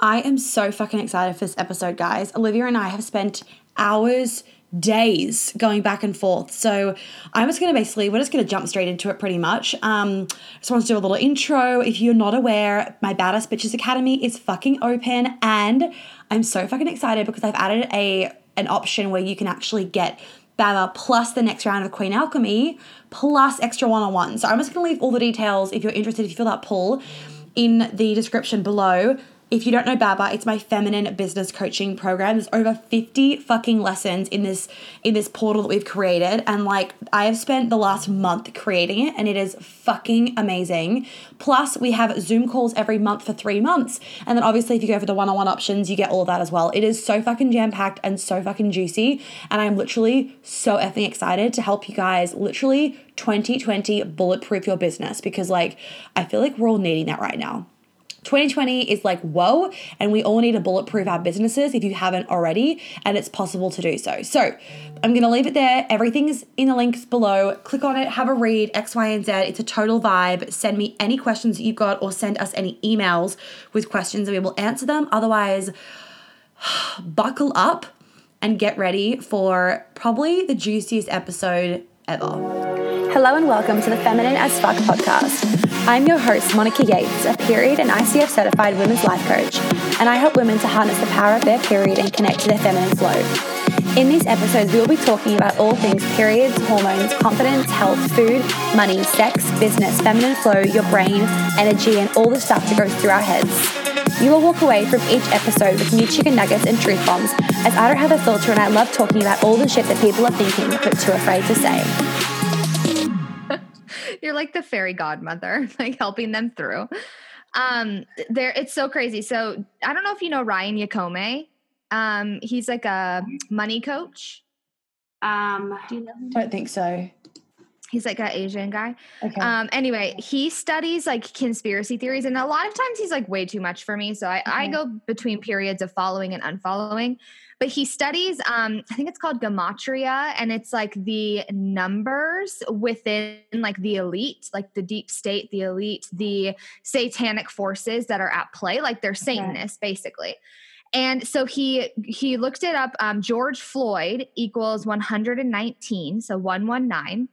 I am so fucking excited for this episode, guys. Olivia and I have spent hours, days going back and forth. So I'm just going to basically, we're just going to jump straight into it pretty much. Um, just want to do a little intro. If you're not aware, my Badass Bitches Academy is fucking open and I'm so fucking excited because I've added a an option where you can actually get Baba plus the next round of Queen Alchemy plus extra one-on-one. So I'm just going to leave all the details if you're interested, if you feel that pull in the description below. If you don't know Baba, it's my feminine business coaching program. There's over 50 fucking lessons in this in this portal that we've created and like I have spent the last month creating it and it is fucking amazing. Plus, we have Zoom calls every month for 3 months. And then obviously if you go for the one-on-one options, you get all of that as well. It is so fucking jam-packed and so fucking juicy and I'm literally so effing excited to help you guys literally 2020 bulletproof your business because like I feel like we're all needing that right now. 2020 is like, whoa, and we all need to bulletproof our businesses if you haven't already, and it's possible to do so. So, I'm gonna leave it there. Everything's in the links below. Click on it, have a read, X, Y, and Z. It's a total vibe. Send me any questions that you've got, or send us any emails with questions, and we will answer them. Otherwise, buckle up and get ready for probably the juiciest episode ever. Hello and welcome to the Feminine as Fuck podcast. I'm your host, Monica Yates, a period and ICF certified women's life coach, and I help women to harness the power of their period and connect to their feminine flow. In these episodes, we will be talking about all things periods, hormones, confidence, health, food, money, sex, business, feminine flow, your brain, energy, and all the stuff that goes through our heads. You will walk away from each episode with new chicken nuggets and truth bombs, as I don't have a filter and I love talking about all the shit that people are thinking but too afraid to say. You're like the fairy godmother, like helping them through. Um, there, it's so crazy. So I don't know if you know Ryan Yacome. Um, he's like a money coach. Um, Do you know him? Don't think so. He's like an Asian guy. Okay. Um, anyway, he studies like conspiracy theories, and a lot of times he's like way too much for me. So I, okay. I go between periods of following and unfollowing. But he studies, um, I think it's called gematria, and it's like the numbers within like the elite, like the deep state, the elite, the satanic forces that are at play, like they're Satanists, okay. basically. And so he he looked it up. Um, George Floyd equals 119, so 119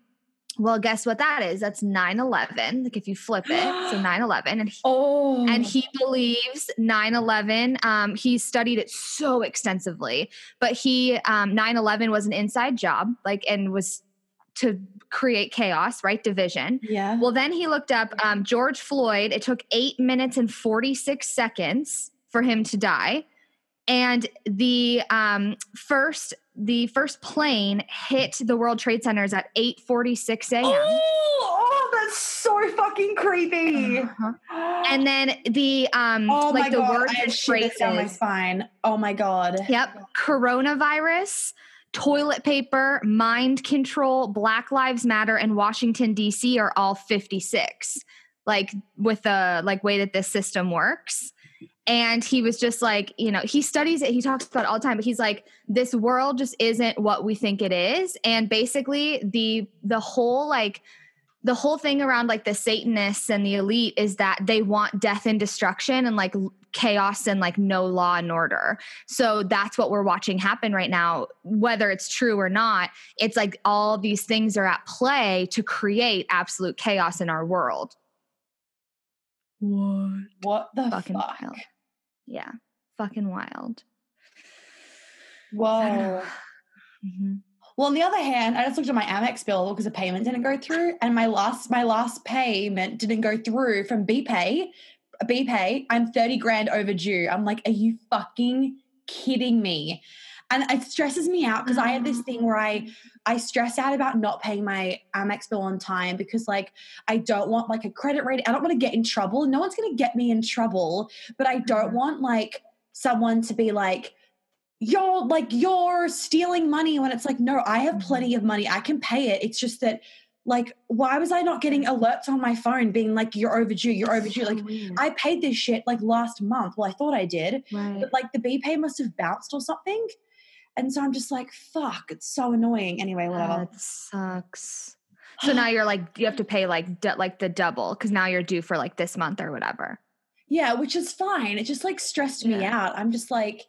well, guess what that is? That's 9-11. Like if you flip it, so 9-11. And he, oh. and he believes 9-11. Um, he studied it so extensively, but he um 9-11 was an inside job, like and was to create chaos, right? Division. Yeah. Well, then he looked up um, George Floyd. It took eight minutes and 46 seconds for him to die. And the um, first the first plane hit the World Trade Centers at 8:46 a.m. Oh, oh, that's so fucking creepy. Uh-huh. And then the um oh like the god, I have down my spine. Oh my god. Yep. Coronavirus, toilet paper, mind control, Black Lives Matter, and Washington D.C. are all 56. Like with the like way that this system works and he was just like you know he studies it he talks about it all the time but he's like this world just isn't what we think it is. And basically the the whole like the whole thing around like the satanists and the elite is that they want death and destruction and like chaos and like no law and order. So that's what we're watching happen right now. Whether it's true or not it's like all these things are at play to create absolute chaos in our world what what the fucking fuck? Wild. Yeah. Fucking wild. Whoa. mm-hmm. Well, on the other hand, I just looked at my Amex bill because a payment didn't go through, and my last my last payment didn't go through from BPay. BPay, I'm 30 grand overdue. I'm like, are you fucking kidding me? And it stresses me out because I have this thing where I I stress out about not paying my Amex bill on time because like I don't want like a credit rating. I don't want to get in trouble. No one's going to get me in trouble, but I don't mm-hmm. want like someone to be like you're like you're stealing money when it's like no, I have mm-hmm. plenty of money. I can pay it. It's just that like why was i not getting alerts on my phone being like you're overdue you're overdue like i paid this shit like last month well i thought i did right. but like the BPay must have bounced or something and so I'm just like, fuck, it's so annoying. Anyway, whatever. That sucks. So now you're like, you have to pay like like the double because now you're due for like this month or whatever. Yeah, which is fine. It just like stressed me Yeah. out. I'm just like,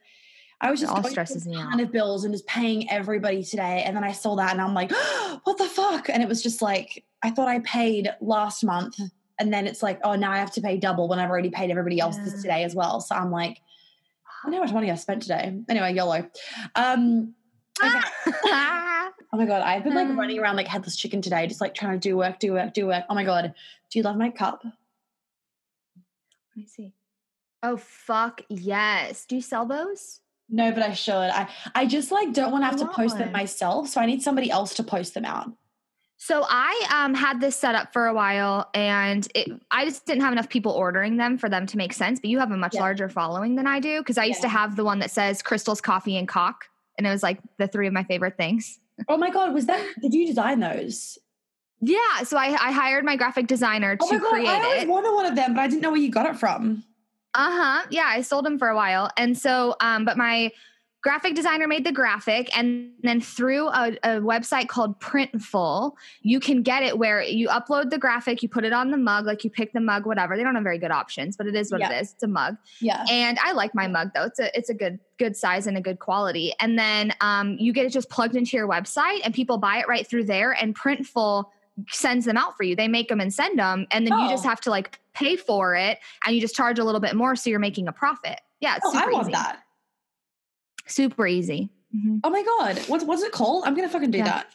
I was It just all stresses me ton of bills and just paying everybody today. And then I saw that and I'm like, what the fuck? And it was just like, I thought I paid last month. And then it's like, oh, now I have to pay double when I've already paid everybody else Yeah. today as well. So I'm like, I know how much money I spent today. Anyway, YOLO. Um, okay. Oh my god, I've been like Um, running around like headless chicken today, just like trying to do work, do work, do work. Oh my god, do you love my cup? Let me see. Oh fuck yes. Do you sell those? No, but I should. I I just like don't want to have to post them myself, so I need somebody else to post them out. So I um had this set up for a while and it I just didn't have enough people ordering them for them to make sense, but you have a much Yeah. larger following than I do because I used to have the one that says crystals, coffee, and cock. And it was like the three of my favorite things. Oh my god, was that? Did you design those? Yeah. So I, I hired my graphic designer to Oh my god, create I always it. wanted one of them, but I didn't know where you got it from. Uh-huh. Yeah, I sold them for a while. And so um but my graphic designer made the graphic and then through a, a website called Printful, you can get it where you upload the graphic, you put it on the mug, like you pick the mug, whatever. They don't have very good options, but it is what Yeah. it is. It's a mug. Yeah. And I like my mug though. It's a it's a good good size and a good quality. And then um you get it just plugged into your website and people buy it right through there and Printful sends them out for you. They make them and send them and then you just Oh. have to like pay for it and you just charge a little bit more so you're making a profit. Yeah, it's Oh, super I want easy. that. Super easy. Mhm. Oh my god, what's what's it called? I'm gonna fucking do Yeah. that.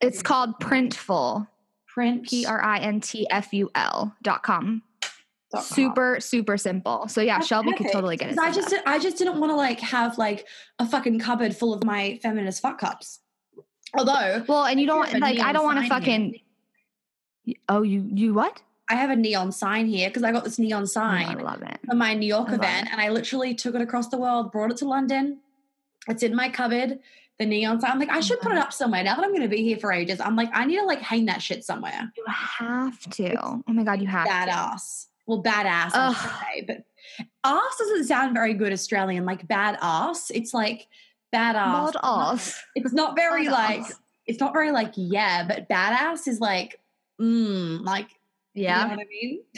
It's called Printful. Print P R I N T F U L dot com. dot com. Super, super simple. So yeah, That's Shelby could totally get it. I just did- I just didn't want to like have like a fucking cupboard full of my feminist fuck cups. Although well, and you I do don't have like I don't want to sign here. fucking Oh, you you what? I have a neon sign here because I got this neon Oh, I sign love it. for my New York I event, it. and I literally took it across the world, brought it to London. It's in my cupboard. The neon sign. I'm like, I should put it up somewhere. Now that I'm going to be here for ages, I'm like, I need to like hang that shit somewhere. You have to. Oh my god, you have to. Badass. Well, badass. I should Ugh. say, but ass doesn't sound very good Australian. Like badass. It's like badass. Badass. It's not very Badass. like. It's not very like yeah, but badass is like mm, like Yeah. You know what I mean?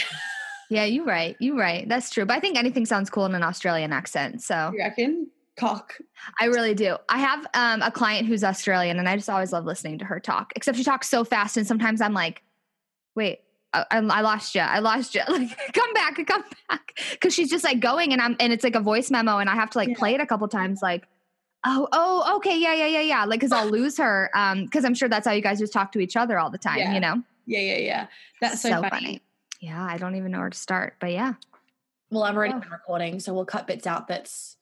Yeah, you're right. You're right. That's true. But I think anything sounds cool in an Australian accent. So You reckon? Cock. I really do. I have um, a client who's Australian, and I just always love listening to her talk. Except she talks so fast, and sometimes I'm like, "Wait, I, I lost you. I lost you. Like, come back, come back," because she's just like going, and I'm, and it's like a voice memo, and I have to like Yeah. play it a couple times, like, "Oh, oh, okay, yeah, yeah, yeah, yeah," like because I'll lose her, um, because I'm sure that's how you guys just talk to each other all the time, Yeah. you know? Yeah, yeah, yeah. That's so, funny. Yeah, I don't even know where to start, but yeah. Well, I've already Oh. been recording, so we'll cut bits out that's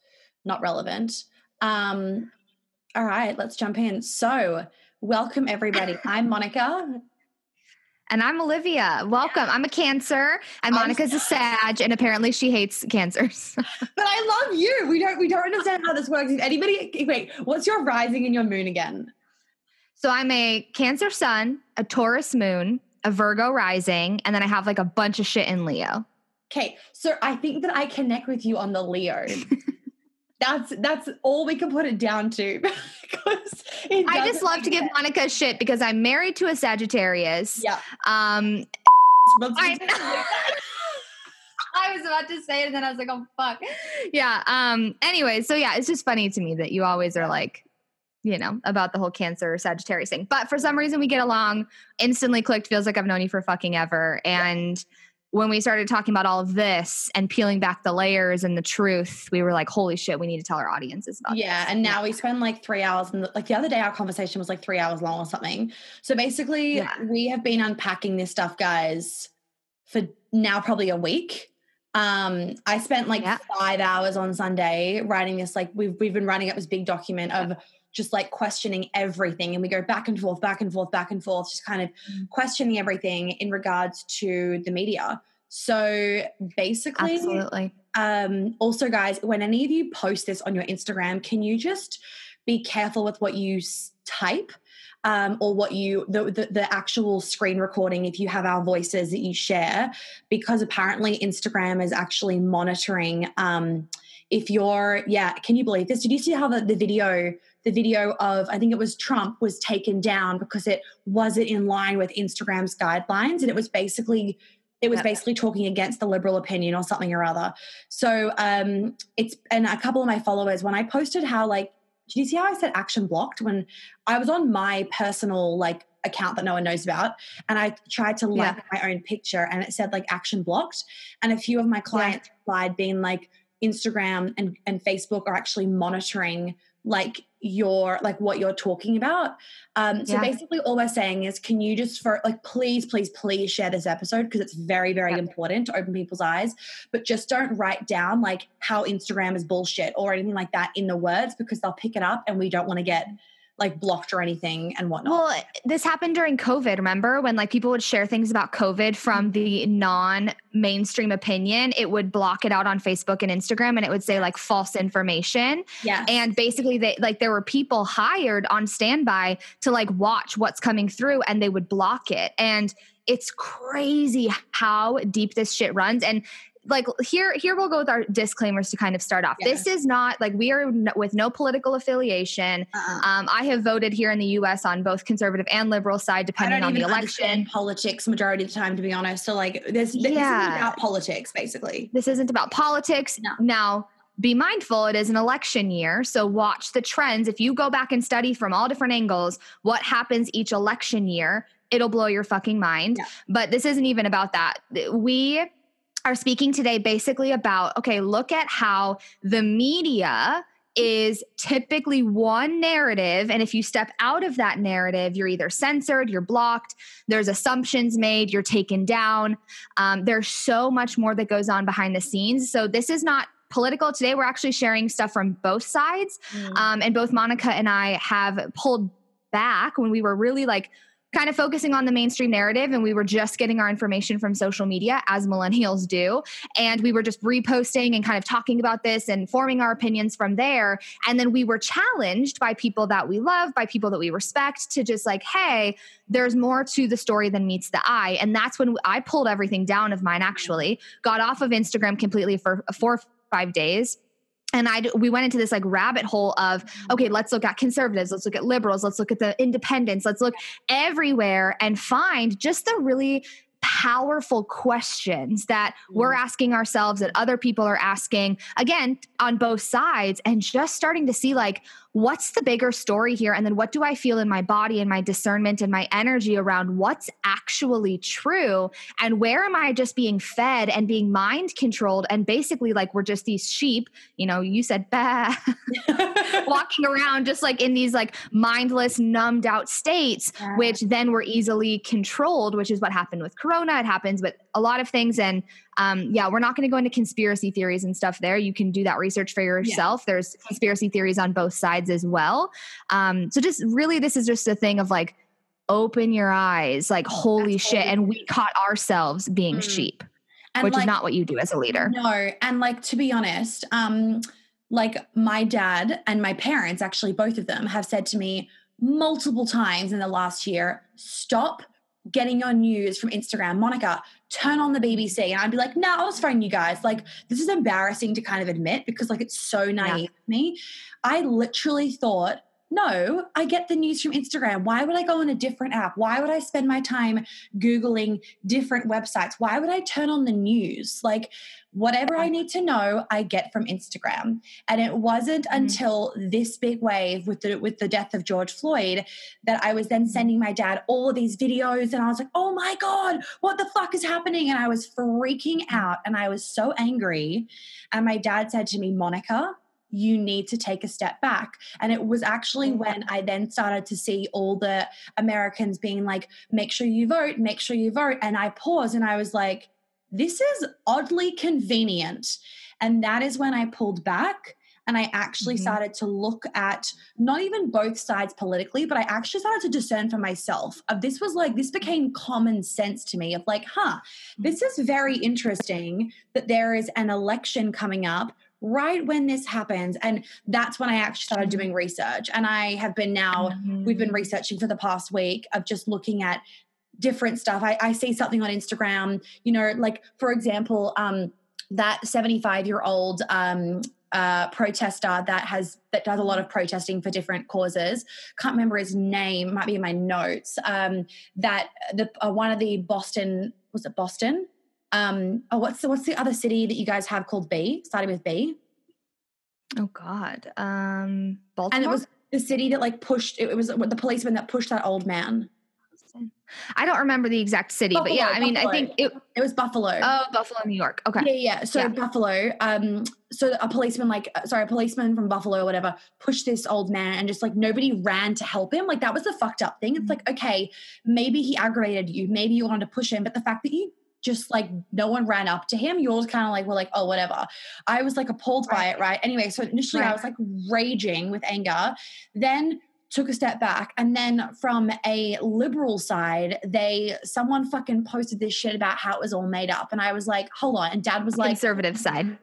not relevant. Um, all right, let's jump in. So, welcome everybody. I'm Monica. And I'm Olivia. Welcome. I'm a Cancer, and I'm Monica's a Sag, and apparently she hates cancers. But I love you. We don't we don't understand how this works. If anybody wait, what's your rising and your moon again? So I'm a Cancer Sun, a Taurus Moon, a Virgo Rising, and then I have like a bunch of shit in Leo. Okay, so I think that I connect with you on the Leo. that's that's all we can put it down to. I just love to give sense. Monica shit because I'm married to a Sagittarius. Yeah. Um, I. I was about to say it, and then I was like, "Oh fuck." Yeah. Um. Anyway, so yeah, it's just funny to me that you always are like, you know, about the whole Cancer Sagittarius thing. But for some reason, we get along. Instantly clicked. Feels like I've known you for fucking ever. And when we started talking about all of this and peeling back the layers and the truth, we were like, "Holy shit, we need to tell our audiences about." Yeah, this. and now we spend like three hours, and like the other day, our conversation was like three hours long or something. So basically, Yeah. we have been unpacking this stuff, guys, for now probably a week. Um, I spent like Yeah. five hours on Sunday writing this. Like we've we've been writing up this big document of just like questioning everything, and we go back and forth, back and forth, back and forth, just kind of Mm. questioning everything in regards to the media. So basically, absolutely. um, also, guys, when any of you post this on your Instagram, can you just be careful with what you type um, or what you the, the the actual screen recording if you have our voices that you share because apparently Instagram is actually monitoring um, if you're yeah can you believe this did you see how the, the video the video of I think it was Trump was taken down because it wasn't in line with Instagram's guidelines and it was basically it was basically talking against the liberal opinion or something or other. So um, it's and a couple of my followers when I posted how like did you see how I said action blocked when I was on my personal like account that no one knows about and I tried to like yeah. my own picture and it said like action blocked and a few of my clients yeah. replied being like Instagram and, and Facebook are actually monitoring like your like what you're talking about um so yeah. basically all we're saying is can you just for like please please please share this episode because it's very very yep. important to open people's eyes but just don't write down like how instagram is bullshit or anything like that in the words because they'll pick it up and we don't want to get like blocked or anything and whatnot. Well, this happened during COVID, remember? When like people would share things about COVID from mm-hmm. the non mainstream opinion, it would block it out on Facebook and Instagram and it would say like false information. Yeah. And basically they like there were people hired on standby to like watch what's coming through and they would block it. And it's crazy how deep this shit runs. And like here here we'll go with our disclaimers to kind of start off yeah. this is not like we are no, with no political affiliation uh-uh. um, i have voted here in the us on both conservative and liberal side depending on the election politics majority of the time to be honest so like this, this yeah. isn't about politics basically this isn't about politics no. now be mindful it is an election year so watch the trends if you go back and study from all different angles what happens each election year it'll blow your fucking mind yeah. but this isn't even about that we are speaking today basically about okay, look at how the media is typically one narrative. And if you step out of that narrative, you're either censored, you're blocked, there's assumptions made, you're taken down. Um, there's so much more that goes on behind the scenes. So this is not political. Today, we're actually sharing stuff from both sides. Mm. Um, and both Monica and I have pulled back when we were really like kind of focusing on the mainstream narrative and we were just getting our information from social media as millennials do. And we were just reposting and kind of talking about this and forming our opinions from there. And then we were challenged by people that we love by people that we respect to just like hey there's more to the story than meets the eye. And that's when I pulled everything down of mine actually. Got off of Instagram completely for 4 or 5 days and I we went into this like rabbit hole of okay, let's look at conservatives, let's look at liberals, let's look at the independents, let's look everywhere and find just the really powerful questions that we're mm. asking ourselves that other people are asking again on both sides and just starting to see like what's the bigger story here? And then what do i feel in my body and my discernment and my energy around what's actually true? And where am i just being fed and being mind controlled? And basically like we're just these sheep you know you said bah walking around just like in these like mindless numbed out states yeah. which then were easily controlled which is what happened with corona. It happens with a lot of things and um, yeah, we're not going to go into conspiracy theories and stuff there. You can do that research for yourself. Yeah. There's conspiracy theories on both sides as well. Um, so just really, this is just a thing of like, open your eyes, like, holy That's shit. And we caught ourselves being mm. sheep, and which like, is not what you do as a leader. No. And like, to be honest, um, like my dad and my parents, actually, both of them have said to me multiple times in the last year, stop getting your news from Instagram. Monica, turn on the BBC. And I'd be like, no, nah, I'll just phone you guys. Like, this is embarrassing to kind of admit because, like, it's so naive yeah. me. I literally thought, no, I get the news from Instagram. Why would I go on a different app? Why would I spend my time Googling different websites? Why would I turn on the news? Like, whatever I need to know, I get from Instagram. And it wasn't mm-hmm. until this big wave with the with the death of George Floyd that I was then mm-hmm. sending my dad all of these videos and I was like, "Oh my god, what the fuck is happening?" And I was freaking mm-hmm. out and I was so angry. And my dad said to me, "Monica, you need to take a step back. And it was actually when I then started to see all the Americans being like, make sure you vote, make sure you vote. And I paused and I was like, this is oddly convenient. And that is when I pulled back and I actually mm-hmm. started to look at not even both sides politically, but I actually started to discern for myself. Of this was like this became common sense to me of like, huh, this is very interesting that there is an election coming up right when this happens and that's when i actually started mm-hmm. doing research and i have been now mm-hmm. we've been researching for the past week of just looking at different stuff. I, I see something on Instagram, you know, like for example, um, that 75 year old um, uh, protester that has that does a lot of protesting for different causes. Can't remember his name. Might be in my notes. Um, that the uh, one of the Boston was it Boston Um, oh, what's the what's the other city that you guys have called B? Starting with B. Oh God, um, Baltimore. And it was the city that like pushed. It, was the policeman that pushed that old man. I don't remember the exact city, Buffalo, but yeah, I mean, Buffalo. I think it, it was Buffalo. Oh, Buffalo, New York. Okay. Yeah, yeah. So yeah. Buffalo. Um, so a policeman, like, uh, sorry, a policeman from Buffalo or whatever, pushed this old man, and just like nobody ran to help him. Like that was the fucked up thing. It's mm-hmm. like, okay, maybe he aggravated you, maybe you wanted to push him, but the fact that you just like no one ran up to him. You all kind of like, were like, oh, whatever. I was like appalled right. by it, right? Anyway, so initially right. I was like raging with anger. Then took a step back and then from a liberal side they someone fucking posted this shit about how it was all made up and i was like hold on and dad was like conservative side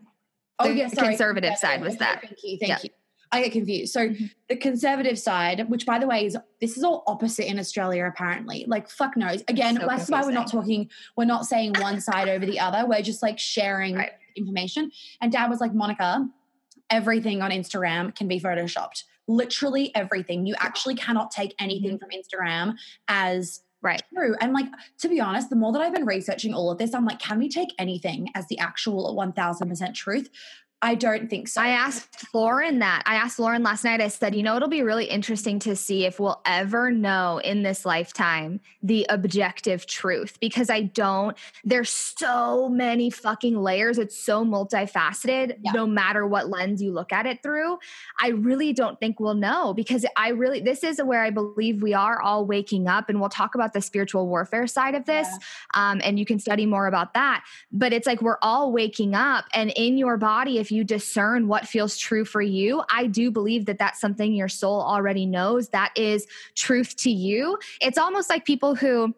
oh yeah sorry. conservative yeah, side was that thank you thank yeah. you I get confused. So mm-hmm. the conservative side, which by the way is this is all opposite in Australia apparently. Like fuck knows. Again, so that's why we're not talking. We're not saying one side over the other. We're just like sharing right. information. And Dad was like, Monica, everything on Instagram can be photoshopped literally everything. You actually cannot take anything mm-hmm. from Instagram as right true and like to be honest the more that i've been researching all of this i'm like can we take anything as the actual 1000% truth I don't think so. I asked Lauren that. I asked Lauren last night. I said, you know, it'll be really interesting to see if we'll ever know in this lifetime the objective truth because I don't. There's so many fucking layers. It's so multifaceted, yeah. no matter what lens you look at it through. I really don't think we'll know because I really, this is where I believe we are all waking up. And we'll talk about the spiritual warfare side of this. Yeah. Um, and you can study more about that. But it's like we're all waking up, and in your body, if you you discern what feels true for you, I do believe that that's something your soul already knows. That is truth to you. It's almost like people who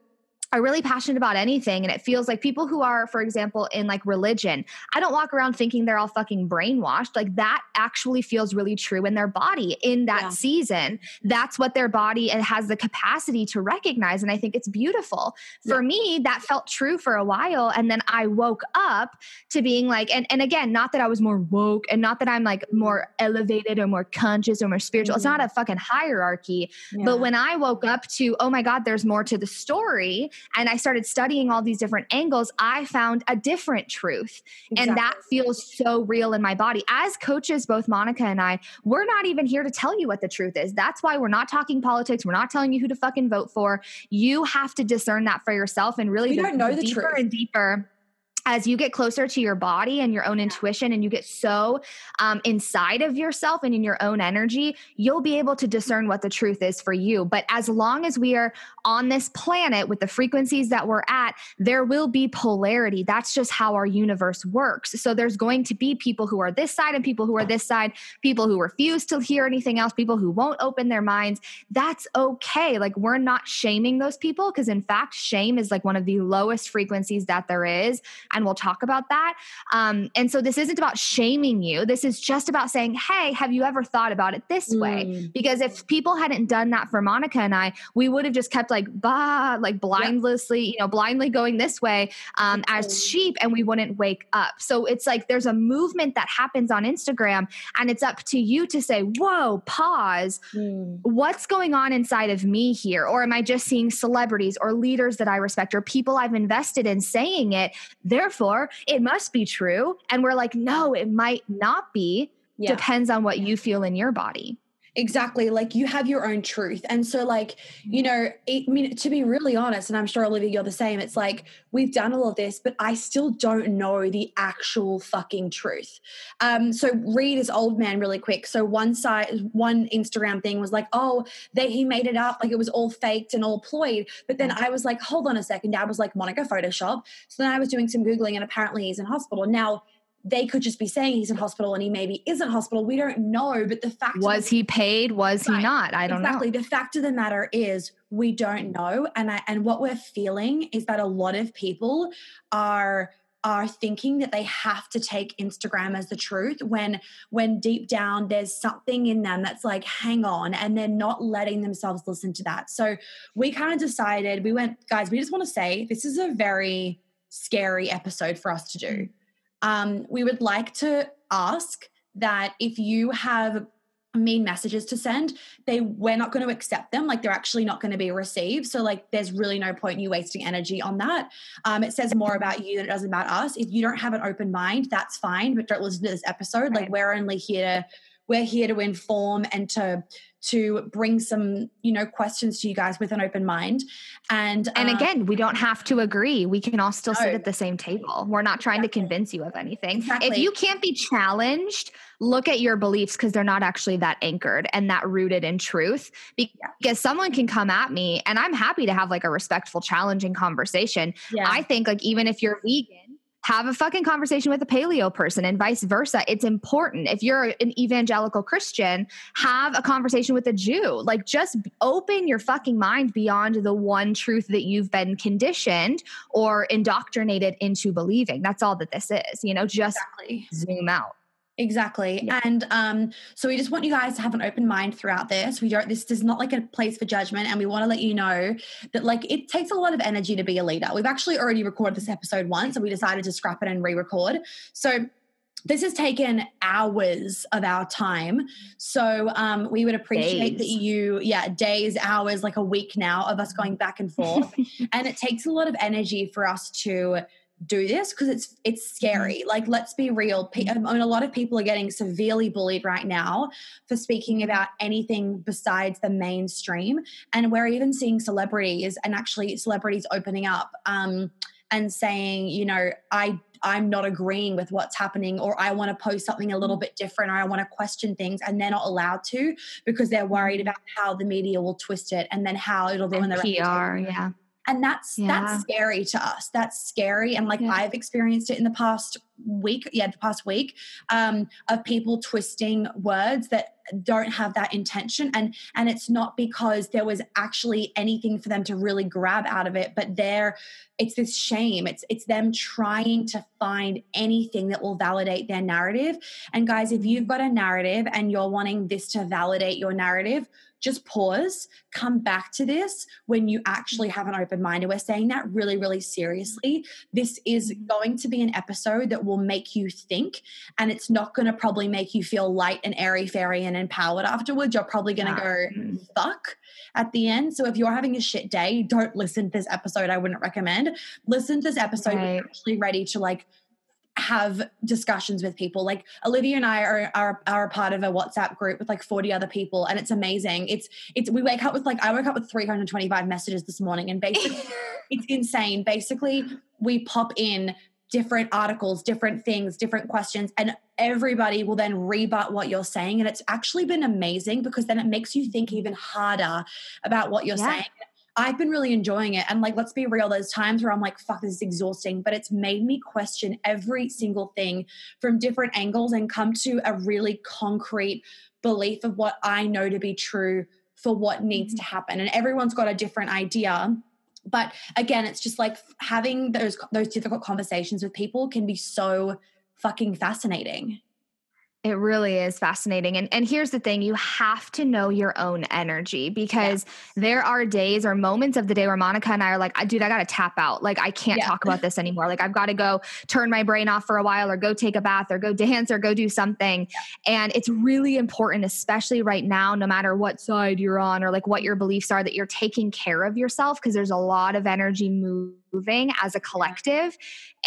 are really passionate about anything and it feels like people who are for example in like religion i don't walk around thinking they're all fucking brainwashed like that actually feels really true in their body in that yeah. season that's what their body has the capacity to recognize and i think it's beautiful for yeah. me that felt true for a while and then i woke up to being like and, and again not that i was more woke and not that i'm like more elevated or more conscious or more spiritual mm-hmm. it's not mm-hmm. a fucking hierarchy yeah. but when i woke up to oh my god there's more to the story and I started studying all these different angles, I found a different truth. Exactly. And that feels so real in my body. As coaches, both Monica and I, we're not even here to tell you what the truth is. That's why we're not talking politics. We're not telling you who to fucking vote for. You have to discern that for yourself and really we don't know the deeper truth. and deeper as you get closer to your body and your own intuition and you get so um, inside of yourself and in your own energy, you'll be able to discern what the truth is for you. But as long as we are on this planet with the frequencies that we're at, there will be polarity. That's just how our universe works. So there's going to be people who are this side and people who are this side, people who refuse to hear anything else, people who won't open their minds. That's okay. Like we're not shaming those people because, in fact, shame is like one of the lowest frequencies that there is and we'll talk about that. Um, and so this isn't about shaming you. This is just about saying, hey, have you ever thought about it this mm. way? Because if people hadn't done that for Monica and I, we would have just kept like, bah, like blindlessly, yep. you know, blindly going this way um, as sheep and we wouldn't wake up. So it's like there's a movement that happens on Instagram and it's up to you to say, whoa, pause. Mm. What's going on inside of me here? Or am I just seeing celebrities or leaders that I respect or people I've invested in saying it? They're therefore it must be true. And we're like, no, it might not be. Yeah. Depends on what you feel in your body. Exactly. Like you have your own truth. And so, like, you know, it, I mean, to be really honest, and I'm sure Olivia, you're the same, it's like we've done all of this, but I still don't know the actual fucking truth. Um, so read this old man really quick. So one side, one Instagram thing was like, oh, they he made it up, like it was all faked and all ployed. But then I was like, hold on a second. Dad was like, Monica Photoshop. So then I was doing some Googling and apparently he's in hospital. Now they could just be saying he's in hospital and he maybe isn't hospital. We don't know. But the fact was he paid? Was right, he not? I don't exactly. know. Exactly. The fact of the matter is we don't know. And I, and what we're feeling is that a lot of people are are thinking that they have to take Instagram as the truth when when deep down there's something in them that's like hang on and they're not letting themselves listen to that. So we kind of decided we went guys we just want to say this is a very scary episode for us to do mm. Um, we would like to ask that if you have mean messages to send they we're not going to accept them like they're actually not going to be received. So like there's really no point in you wasting energy on that. Um, it says more about you than it does about us. If you don't have an open mind that's fine but don't listen to this episode. Like we're only here to we're here to inform and to to bring some you know questions to you guys with an open mind and and um, again we don't have to agree we can all still no. sit at the same table we're not trying exactly. to convince you of anything exactly. if you can't be challenged look at your beliefs because they're not actually that anchored and that rooted in truth because yeah. someone can come at me and i'm happy to have like a respectful challenging conversation yeah. i think like even if you're vegan have a fucking conversation with a paleo person and vice versa. It's important. If you're an evangelical Christian, have a conversation with a Jew. Like just open your fucking mind beyond the one truth that you've been conditioned or indoctrinated into believing. That's all that this is. You know, just exactly. zoom out. Exactly. Yeah. And um, so we just want you guys to have an open mind throughout this. We don't, this is not like a place for judgment. And we want to let you know that like it takes a lot of energy to be a leader. We've actually already recorded this episode once and we decided to scrap it and re record. So this has taken hours of our time. So um, we would appreciate days. that you, yeah, days, hours, like a week now of us going back and forth. and it takes a lot of energy for us to do this because it's it's scary mm-hmm. like let's be real I mean, a lot of people are getting severely bullied right now for speaking mm-hmm. about anything besides the mainstream and we're even seeing celebrities and actually celebrities opening up um, and saying you know i i'm not agreeing with what's happening or i want to post something a little mm-hmm. bit different or i want to question things and they're not allowed to because they're worried about how the media will twist it and then how it'll ruin their pr yeah and that's yeah. that's scary to us. That's scary. And like yeah. i've experienced it in the past week yeah the past week um, of people twisting words that don't have that intention. And and it's not because there was actually anything for them to really grab out of it but there it's this shame. It's it's them trying to find anything that will validate their narrative. And guys if you've got a narrative and you're wanting this to validate your narrative just pause, come back to this when you actually have an open mind. And we're saying that really, really seriously. This is mm-hmm. going to be an episode that will make you think, and it's not going to probably make you feel light and airy fairy and empowered afterwards. You're probably going to go, fuck at the end. So if you're having a shit day, don't listen to this episode. I wouldn't recommend. Listen to this episode right. actually ready to like have discussions with people. Like Olivia and I are, are are a part of a WhatsApp group with like 40 other people and it's amazing. It's it's we wake up with like I woke up with 325 messages this morning and basically it's insane. Basically, we pop in different articles, different things, different questions and everybody will then rebut what you're saying and it's actually been amazing because then it makes you think even harder about what you're yeah. saying I've been really enjoying it. And like, let's be real, there's times where I'm like, fuck, this is exhausting, but it's made me question every single thing from different angles and come to a really concrete belief of what I know to be true for what needs to mm-hmm. happen. And everyone's got a different idea. But again, it's just like having those those difficult conversations with people can be so fucking fascinating. It really is fascinating. And and here's the thing, you have to know your own energy because yeah. there are days or moments of the day where Monica and I are like, dude, I got to tap out. Like I can't yeah. talk about this anymore. Like I've got to go turn my brain off for a while or go take a bath or go dance or go do something. Yeah. And it's really important especially right now no matter what side you're on or like what your beliefs are that you're taking care of yourself because there's a lot of energy moving moving as a collective.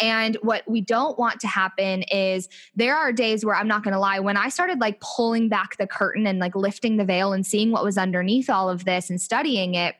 And what we don't want to happen is there are days where I'm not going to lie, when I started like pulling back the curtain and like lifting the veil and seeing what was underneath all of this and studying it,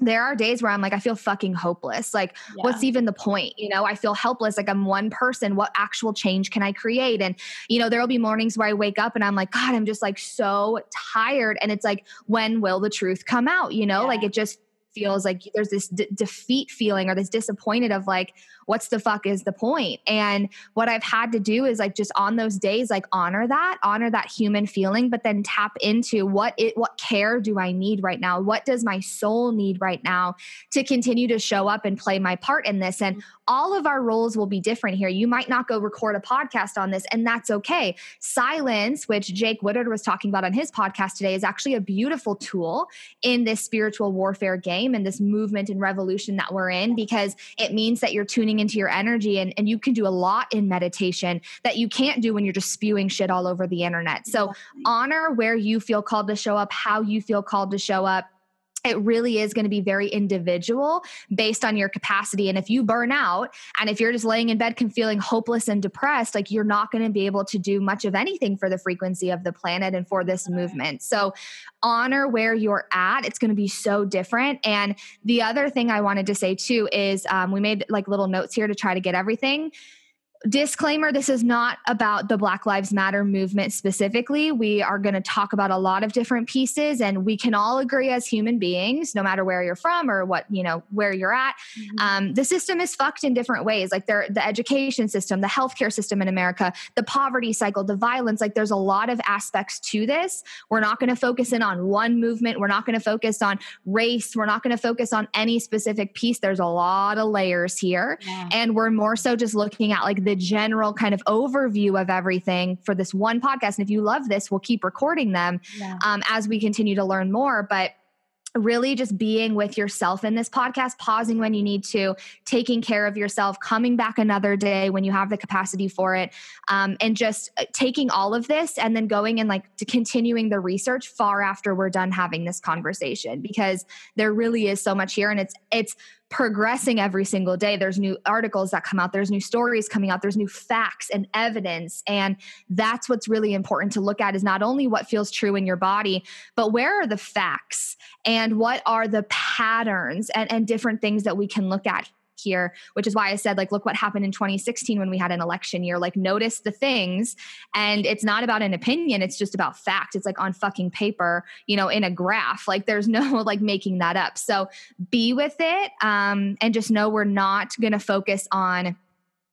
there are days where I'm like, I feel fucking hopeless. Like, yeah. what's even the point? You know, I feel helpless. Like, I'm one person. What actual change can I create? And, you know, there will be mornings where I wake up and I'm like, God, I'm just like so tired. And it's like, when will the truth come out? You know, yeah. like it just feels like there's this d- defeat feeling or this disappointed of like what's the fuck is the point? and what i've had to do is like just on those days like honor that honor that human feeling but then tap into what it what care do i need right now what does my soul need right now to continue to show up and play my part in this and all of our roles will be different here. You might not go record a podcast on this, and that's okay. Silence, which Jake Woodard was talking about on his podcast today, is actually a beautiful tool in this spiritual warfare game and this movement and revolution that we're in because it means that you're tuning into your energy and, and you can do a lot in meditation that you can't do when you're just spewing shit all over the internet. So honor where you feel called to show up, how you feel called to show up it really is going to be very individual based on your capacity. And if you burn out and if you're just laying in bed can feeling hopeless and depressed, like you're not going to be able to do much of anything for the frequency of the planet and for this movement. So honor where you're at. It's going to be so different. And the other thing I wanted to say too is um, we made like little notes here to try to get everything disclaimer this is not about the black lives matter movement specifically. We are going to talk about a lot of different pieces and we can all agree as human beings no matter where you're from or what you know where you're at mm-hmm. um, the system is fucked in different ways. Like there the education system the healthcare system in america the poverty cycle the violence like there's a lot of aspects to this. We're not going to focus in on one movement. We're not going to focus on race. We're not going to focus on any specific piece. There's a lot of layers here. Yeah. and we're more so just looking at like the general kind of overview of everything for this one podcast. And if you love this, we'll keep recording them yeah. um, as we continue to learn more. But really just being with yourself in this podcast, pausing when you need to, taking care of yourself, coming back another day when you have the capacity for it, um, and just uh, taking all of this and then going and like to continuing the research far after we're done having this conversation because there really is so much here and it's it's progressing every single day. There's new articles that come out, there's new stories coming out, there's new facts and evidence. And that's what's really important to look at is not only what feels true in your body, but where are the facts and what are the patterns and, and different things that we can look at here, which is why I said, like, look what happened in 2016 when we had an election year. Like, notice the things. And it's not about an opinion, it's just about fact. It's like on fucking paper, you know, in a graph. Like, there's no like making that up. So be with it um, and just know we're not going to focus on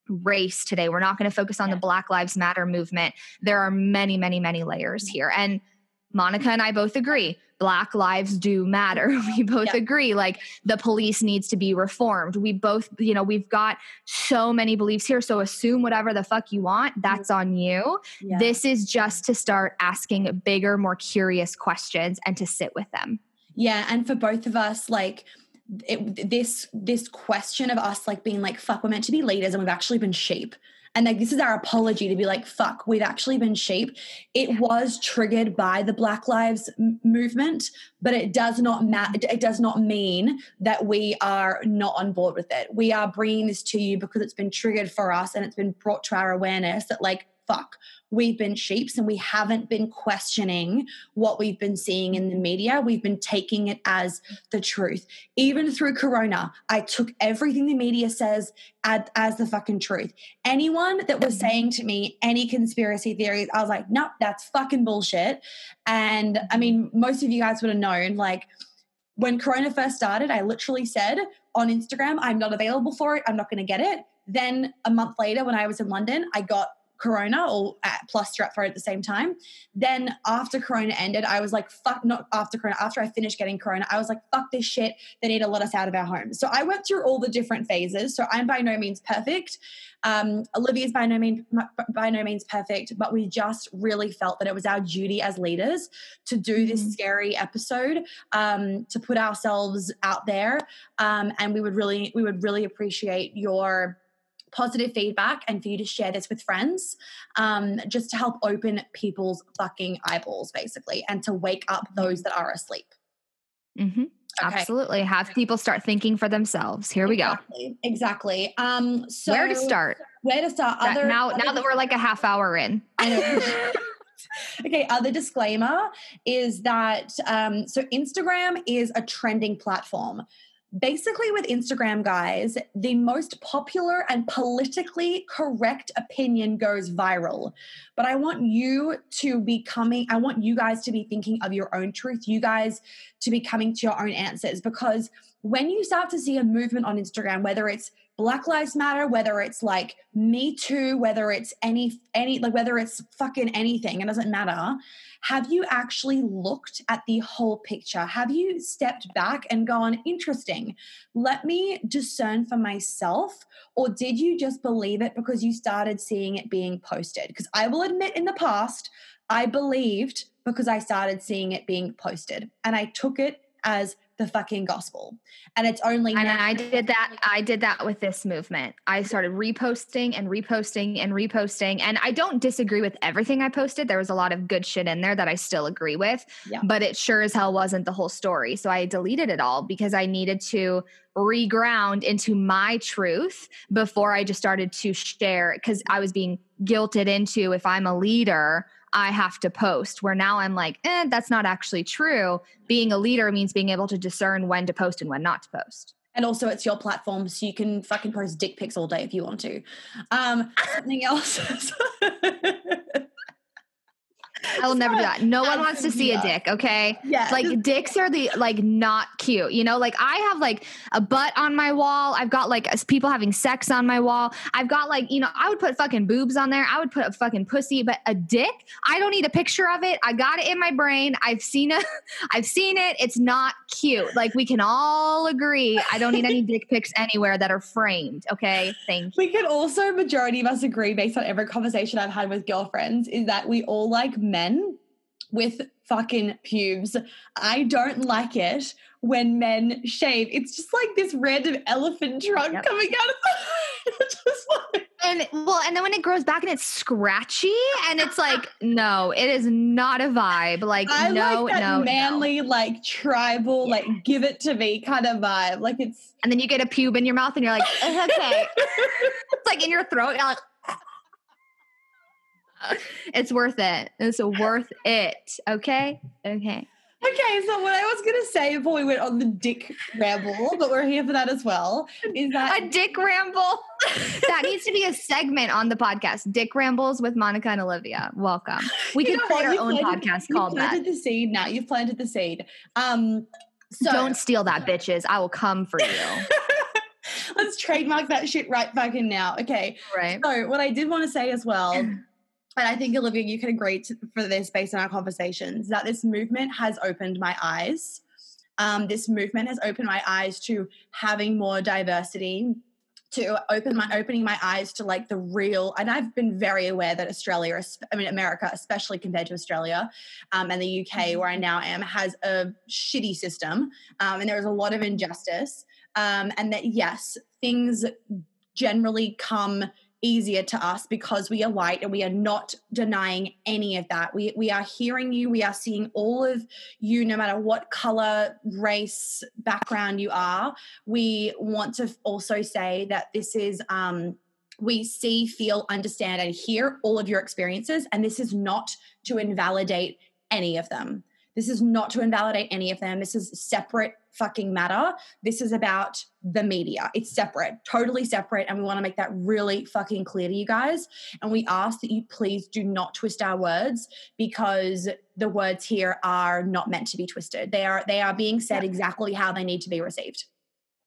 race today. We're not going to focus on yeah. the Black Lives Matter movement. There are many, many, many layers here. And Monica and I both agree black lives do matter. We oh, both yeah. agree like the police needs to be reformed. We both you know we've got so many beliefs here so assume whatever the fuck you want. That's on you. Yeah. this is just to start asking bigger more curious questions and to sit with them. Yeah and for both of us like it, this this question of us like being like fuck we're meant to be leaders and we've actually been sheep and like this is our apology to be like fuck we've actually been sheep it was triggered by the black lives movement but it does not matter it does not mean that we are not on board with it. We are bringing this to you because it's been triggered for us and it's been brought to our awareness that like fuck we've been sheeps and we haven't been questioning what we've been seeing in the media. We've been taking it as the truth. Even through Corona, I took everything the media says as, as the fucking truth. Anyone that was saying to me any conspiracy theories, I was like, no, that's fucking bullshit. And I mean, most of you guys would have known, like, when Corona first started, I literally said on Instagram, I'm not available for it. I'm not going to get it. Then a month later, when I was in London, I got corona or plus strep throat at the same time. Then after corona ended, I was like, fuck, not after corona, after I finished getting corona, I was like, fuck this shit. They need to let us out of our homes. So I went through all the different phases. So I'm by no means perfect. Um, Olivia's by no means by no means perfect, but we just really felt that it was our duty as leaders to do this mm-hmm. scary episode, um, to put ourselves out there, um, and we would really we would really appreciate your positive feedback and for you to share this with friends um, just to help open people's fucking eyeballs basically and to wake up those that are asleep. Mm-hmm. okay. absolutely. Have people start thinking for themselves. Here exactly. we go. Exactly. Um so where to start? where to start? That, other, now other now that we're like a half hour in. Okay other disclaimer is that um, so instagram is a trending platform basically with Instagram, guys, the most popular and politically correct opinion goes viral. But I want you to be coming, I want you guys to be thinking of your own truth, you guys to be coming to your own answers. Because when you start to see a movement on Instagram, whether it's Black Lives Matter, whether it's like Me Too, whether it's any any like whether it's fucking anything, it doesn't matter. Have you actually looked at the whole picture? Have you stepped back and gone, interesting, let me discern for myself? Or did you just believe it because you started seeing it being posted? Because I will admit in the past, I believed because I started seeing it being posted and I took it as the fucking gospel. And it's only And I did that I did that with this movement. I started reposting and reposting and reposting and I don't disagree with everything I posted. There was a lot of good shit in there that I still agree with, Yeah. but it sure as hell wasn't the whole story. So I deleted it all because I needed to reground into my truth before I just started to share cuz I was being guilted into if I'm a leader I have to post. Where now I'm like, eh, that's not actually true. Being a leader means being able to discern when to post and when not to post. and also it's your platform, so you can fucking post dick pics all day if you want to. Um, something else. I will never do that. No one wants to see a dick, okay? Yeah. Like dicks are the like not cute. You know, like I have like a butt on my wall. I've got like people having sex on my wall. I've got like, you know, I would put fucking boobs on there. I would put a fucking pussy, but a dick, I don't need a picture of it. I got it in my brain. I've seen it. I've seen it. It's not cute. Like we can all agree. I don't need any dick pics anywhere that are framed, okay? Thank you. we can also, majority of us agree, based on every conversation I've had with girlfriends, is that we all like men with fucking pubes. I don't like it when men shave. It's just like this random elephant trunk Yep. coming out of the. It's just like, And well, and then when it grows back and it's scratchy, and it's like, no, it is not a vibe. Like, I no, like no, no. manly, like tribal, like give it to me kind of vibe. Like it's And then you get a pube in your mouth, and you're like, okay, it's like in your throat. You're like, it's worth it. It's worth it. Okay, okay. Okay, so what I was gonna say before we went on the dick ramble, but we're here for that as well, is that A dick ramble. that needs to be a segment on the podcast. Dick rambles with Monica and Olivia. Welcome. We could create our own planted- podcast called that. planted the seed now. You've planted the seed. Um, so Don't steal that, bitches. I will come for you. let's trademark that shit right back in now. Okay. right. So what I did want to say as well, and I think Olivia, you can agree to, for this based on our conversations, that this movement has opened my eyes. Um, this movement has opened my eyes to having more diversity, to open my opening my eyes to like the real. And I've been very aware that Australia, I mean America, especially compared to Australia um, and the UK, where I now am, has a shitty system, um, and there is a lot of injustice. Um, and that yes, things generally come easier to us because we are white and we are not denying any of that. We we are hearing you, we are seeing all of you no matter what color, race, background you are. We want to also say that this is um we see, feel, understand, and hear all of your experiences. And this is not to invalidate any of them. This is not to invalidate any of them. This is separate fucking matter. This is about the media. It's separate, totally separate. And we want to make that really fucking clear to you guys. And we ask that you please do not twist our words because the words here are not meant to be twisted. They are they are being said exactly how they need to be received.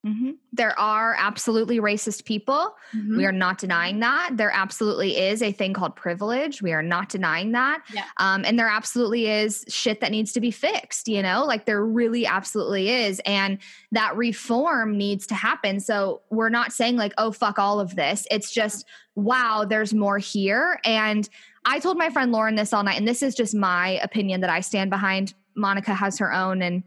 Hmm There are absolutely racist people. Mm-hmm. We are not denying that. There absolutely is a thing called privilege. We are not denying that. Yeah. Um, and there absolutely is shit that needs to be fixed, you know, like there really absolutely is. And that reform needs to happen. So we're not saying like, oh, fuck all of this. It's just, wow, there's more here. And I told my friend Lauren this all night, and this is just my opinion that I stand behind. Monica has her own. And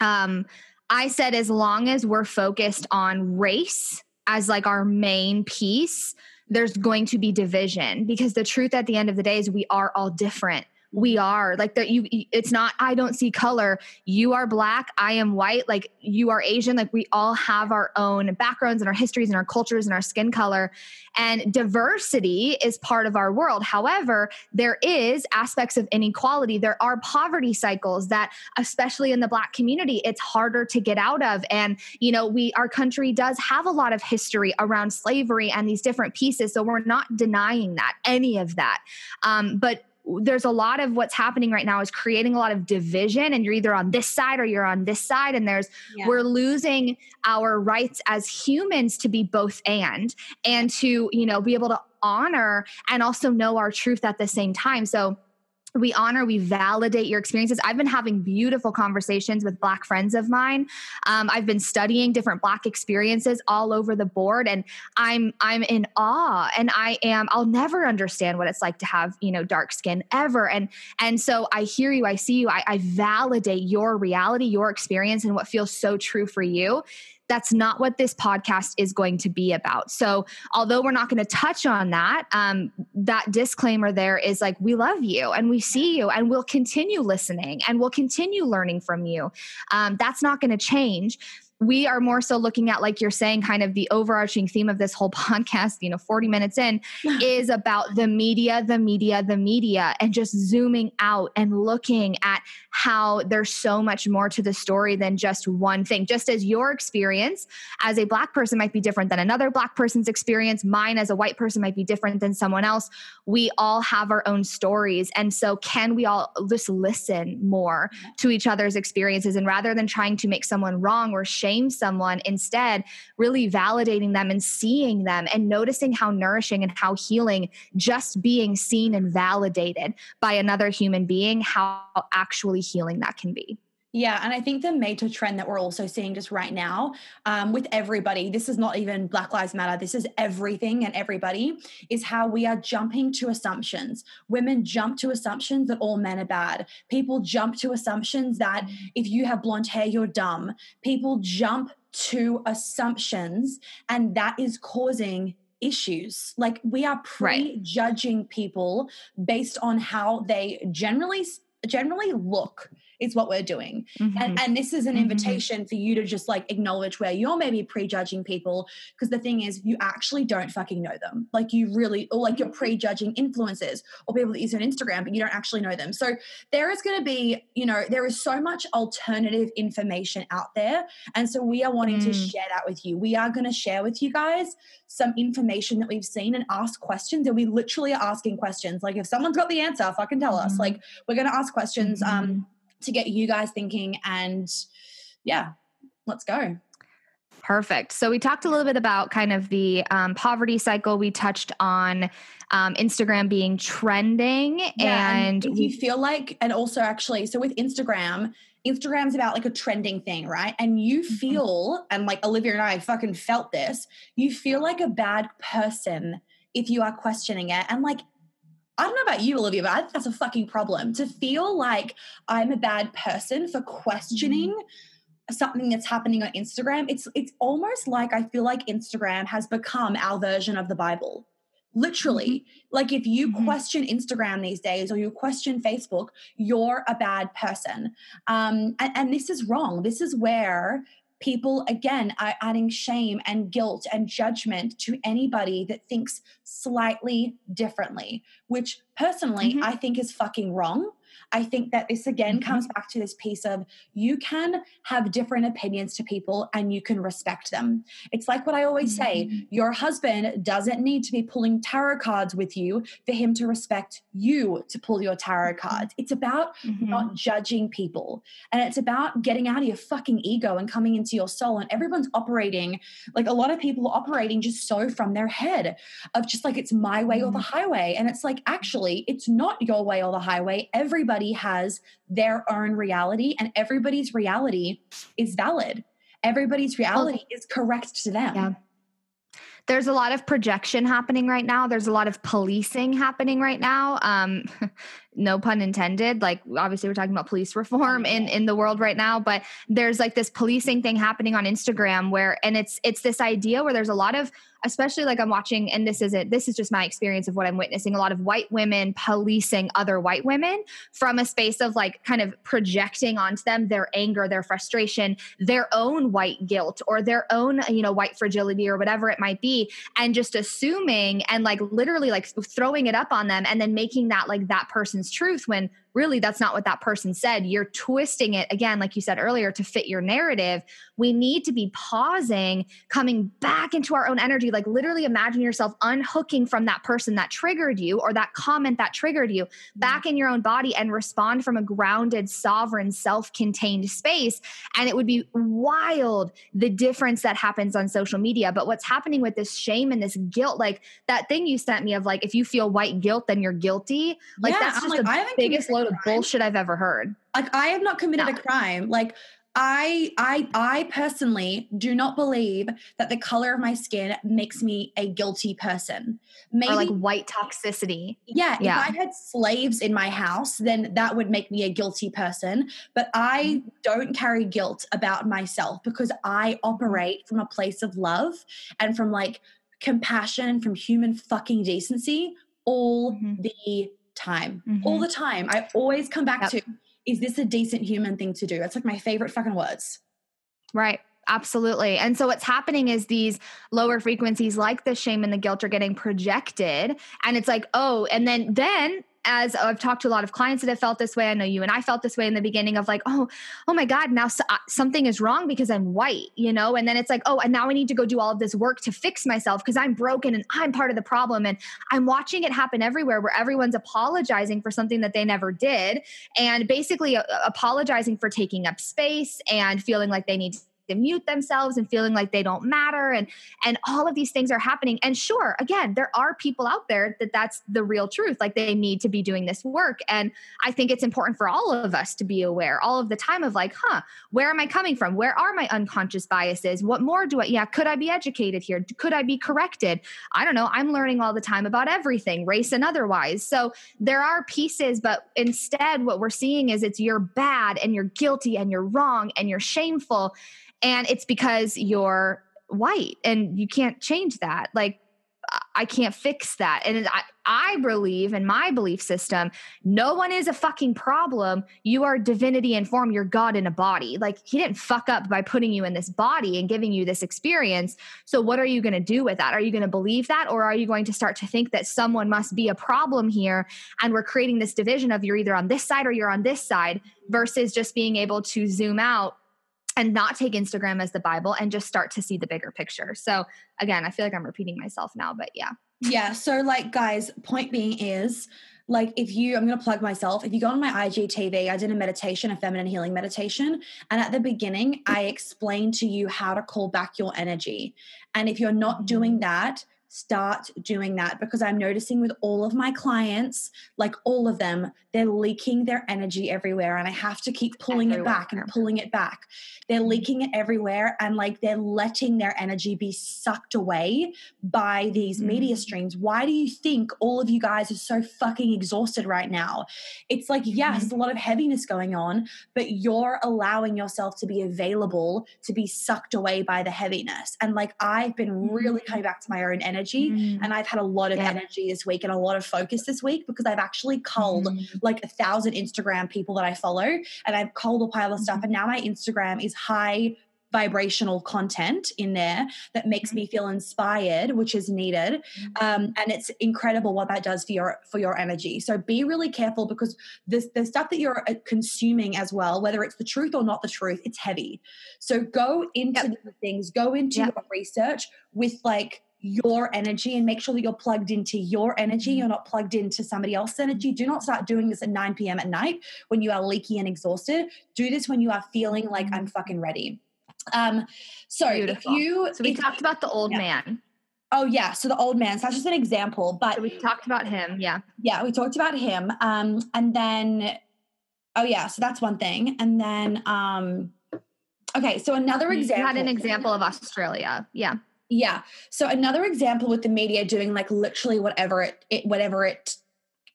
um, I said, as long as we're focused on race as like our main piece, there's going to be division because the truth at the end of the day is we are all different. We are like that. You, it's not, I don't see color. You are black. I am white. Like you are Asian. Like we all have our own backgrounds and our histories and our cultures and our skin color. And diversity is part of our world. However, there is aspects of inequality. There are poverty cycles that, especially in the black community, it's harder to get out of. And, you know, we, our country does have a lot of history around slavery and these different pieces. So we're not denying that, any of that. Um, but there's a lot of what's happening right now is creating a lot of division and you're either on this side or you're on this side and there's yeah. we're losing our rights as humans to be both and and to you know be able to honor and also know our truth at the same time so we honor we validate your experiences. I've been having beautiful conversations with black friends of mine. Um, i've been studying different black experiences all over the board and i'm i'm in awe and i am i'll never understand what it's like to have you know dark skin ever and and so i hear you i see you i, I validate your reality your experience and what feels so true for you that's not what this podcast is going to be about. So, although we're not going to touch on that, um, that disclaimer there is like, we love you and we see you and we'll continue listening and we'll continue learning from you. Um, that's not going to change we are more so looking at like you're saying kind of the overarching theme of this whole podcast you know 40 minutes in is about the media the media the media and just zooming out and looking at how there's so much more to the story than just one thing. Just as your experience as a black person might be different than another black person's experience mine as a white person might be different than someone else we all have our own stories. And so can we all just listen more to each other's experiences? And rather than trying to make someone wrong or shame shame someone, instead, really validating them and seeing them and noticing how nourishing and how healing just being seen and validated by another human being, how actually healing that can be. Yeah, and I think the major trend that we're also seeing just right now um, with everybody, this is not even Black Lives Matter, this is everything and everybody, is how we are jumping to assumptions. Women jump to assumptions that all men are bad. People jump to assumptions that mm. if you have blonde hair, you're dumb. People jump to assumptions, and that is causing issues. Like we are prejudging right. people based on how they generally generally look is what we're doing. Mm-hmm. And, and this is an mm-hmm. invitation for you to just like acknowledge where you're maybe prejudging people. Because the thing is, you actually don't fucking know them. Like you really, or like you're prejudging influencers or people that use on Instagram, but you don't actually know them. So there is going to be, you know, there is so much alternative information out there. And so we are wanting mm. to share that with you. We are going to share with you guys some information that we've seen and ask questions. And we literally are asking questions. Like if someone's got the answer, fucking tell mm. us. Like we're going to ask questions. Um, mm-hmm. Um, to get you guys thinking. And yeah, let's go. Perfect. So we talked a little bit about kind of the um, poverty cycle. We touched on um, Instagram being trending, yeah, and, and you feel like, and also actually, so with Instagram, Instagram's about like a trending thing, right? And you mm-hmm. feel, and like Olivia and I fucking felt this, you feel like a bad person if you are questioning it. And like I don't know about you, Olivia, but I think that's a fucking problem. To feel like I'm a bad person for questioning something that's happening on Instagram, it's it's almost like I feel like Instagram has become our version of the Bible. Literally, mm-hmm. like if you mm-hmm. question Instagram these days or you question Facebook, you're a bad person. Um, and, and this is wrong. This is where people again are adding shame and guilt and judgment to anybody that thinks slightly differently which personally mm-hmm. i think is fucking wrong I think that this again mm-hmm. comes back to this piece of you can have different opinions to people and you can respect them. It's like what I always mm-hmm. say your husband doesn't need to be pulling tarot cards with you for him to respect you to pull your tarot mm-hmm. cards. It's about mm-hmm. not judging people and it's about getting out of your fucking ego and coming into your soul. And everyone's operating like a lot of people are operating just so from their head of just like it's my way or the mm-hmm. highway. And it's like actually, it's not your way or the highway. Everybody everybody has their own reality and everybody's reality is valid. Everybody's reality is correct to them. Yeah. There's a lot of projection happening right now. There's a lot of policing happening right now. Um, no pun intended like obviously we're talking about police reform in in the world right now but there's like this policing thing happening on instagram where and it's it's this idea where there's a lot of especially like i'm watching and this isn't this is just my experience of what i'm witnessing a lot of white women policing other white women from a space of like kind of projecting onto them their anger their frustration their own white guilt or their own you know white fragility or whatever it might be and just assuming and like literally like throwing it up on them and then making that like that person's truth when really that's not what that person said. You're twisting it again, like you said earlier, to fit your narrative. We need to be pausing, coming back into our own energy. Like literally imagine yourself unhooking from that person that triggered you or that comment that triggered you back in your own body and respond from a grounded, sovereign, self contained space. And it would be wild the difference that happens on social media. But what's happening with this shame and this guilt, like that thing you sent me of like, if you feel white guilt, then you're guilty. Like yeah, that's just like, the biggest load of bullshit I've ever heard. Like I have not committed no. a crime. Like I I I personally do not believe that the color of my skin makes me a guilty person. Maybe or like white toxicity. Yeah, yeah, if I had slaves in my house, then that would make me a guilty person. But I mm-hmm. don't carry guilt about myself because I operate from a place of love and from like compassion, from human fucking decency all mm-hmm. the time. Mm-hmm. All the time. I always come back yep. to is this a decent human thing to do? That's like my favorite fucking words. Right. Absolutely. And so what's happening is these lower frequencies like the shame and the guilt are getting projected and it's like, "Oh, and then then as I've talked to a lot of clients that have felt this way, I know you and I felt this way in the beginning of like, oh, oh my God, now so, uh, something is wrong because I'm white, you know? And then it's like, oh, and now I need to go do all of this work to fix myself because I'm broken and I'm part of the problem. And I'm watching it happen everywhere where everyone's apologizing for something that they never did and basically uh, apologizing for taking up space and feeling like they need to mute themselves and feeling like they don't matter and and all of these things are happening. And sure again there are people out there that that's the real truth like they need to be doing this work. And i think it's important for all of us to be aware all of the time of like huh where am i coming from? Where are my unconscious biases? What more do i yeah could i be educated here? Could i be corrected? I don't know. I'm learning all the time about everything race and otherwise. So there are pieces but instead what we're seeing is it's you're bad and you're guilty and you're wrong and you're shameful and it's because you're white and you can't change that. Like, I can't fix that. And I, I believe in my belief system, no one is a fucking problem. You are divinity in form. You're God in a body. Like he didn't fuck up by putting you in this body and giving you this experience. So what are you going to do with that? Are you going to believe that? Or are you going to start to think that someone must be a problem here? And we're creating this division of you're either on this side or you're on this side versus just being able to zoom out and not take Instagram as the Bible and just start to see the bigger picture. So, again, I feel like I'm repeating myself now, but yeah. Yeah. So, like, guys, point being is like, if you, I'm going to plug myself. If you go on my IGTV, I did a meditation, a feminine healing meditation. And at the beginning, I explained to you how to call back your energy. And if you're not doing that, start doing that because I'm noticing with all of my clients, like all of them, they're leaking their energy everywhere. And I have to keep pulling everywhere. it back and pulling it back. They're mm-hmm. leaking it everywhere and like they're letting their energy be sucked away by these mm-hmm. media streams. Why do you think all of you guys are so fucking exhausted right now? It's like, yes, mm-hmm. a lot of heaviness going on, but you're allowing yourself to be available to be sucked away by the heaviness. And like I've been really coming back to my own energy energy. Mm. And I've had a lot of yeah. energy this week and a lot of focus this week because I've actually culled mm. like a thousand Instagram people that I follow and I've culled a pile of stuff. Mm-hmm. And now my Instagram is high vibrational content in there that makes me mm-hmm. feel inspired which is needed mm-hmm. um, and it's incredible what that does for your for your energy so be really careful because the, the stuff that you're uh, consuming as well whether it's the truth or not the truth it's heavy so go into yep. things go into yep. your research with like your energy and make sure that you're plugged into your energy. Mm-hmm. You're not plugged into somebody else's energy. Do not start doing this at 9 p.m. at night when you are leaky and exhausted. Do this when you are feeling like I'm mm-hmm. fucking ready. Um, so Beautiful. if you So we talked about the old yeah. man. Oh yeah, so the old man. So that's just an example, but so we talked about him. Yeah, yeah, we talked about him. Um, and then, oh yeah, so that's one thing. And then, um, okay, so another example. You had an example of Australia. Yeah. Yeah. So another example with the media doing like literally whatever it, it whatever it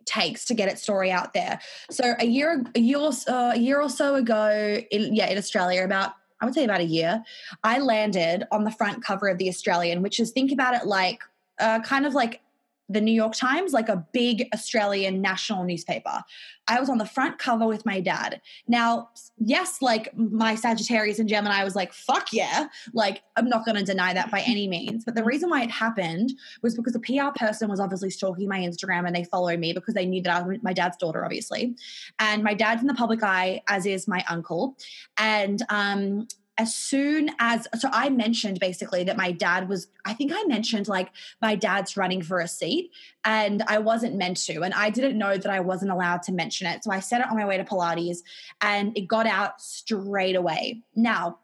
takes to get its story out there. So a year a year or so, a year or so ago, in, yeah, in Australia, about I would say about a year, I landed on the front cover of the Australian, which is think about it like uh, kind of like the New York Times, like a big Australian national newspaper. I was on the front cover with my dad. Now, yes, like my Sagittarius and Gemini was like, fuck yeah. Like, I'm not going to deny that by any means. But the reason why it happened was because the PR person was obviously stalking my Instagram and they follow me because they knew that I was my dad's daughter, obviously. And my dad's in the public eye, as is my uncle. And um, as soon as so I mentioned basically that my dad was I think I mentioned like my dad's running for a seat and I wasn't meant to and I didn't know that I wasn't allowed to mention it so I said it on my way to Pilates and it got out straight away. Now,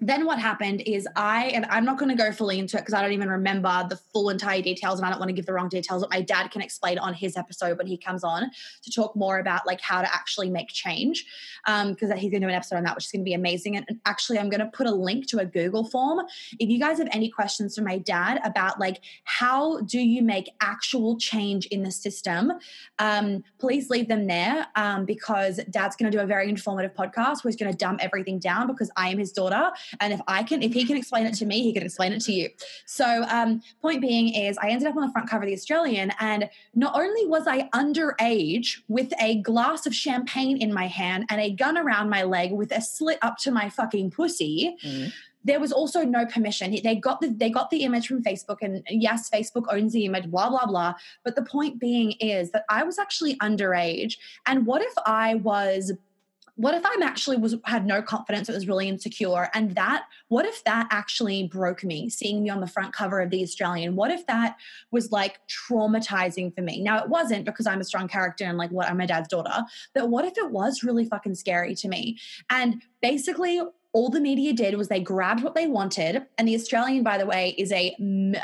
then what happened is I, and I'm not going to go fully into it because I don't even remember the full entire details and I don't want to give the wrong details, but my dad can explain on his episode when he comes on to talk more about like how to actually make change. Um, because he's going to do an episode on that, which is going to be amazing. And, actually, I'm going to put a link to a Google form. If you guys have any questions for my dad about like how do you make actual change in the system, um, please leave them there um, because dad's going to do a very informative podcast where he's going to dumb everything down because I am his daughter and if I can, if he can explain it to me, he can explain it to you. So, um, point being is, I ended up on the front cover of the Australian, and not only was I underage with a glass of champagne in my hand and a gun around my leg with a slit up to my fucking pussy. Mm-hmm there was also no permission. They got the they got the image from Facebook, and yes, Facebook owns the image. Blah blah blah. But the point being is that I was actually underage, and what if I was what if I'm actually was had no confidence, it was really insecure, and that what if that actually broke me, seeing me on the front cover of the Australian? What if that was like traumatizing for me? Now it wasn't because I'm a strong character and like what I'm my dad's daughter, but what if it was really fucking scary to me? And basically all the media did was they grabbed what they wanted and the australian by the way is a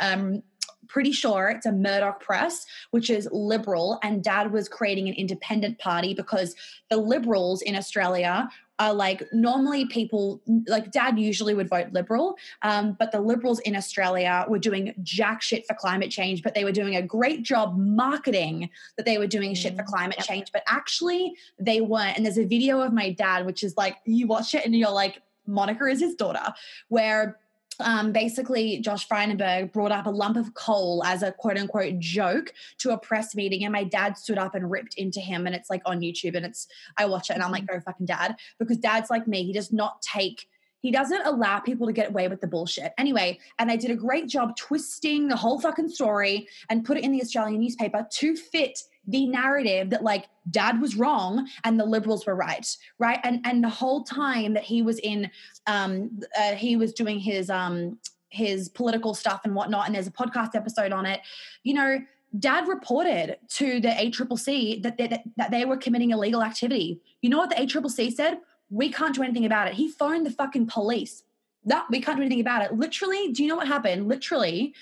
um, pretty sure it's a Murdoch press, which is liberal, and dad was creating an independent party because the liberals in Australia are like normally people like dad usually would vote liberal um, but the liberals in australia were doing jack shit for climate change but they were doing a great job marketing that they were doing shit for mm, climate yep. change but actually they weren't and there's a video of my dad which is like you watch it and you're like monica is his daughter where um, basically Josh Frydenberg brought up a lump of coal as a quote unquote joke to a press meeting, and my dad stood up and ripped into him, and it's like on YouTube, and it's I watch it, and I'm like, mm-hmm. go fucking dad, because dad's like me, he does not take. He doesn't allow people to get away with the bullshit. Anyway, and they did a great job twisting the whole fucking story and put it in the Australian newspaper to fit the narrative that like dad was wrong and the liberals were right right? And and the whole time that he was in um uh, he was doing his um his political stuff and whatnot and there's a podcast episode on it you know dad reported to the ACCC that they, that they were committing illegal activity. You know what the ACCC said? We can't do anything about it. He phoned the fucking police. No we can't do anything about it. Literally do you know what happened? Literally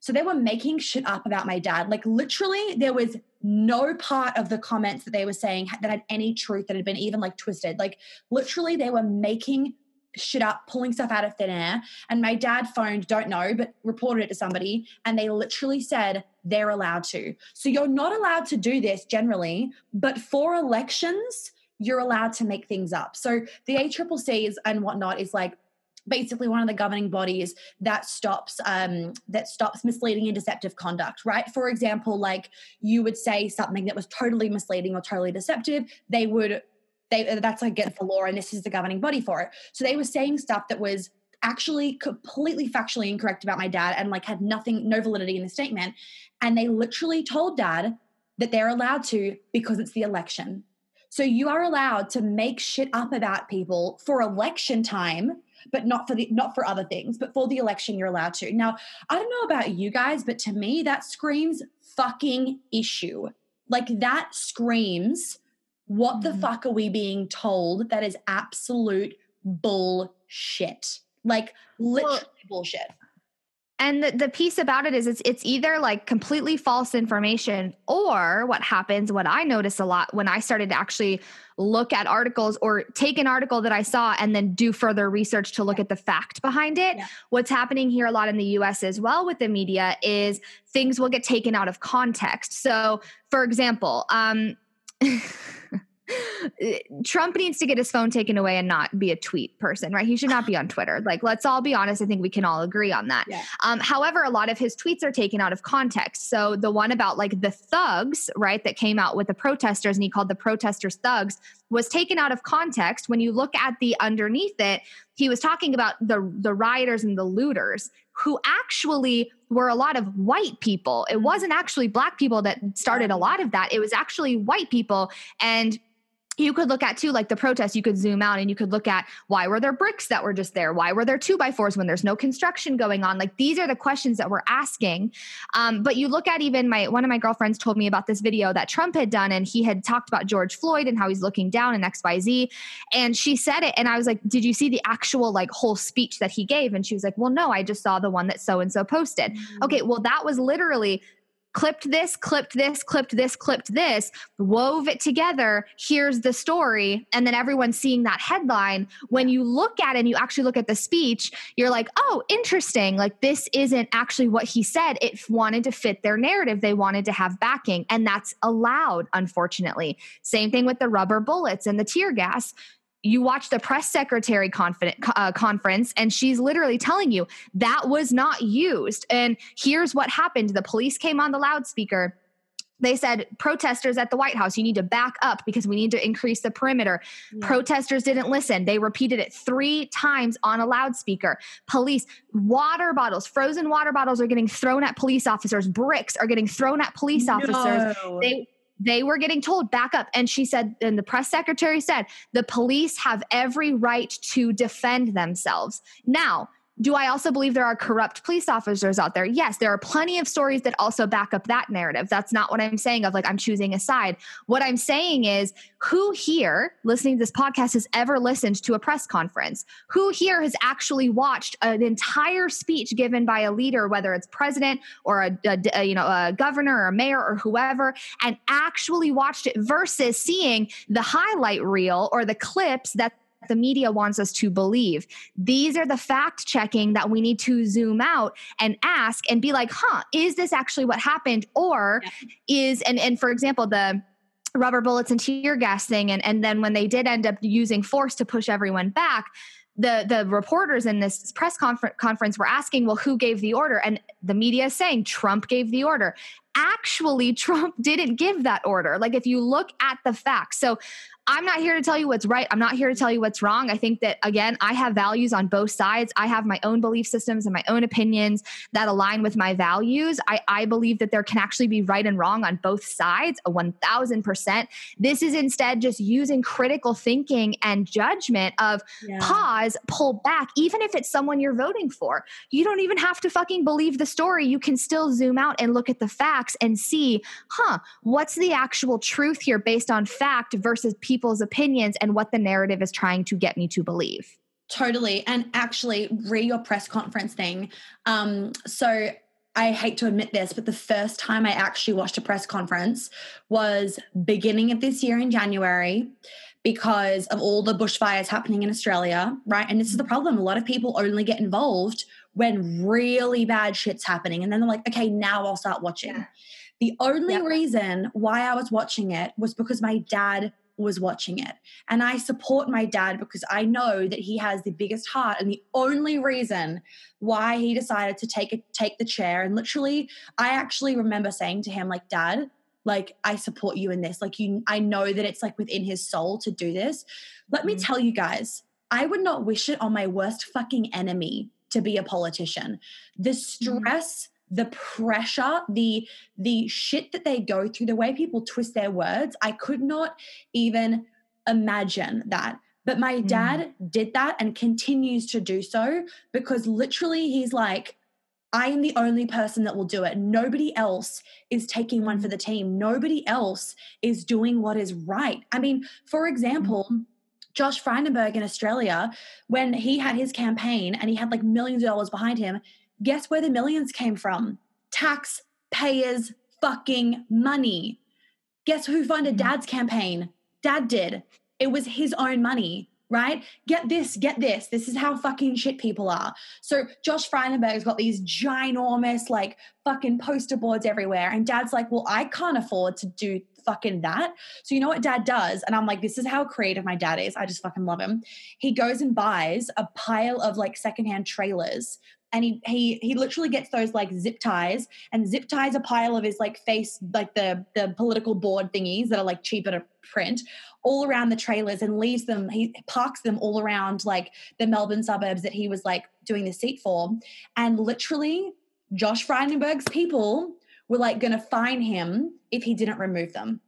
so they were making shit up about my dad. Like literally, there was no part of the comments that they were saying that had any truth that had been even like twisted. Like literally, they were making shit up, pulling stuff out of thin air. And my dad phoned, don't know, but reported it to somebody. And they literally said they're allowed to. So you're not allowed to do this generally, but for elections, you're allowed to make things up. So the ACCCs and whatnot is like, basically one of the governing bodies that stops um, that stops misleading and deceptive conduct right? For example like you would say something that was totally misleading or totally deceptive they would they that's like against the law and this is the governing body for it. So they were saying stuff that was actually completely factually incorrect about my dad and like had nothing no validity in the statement. And they literally told dad that they're allowed to because it's the election. So you are allowed to make shit up about people for election time but not for the not for other things but for the election you're allowed to. Now i don't know about you guys but to me that screams fucking issue. Like that screams what the mm-hmm. fuck are we being told that is absolute bullshit? Like literally well, bullshit and the, the piece about it is it's it's either like completely false information or what happens what i notice a lot when i started to actually look at articles or take an article that i saw and then do further research to look yeah. at the fact behind it yeah. what's happening here a lot in the us as well with the media is things will get taken out of context so for example um Trump needs to get his phone taken away and not be a tweet person, right? He should not be on Twitter. Like, let's all be honest. I think we can all agree on that. Yeah. Um, however, a lot of his tweets are taken out of context. So the one about like the thugs, right, that came out with the protesters and he called the protesters thugs was taken out of context. When you look at the underneath it, he was talking about the the rioters and the looters who actually were a lot of white people. It wasn't actually black people that started a lot of that. It was actually white people and you could look at too like the protests you could zoom out and you could look at why were there bricks that were just there? Why were there two by fours when there's no construction going on? Like these are the questions that we're asking. Um, but you look at even my one of my girlfriends told me about this video that trump had done and he had talked about george floyd and how he's looking down in xyz and she said it and i was like did you see the actual like whole speech that he gave? And she was like well no i just saw the one that so and so posted. Mm-hmm. okay well that was literally clipped this, clipped this, clipped this, clipped this, wove it together. Here's the story. And then everyone's seeing that headline. When you look at it and you actually look at the speech, you're like, oh, interesting. Like, this isn't actually what he said. It wanted to fit their narrative. They wanted to have backing. And that's allowed, unfortunately. Same thing with the rubber bullets and the tear gas you watch the press secretary uh, conference and she's literally telling you that was not used and here's what happened the police came on the loudspeaker they said protesters at the White House, you need to back up because we need to increase the perimeter. Yeah. Protesters didn't listen. They repeated it three times on a loudspeaker. Police, water bottles, frozen water bottles are getting thrown at police officers. Bricks are getting thrown at police no. officers. They they were getting told back up. And she said and the press secretary said the police have every right to defend themselves. Now do I also believe there are corrupt police officers out there? Yes, there are plenty of stories that also back up that narrative. That's not what I'm saying of like I'm choosing a side. What I'm saying is who here listening to this podcast has ever listened to a press conference? Who here has actually watched an entire speech given by a leader, whether it's president or a, a, a you know a governor or a mayor or whoever, and actually watched it versus seeing the highlight reel or the clips that the media wants us to believe. These are the fact checking that we need to zoom out and ask and be like, huh, is this actually what happened? Or is, and, and for example, the, rubber bullets and tear gas thing and, and then when they did end up using force to push everyone back the the reporters in this press confer- conference were asking well who gave the order? And the media is saying trump gave the order. Actually trump didn't give that order. Like if you look at the facts. So I'm not here to tell you what's right. I'm not here to tell you what's wrong. I think that, again, I have values on both sides. I have my own belief systems and my own opinions that align with my values. I, I believe that there can actually be right and wrong on both sides, a 1000%. This is instead just using critical thinking and judgment of yeah. pause, pull back, even if it's someone you're voting for. You don't even have to fucking believe the story. You can still zoom out and look at the facts and see, huh, what's the actual truth here based on fact versus people people's opinions and what the narrative is trying to get me to believe. Totally. And actually, re your press conference thing. Um, so I hate to admit this, but the first time I actually watched a press conference was beginning of this year in January because of all the bushfires happening in Australia, right? And this is the problem. A lot of people only get involved when really bad shit's happening. And then they're like, okay, now I'll start watching. Yeah. The only reason why I was watching it was because my dad was watching it. And I support my dad because I know that he has the biggest heart and the only reason why he decided to take a, take the chair and literally I actually remember saying to him like dad like I support you in this like you I know that it's like within his soul to do this. Let mm-hmm. me tell you guys, I would not wish it on my worst fucking enemy to be a politician. The mm-hmm. stress the pressure the the shit that they go through the way people twist their words i could not even imagine that but my mm. dad did that and continues to do so because literally he's like I am the only person that will do it. Nobody else is taking one for mm. the team. Nobody else is doing what is right. I mean, for example, mm. Josh Frydenberg in Australia, when he had his campaign and he had like millions of dollars behind him, Guess where the millions came from? Taxpayers' fucking money. Guess who funded mm-hmm. dad's campaign? Dad did. It was his own money, right? Get this, get this. This is how fucking shit people are. So Josh Frydenberg's got these ginormous, like, fucking poster boards everywhere. And dad's like, well, I can't afford to do fucking that. So you know what dad does? And I'm like, this is how creative my dad is. I just fucking love him. He goes and buys a pile of like secondhand trailers and he he he literally gets those like zip ties and zip ties a pile of his like face like the the political board thingies that are like cheaper to print all around the trailers and leaves them he parks them all around like the melbourne suburbs that he was like doing the seat for. And literally josh frydenberg's people were like going to fine him if he didn't remove them.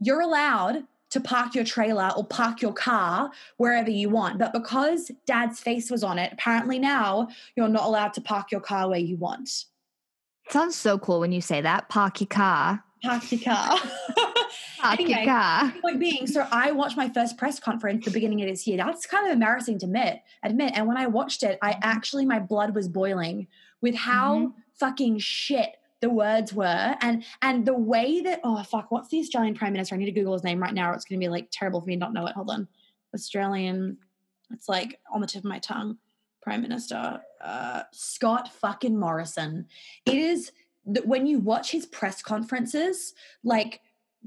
You're allowed to park your trailer or park your car wherever you want. But because dad's face was on it, apparently now you're not allowed to park your car where you want. Sounds so cool when you say that. Park your car. Park your car. park anyway, your car. Point being, so I watched my first press conference the beginning of this year. That's kind of embarrassing to admit. Admit, and when I watched it, I actually my blood was boiling with how mm-hmm. fucking shit the words were and and the way that oh fuck what's the australian prime minister? I need to google his name right now or it's going to be like terrible for me to not know it. Hold on. Australian it's like on the tip of my tongue. Prime minister uh scott fucking morrison. It is that when you watch his press conferences like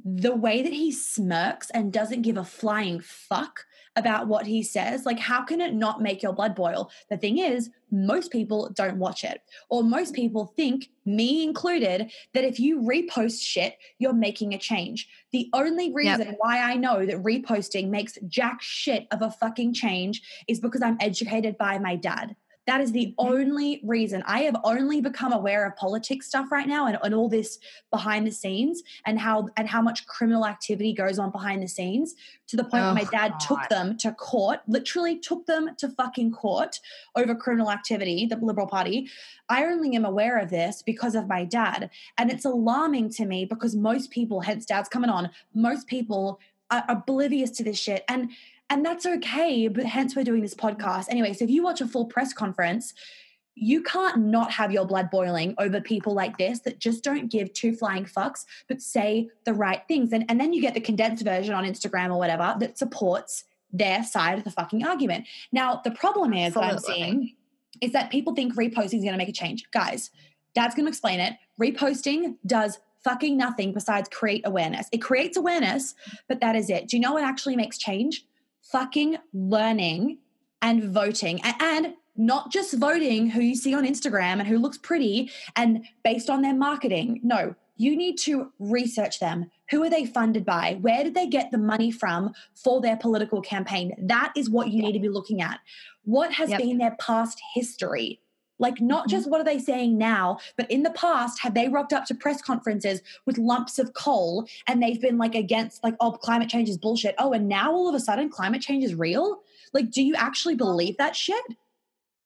the way that he smirks and doesn't give a flying fuck about what he says, like, how can it not make your blood boil? The thing is, most people don't watch it, or most people think, me included, that if you repost shit, you're making a change. The only reason yep. why I know that reposting makes jack shit of a fucking change is because I'm educated by my dad. That is the mm-hmm. only reason I have only become aware of politics stuff right now and, and all this behind the scenes and how and how much criminal activity goes on behind the scenes to the point oh, where my dad God. took them to court, literally took them to fucking court over criminal activity, the Liberal Party. I only am aware of this because of my dad. And it's alarming to me because most people, hence dad's coming on, most people are oblivious to this shit. And and that's okay, but hence we're doing this podcast. Anyway, so if you watch a full press conference, you can't not have your blood boiling over people like this that just don't give two flying fucks, but say the right things. And, and then you get the condensed version on Instagram or whatever that supports their side of the fucking argument. Now, the problem is that I'm seeing is that people think reposting is going to make a change. Guys, Dad's going to explain it. Reposting does fucking nothing besides create awareness. It creates awareness, but that is it. Do you know what actually makes change? Fucking learning and voting and not just voting who you see on Instagram and who looks pretty and based on their marketing. No, you need to research them. Who are they funded by? Where did they get the money from for their political campaign? That is what you need to be looking at. What has yep. been their past history? Like, not mm-hmm. just what are they saying now, but in the past, have they rocked up to press conferences with lumps of coal and they've been like against, like, oh, climate change is bullshit. Oh, and now all of a sudden climate change is real? Like, do you actually believe that shit?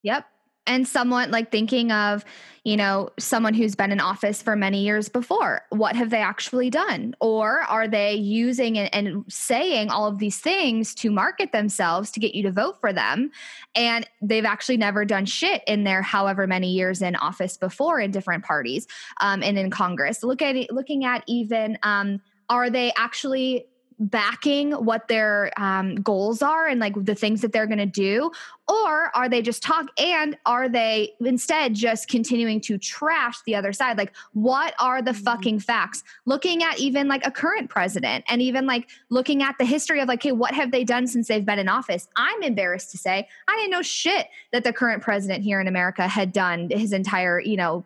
Yep and someone like thinking of you know someone who's been in office for many years before. What have they actually done? Or are they using and, and, saying all of these things to market themselves to get you to vote for them? And they've actually never done shit in their however many years in office before in different parties um, and in congress. Look at looking at even um, are they actually backing what their um, goals are and like the things that they're going to do? Or are they just talk and are they instead just continuing to trash the other side? Like what are the mm-hmm. fucking facts? Looking at even like a current president and even like looking at the history of like hey what have they done since they've been in office? I'm embarrassed to say i didn't know shit that the current president here in america had done his entire you know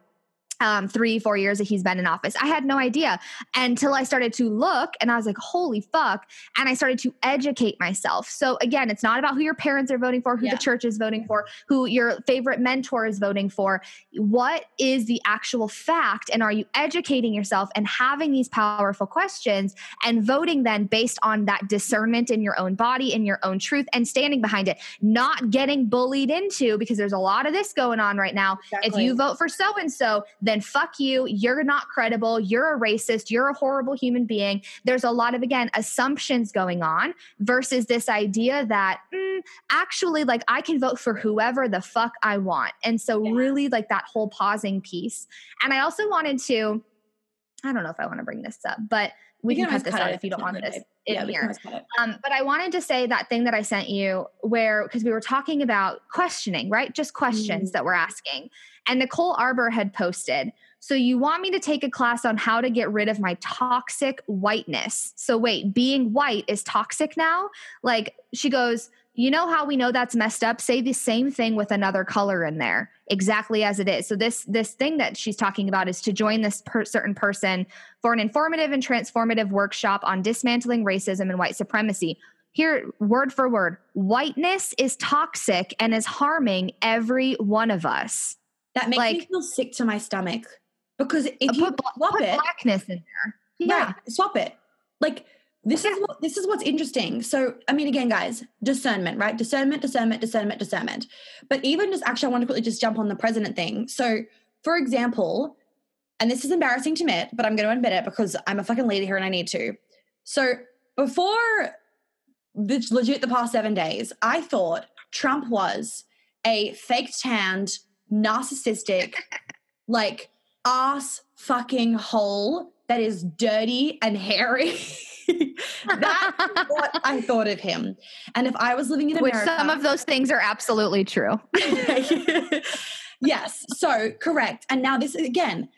um, three, four years that he's been in office. I had no idea until I started to look and I was like, holy fuck. And I started to educate myself. So again, it's not about who your parents are voting for, who yeah. the church is voting for, who your favorite mentor is voting for. What is the actual fact? And are you educating yourself and having these powerful questions and voting then based on that discernment in your own body, in your own truth, and standing behind it, not getting bullied into because there's a lot of this going on right now. Exactly. If you vote for so and so, then fuck you. You're not credible. You're a racist. You're a horrible human being. There's a lot of, again, assumptions going on versus this idea that mm, actually, like, I can vote for whoever the fuck I want. And so, yeah. really, like, that whole pausing piece. And I also wanted to, I don't know if I want to bring this up, but we, we can, can cut this cut out if you don't want this in here. Um, but I wanted to say that thing that I sent you where, because we were talking about questioning, right? Just questions mm. that we're asking. And Nicole Arbour had posted So you want me to take a class on how to get rid of my toxic whiteness. So wait, being white is toxic now? Like she goes, you know how we know that's messed up? Say the same thing with another color in there, exactly as it is. So this this thing that she's talking about is to join this per- certain person for an informative and transformative workshop on dismantling racism and white supremacy. Here, word for word, whiteness is toxic and is harming every one of us. That makes like, me feel sick to my stomach because if you put, swap put it, blackness in there, yeah, right, swap it. Like this is what this is what's interesting. So, I mean, again, guys, discernment, right? Discernment, discernment, discernment, discernment. But even just actually, I want to quickly just jump on the president thing. So, for example, and this is embarrassing to admit, but I'm going to admit it because I'm a fucking leader here and I need to. So, before the legit the past seven days, I thought Trump was a faked tanned, narcissistic, like ass fucking hole that is dirty and hairy. That's what I thought of him. And if I was living in America, which some of those things are absolutely true. yes, so correct. And now this again,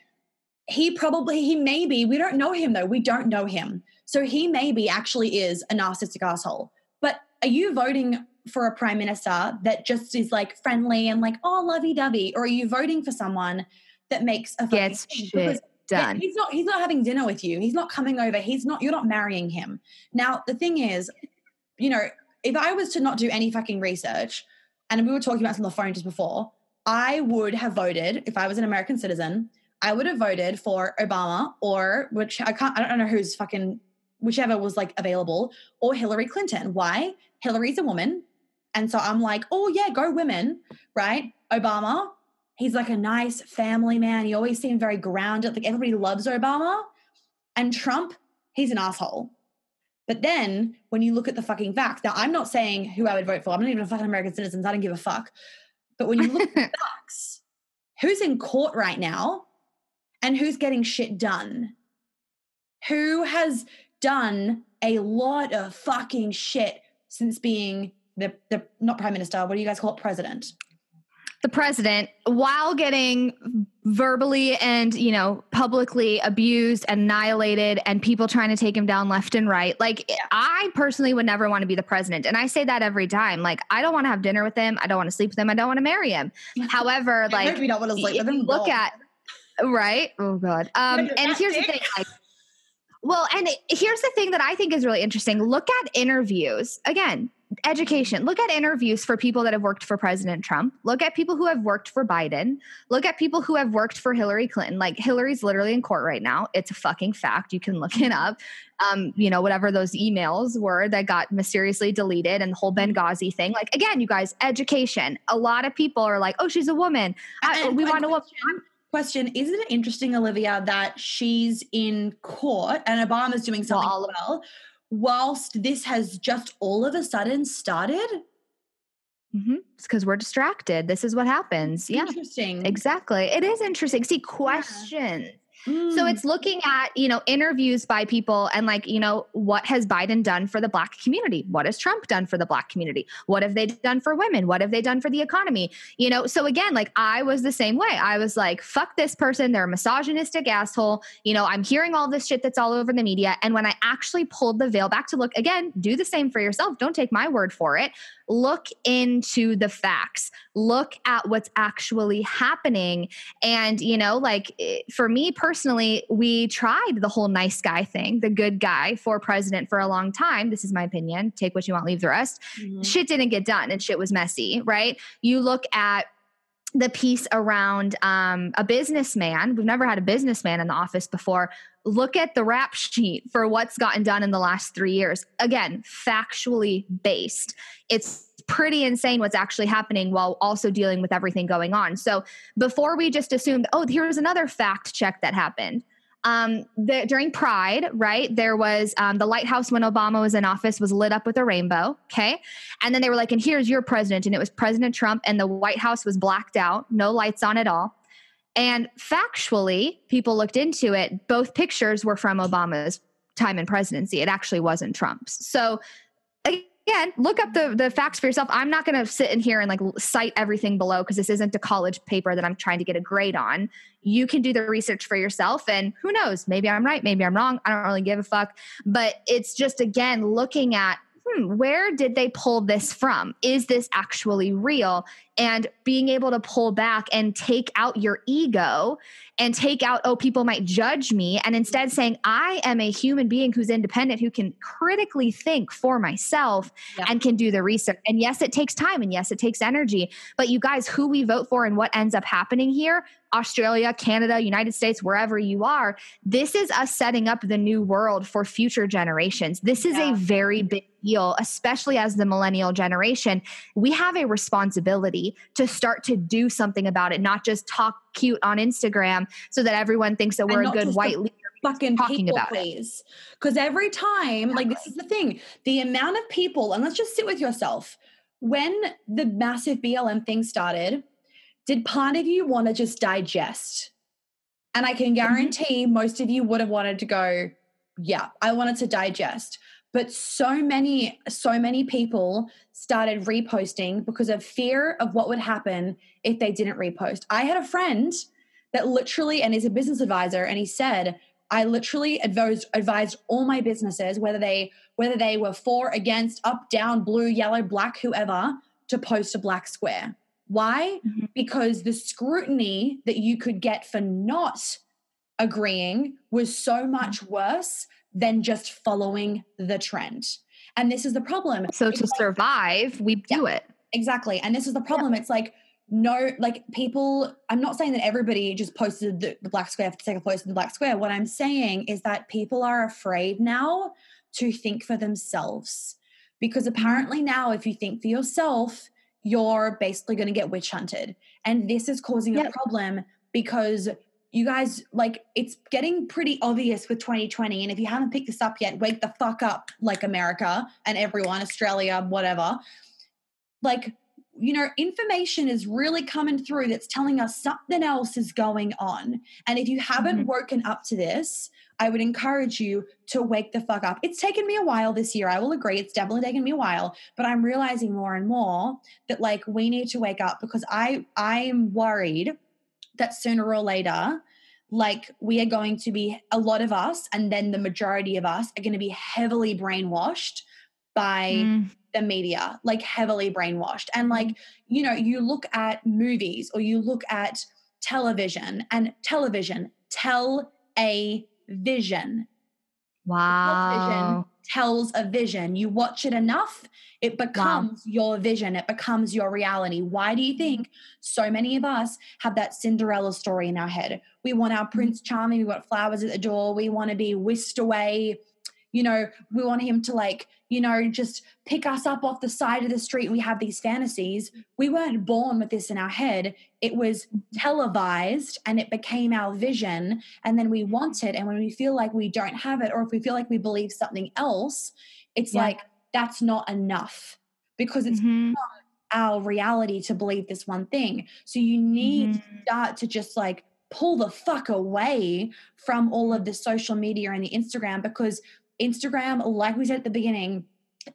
he probably he maybe we don't know him though. We don't know him, so he maybe actually is a narcissistic asshole. But are you voting for a prime minister that just is like friendly and like oh lovey dovey, or are you voting for someone that makes a gets shit done. He's not he's not having dinner with you. He's not coming over. He's not you're not marrying him. Now, the thing is, you know, if I was to not do any fucking research, and we were talking about this on the phone just before, I would have voted if I was an American citizen. I would have voted for Obama or which I can't I don't know who's fucking whichever was like available or Hillary Clinton. Why? Hillary's a woman. And so I'm like, oh yeah, go women, right? Obama, He's like a nice family man. He always seemed very grounded. Like everybody loves Obama. And Trump, he's an asshole. But then when you look at the fucking facts, now I'm not saying who I would vote for. I'm not even a fucking American citizen. I don't give a fuck. But when you look at the facts, who's in court right now and who's getting shit done? Who has done a lot of fucking shit since being the, the not prime minister, what do you guys call it? President. The president while getting verbally and you know publicly abused annihilated and people trying to take him down left and right like i personally would never want to be the president. And i say that every time. Like i don't want to have dinner with him. I don't want to sleep with him. I don't want to marry him. However like we don't want to sleep with him look at right? Oh god. Um and here's the thing like well, and here's the thing that I think is really interesting. Look at interviews. Again, education. Look at interviews for people that have worked for President Trump. Look at people who have worked for Biden. Look at people who have worked for Hillary Clinton. Like Hillary's literally in court right now. It's a fucking fact. You can look it up. Um, you know, whatever those emails were that got mysteriously deleted and the whole Benghazi thing. Like again, you guys, education. A lot of people are like, "Oh, she's a woman. I, we want a woman." Question isn't it interesting olivia that she's in court and obama's doing something well, well whilst this has just all of a sudden started Mm-hmm. It's because we're distracted. This is what happens. Yeah. Interesting. Exactly. It is interesting. See, questions. Yeah. Mm. So it's looking at, you know, interviews by people and like, you know, what has Biden done for the black community? What has Trump done for the black community? What have they done for women? What have they done for the economy? You know, so again, like I was the same way. I was like, fuck this person. They're a misogynistic asshole. You know, I'm hearing all this shit that's all over the media. And when I actually pulled the veil back to look again, do the same for yourself. Don't take my word for it look into the facts look at what's actually happening and you know like eh, for me personally we tried the whole nice guy thing the good guy for president for a long time this is my opinion take what you want leave the rest mm-hmm. shit didn't get done and shit was messy right you look at the piece around um, a businessman. We've never had a businessman in the office before. Look at the rap sheet for what's gotten done in the last three years. Again, factually based. It's pretty insane what's actually happening while also dealing with everything going on. So before we just assumed, oh, here's another fact check that happened um, the, during Pride, right, there was um, the White House when Obama was in office was lit up with a rainbow. Okay. And then they were like, and here's your president. And it was President Trump, and the White House was blacked out, no lights on at all. And factually, people looked into it. Both pictures were from Obama's time in presidency. It actually wasn't Trump's. So, again, look up the the facts for yourself. I'm not going to sit in here and like cite everything below because this isn't a college paper that I'm trying to get a grade on. You can do the research for yourself, and who knows? Maybe I'm right, maybe I'm wrong. I don't really give a fuck. But it's just again looking at hmm, where did they pull this from? Is this actually real? And being able to pull back and take out your ego and take out, oh, people might judge me, and instead saying, I am a human being who's independent, who can critically think for myself yeah. and can do the research. And yes, it takes time and yes, it takes energy. But you guys, who we vote for and what ends up happening here, Australia, Canada, United States, wherever you are, this is us setting up the new world for future generations. This is yeah. a very big deal, especially as the millennial generation. We have a responsibility to start to do something about it, not just talk cute on Instagram so that everyone thinks that we're a good white leader fucking talking people, about please. Because every time, like this is the thing, the amount of people, and let's just sit with yourself. When the massive BLM thing started, did part of you want to just digest? And I can mm-hmm. guarantee mm-hmm. most of you would have wanted to go, yeah, I wanted to digest. But so many, so many people started reposting because of fear of what would happen if they didn't repost. I had a friend that literally, and he's a business advisor, and he said, I literally advised advised all my businesses, whether they whether they were for, against, up, down, blue, yellow, black, whoever, to post a black square. Why? Mm-hmm. Because the scrutiny that you could get for not agreeing was so mm-hmm. much worse than just following the trend. And this is the problem. So it's to like, survive, we do it. Exactly. And this is the problem. Yeah. It's like, no, like people, I'm not saying that everybody just posted the, the black square for the sake of posting the black square. What I'm saying is that people are afraid now to think for themselves. Because mm-hmm. apparently now, if you think for yourself, you're basically going to get witch hunted. And this is causing yep. a problem because you guys like it's getting pretty obvious with 2020 and if you haven't picked this up yet wake the fuck up like america and everyone australia whatever. Like you know information is really coming through that's telling us something else is going on. And if you haven't mm-hmm. woken up to this i would encourage you to wake the fuck up. It's taken me a while this year i will agree it's definitely taken me a while but i'm realizing more and more that like we need to wake up because i i'm worried that sooner or later, like we are going to be a lot of us, and then the majority of us are going to be heavily brainwashed by mm. the media, like heavily brainwashed. And like, mm. you know, you look at movies or you look at television, and television, tell a vision. Wow tells a vision. You watch it enough, it becomes wow. your vision, it becomes your reality. Why do you think so many of us have that Cinderella story in our head? We want our mm-hmm. Prince Charming, we want flowers at the door, we want to be whisked away you know, we want him to like, you know, just pick us up off the side of the street. We have these fantasies. We weren't born with this in our head. It was televised and it became our vision. And then we want it. And when we feel like we don't have it, or if we feel like we believe something else, it's yeah. like that's not enough because it's mm-hmm. our reality to believe this one thing. So you need mm-hmm. to start to just like pull the fuck away from all of the social media and the Instagram because Instagram, like we said at the beginning,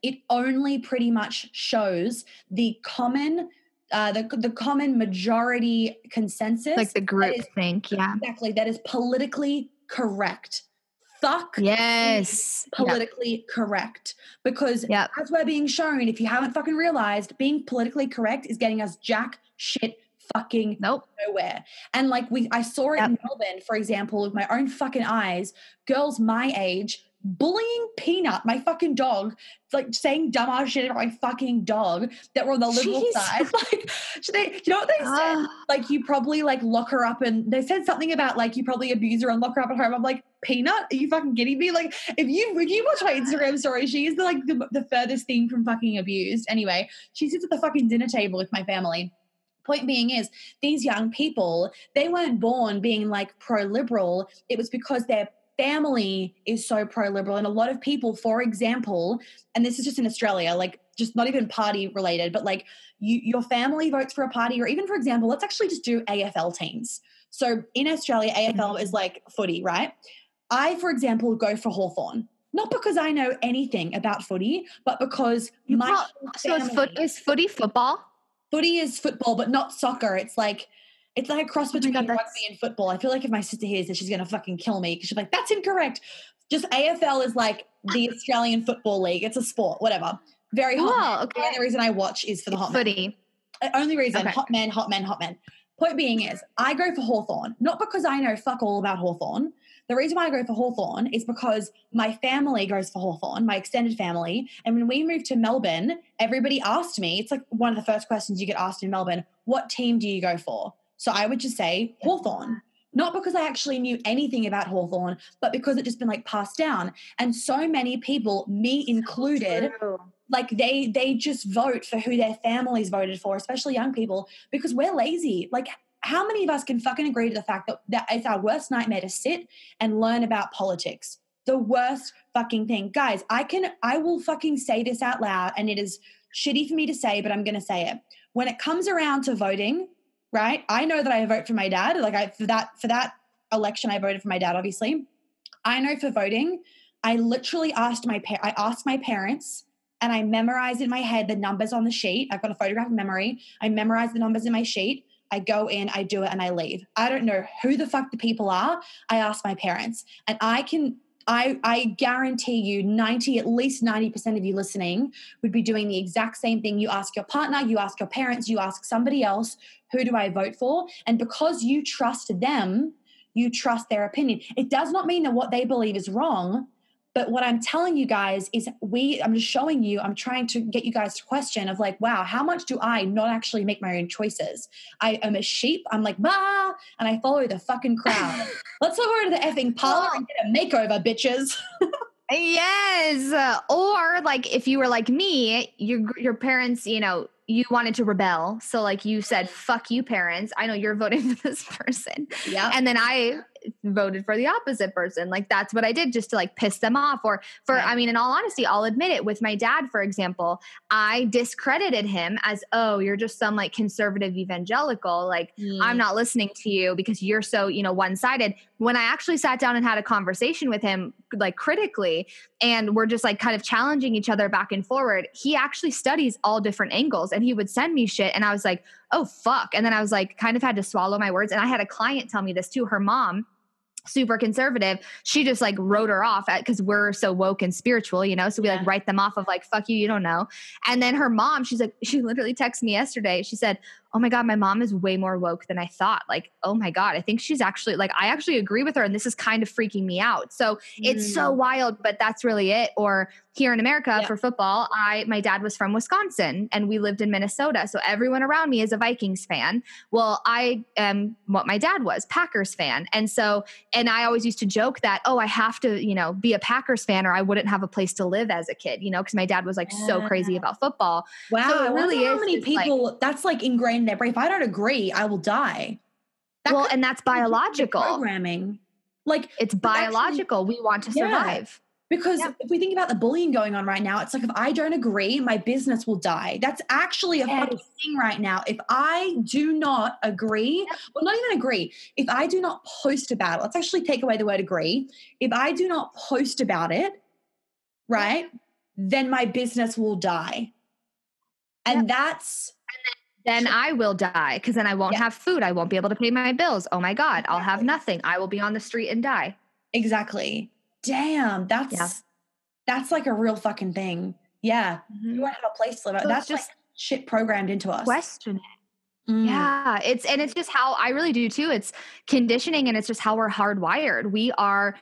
it only pretty much shows the common uh, the the common majority consensus, like the group is, think, yeah, exactly. That is politically correct. Fuck yes, politically yep. correct. Because yep. as we're being shown, if you haven't fucking realized, being politically correct is getting us jack shit fucking nope nowhere. And like we, I saw it yep. in Melbourne, for example, with my own fucking eyes. Girls my age bullying Peanut, my fucking dog, like saying dumbass shit about my fucking dog that were on the liberal Jeez. side. Like, they, you know what they said? Uh, like, you probably like lock her up, and they said something about like you probably abuse her and lock her up at home. I'm like, Peanut, are you fucking kidding me? Like, if you if you watch my Instagram story, she is the, like the, the furthest thing from fucking abused. Anyway, she sits at the fucking dinner table with my family point being is these young people they weren't born being like pro liberal it was because their family is so pro liberal. And a lot of people, for example, and this is just in Australia, like just not even party related, but like you, your family votes for a party, or even for example, let's actually just do AFL teams. So in Australia, AFL mm-hmm. is like footy, right? I, for example, go for Hawthorn. Not because I know anything about footy, but because You my call- so is, foot, is footy football? footy is football, but not soccer. It's like it's like a cross Oh between God, rugby and football. I feel like if my sister hears this, she's gonna fucking kill me because she's like, "That's incorrect." Just AFL is like the Australian Football League. It's a sport, whatever. Very hot. Men. okay. The only reason I watch is for the hot. Footy. Only reason, Okay. hot men, hot men, hot men. Point being is, I go for Hawthorn, not because I know fuck all about Hawthorn. The reason why I go for Hawthorn is because my family goes for Hawthorn, my extended family. And when we moved to Melbourne, everybody asked me, it's like one of the first questions you get asked in Melbourne, what team do you go for? So I would just say Hawthorn. Not because I actually knew anything about Hawthorn, but because it just been like passed down. And so many people, me included, like they they just vote for who their families voted for especially young people because we're lazy. Like how many of us can fucking agree to the fact that, that it's our worst nightmare to sit and learn about politics? The worst fucking thing. Guys i can i will fucking say this out loud and it is shitty for me to say but i'm going to say it. When it comes around to voting right i know that i vote for my dad like i for that for that election i voted for my dad obviously i know for voting i literally asked my pa- i asked my parents and I memorized in my head the numbers on the sheet. I've got a photographic memory. I memorize the numbers in my sheet. I go in, I do it, and I leave. I don't know who the fuck the people are. I ask my parents, and I can. I, I guarantee you 90 at least 90% of you listening would be doing the exact same thing you ask your partner you ask your parents you ask somebody else who do i vote for and because you trust them you trust their opinion it does not mean that what they believe is wrong but what I'm telling you guys is we, I'm just showing you, I'm trying to get you guys to question of like, wow, how much do I not actually make my own choices? I am a sheep. I'm like, bah, and I follow the fucking crowd. Let's go over to the effing parlor and get a makeover, bitches. Yes. Or like if you were like me, your your parents, you know, you wanted to rebel. So like you said, fuck you parents. I know you're voting for this person. Yeah. And then I voted for the opposite person. Like that's what I did just to like piss them off. Or for. I mean, in all honesty, I'll admit it with my dad, for example, I discredited him as, oh, you're just some like conservative evangelical. Like Mm. I'm not listening to you because you're so, you know, one sided. When I actually sat down and had a conversation with him, like critically, and we're just like kind of challenging each other back and forward, he actually studies all different angles and he would send me shit. And I was like, oh, fuck. And then I was like, kind of had to swallow my words. And I had a client tell me this too. Her mom, super conservative she just like wrote her off at because we're so woke and spiritual you know so we Yeah. like write them off of like fuck you you don't know and then her mom she's like she literally texted me yesterday she said oh my god my mom is way more woke than i thought. Like oh my god i think she's actually like i actually agree with her and this is kind of freaking me out. So it's so wild but that's really it. Or here in america Mm. Yeah. for football i my dad was from wisconsin and we lived in minnesota. So everyone around me is a vikings fan. Well i am what my dad was packers fan. And so and i always used to joke that oh i have to you know be a packers fan or i wouldn't have a place to live as a kid you know because my dad was like so crazy about football. Wow. So it really how many just, like- people that's like ingrained in their brain. If I don't agree, I will die. That well and that's biological Programming. Like it's But actually- biological we want to Yeah. survive Because Yeah. if we think about the bullying going on right now, it's like if I don't agree, my business will die. That's actually a Yes. thing right now. If I do not agree, well, not even agree, if I do not post about it, let's actually take away the word agree. If I do not post about it, right, then my business will die. And that's then I will die because then I won't Yeah. have food. I won't be able to pay my bills. Oh my God, I'll have nothing. I will be on the street and die. exactly. Damn, that's that's like a real fucking thing. Yeah. You won't have a place to live. So that's just like shit programmed into us. question it. Mm. Yeah, it's and it's just how I really do too. It's conditioning and it's just how we're hardwired. We are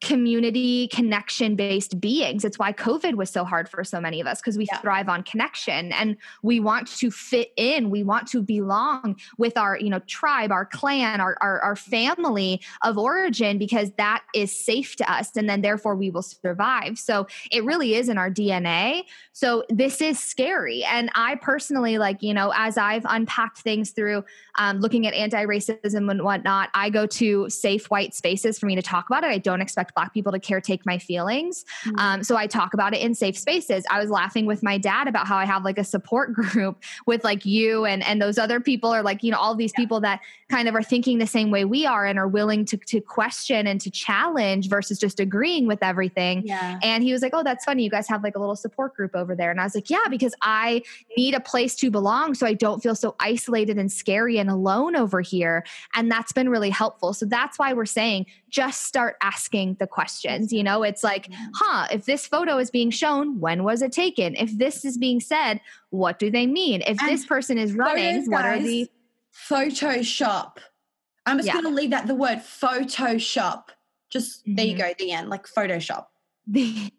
community connection based beings. It's why COVID was so hard for so many of us because we Yeah. thrive on connection and we want to fit in. We want to belong with our, you know, tribe, our clan, our, our, our family of origin because that is safe to us. And then therefore we will survive. So it really is in our DNA. So this is scary. And I personally, like, you know, as I've unpacked things through um, looking at anti racism and whatnot, I go to safe white spaces for me to talk about it. I don't expect expect Black people to caretake my feelings. Mm-hmm. Um, so I talk about it in safe spaces. I was laughing with my dad about how I have like a support group with like you and and those other people are like you know all these yeah. people that kind of are thinking the same way we are and are willing to to question and to challenge versus just agreeing with everything. Yeah. And he was like, "Oh, that's funny. You guys have like a little support group over there." And I was like, "Yeah, because I need a place to belong so I don't feel so isolated and scary and alone over here." And that's been really helpful. So that's why we're saying just start asking the questions. You know, it's like, huh, if this photo is being shown, when was it taken? If this is being said, what do they mean? If and this person is running, photos, what guys, are the Photoshop? I'm just yeah. going to leave that the word Photoshop. Just mm-hmm. there you mm-hmm. go, the end, like Photoshop.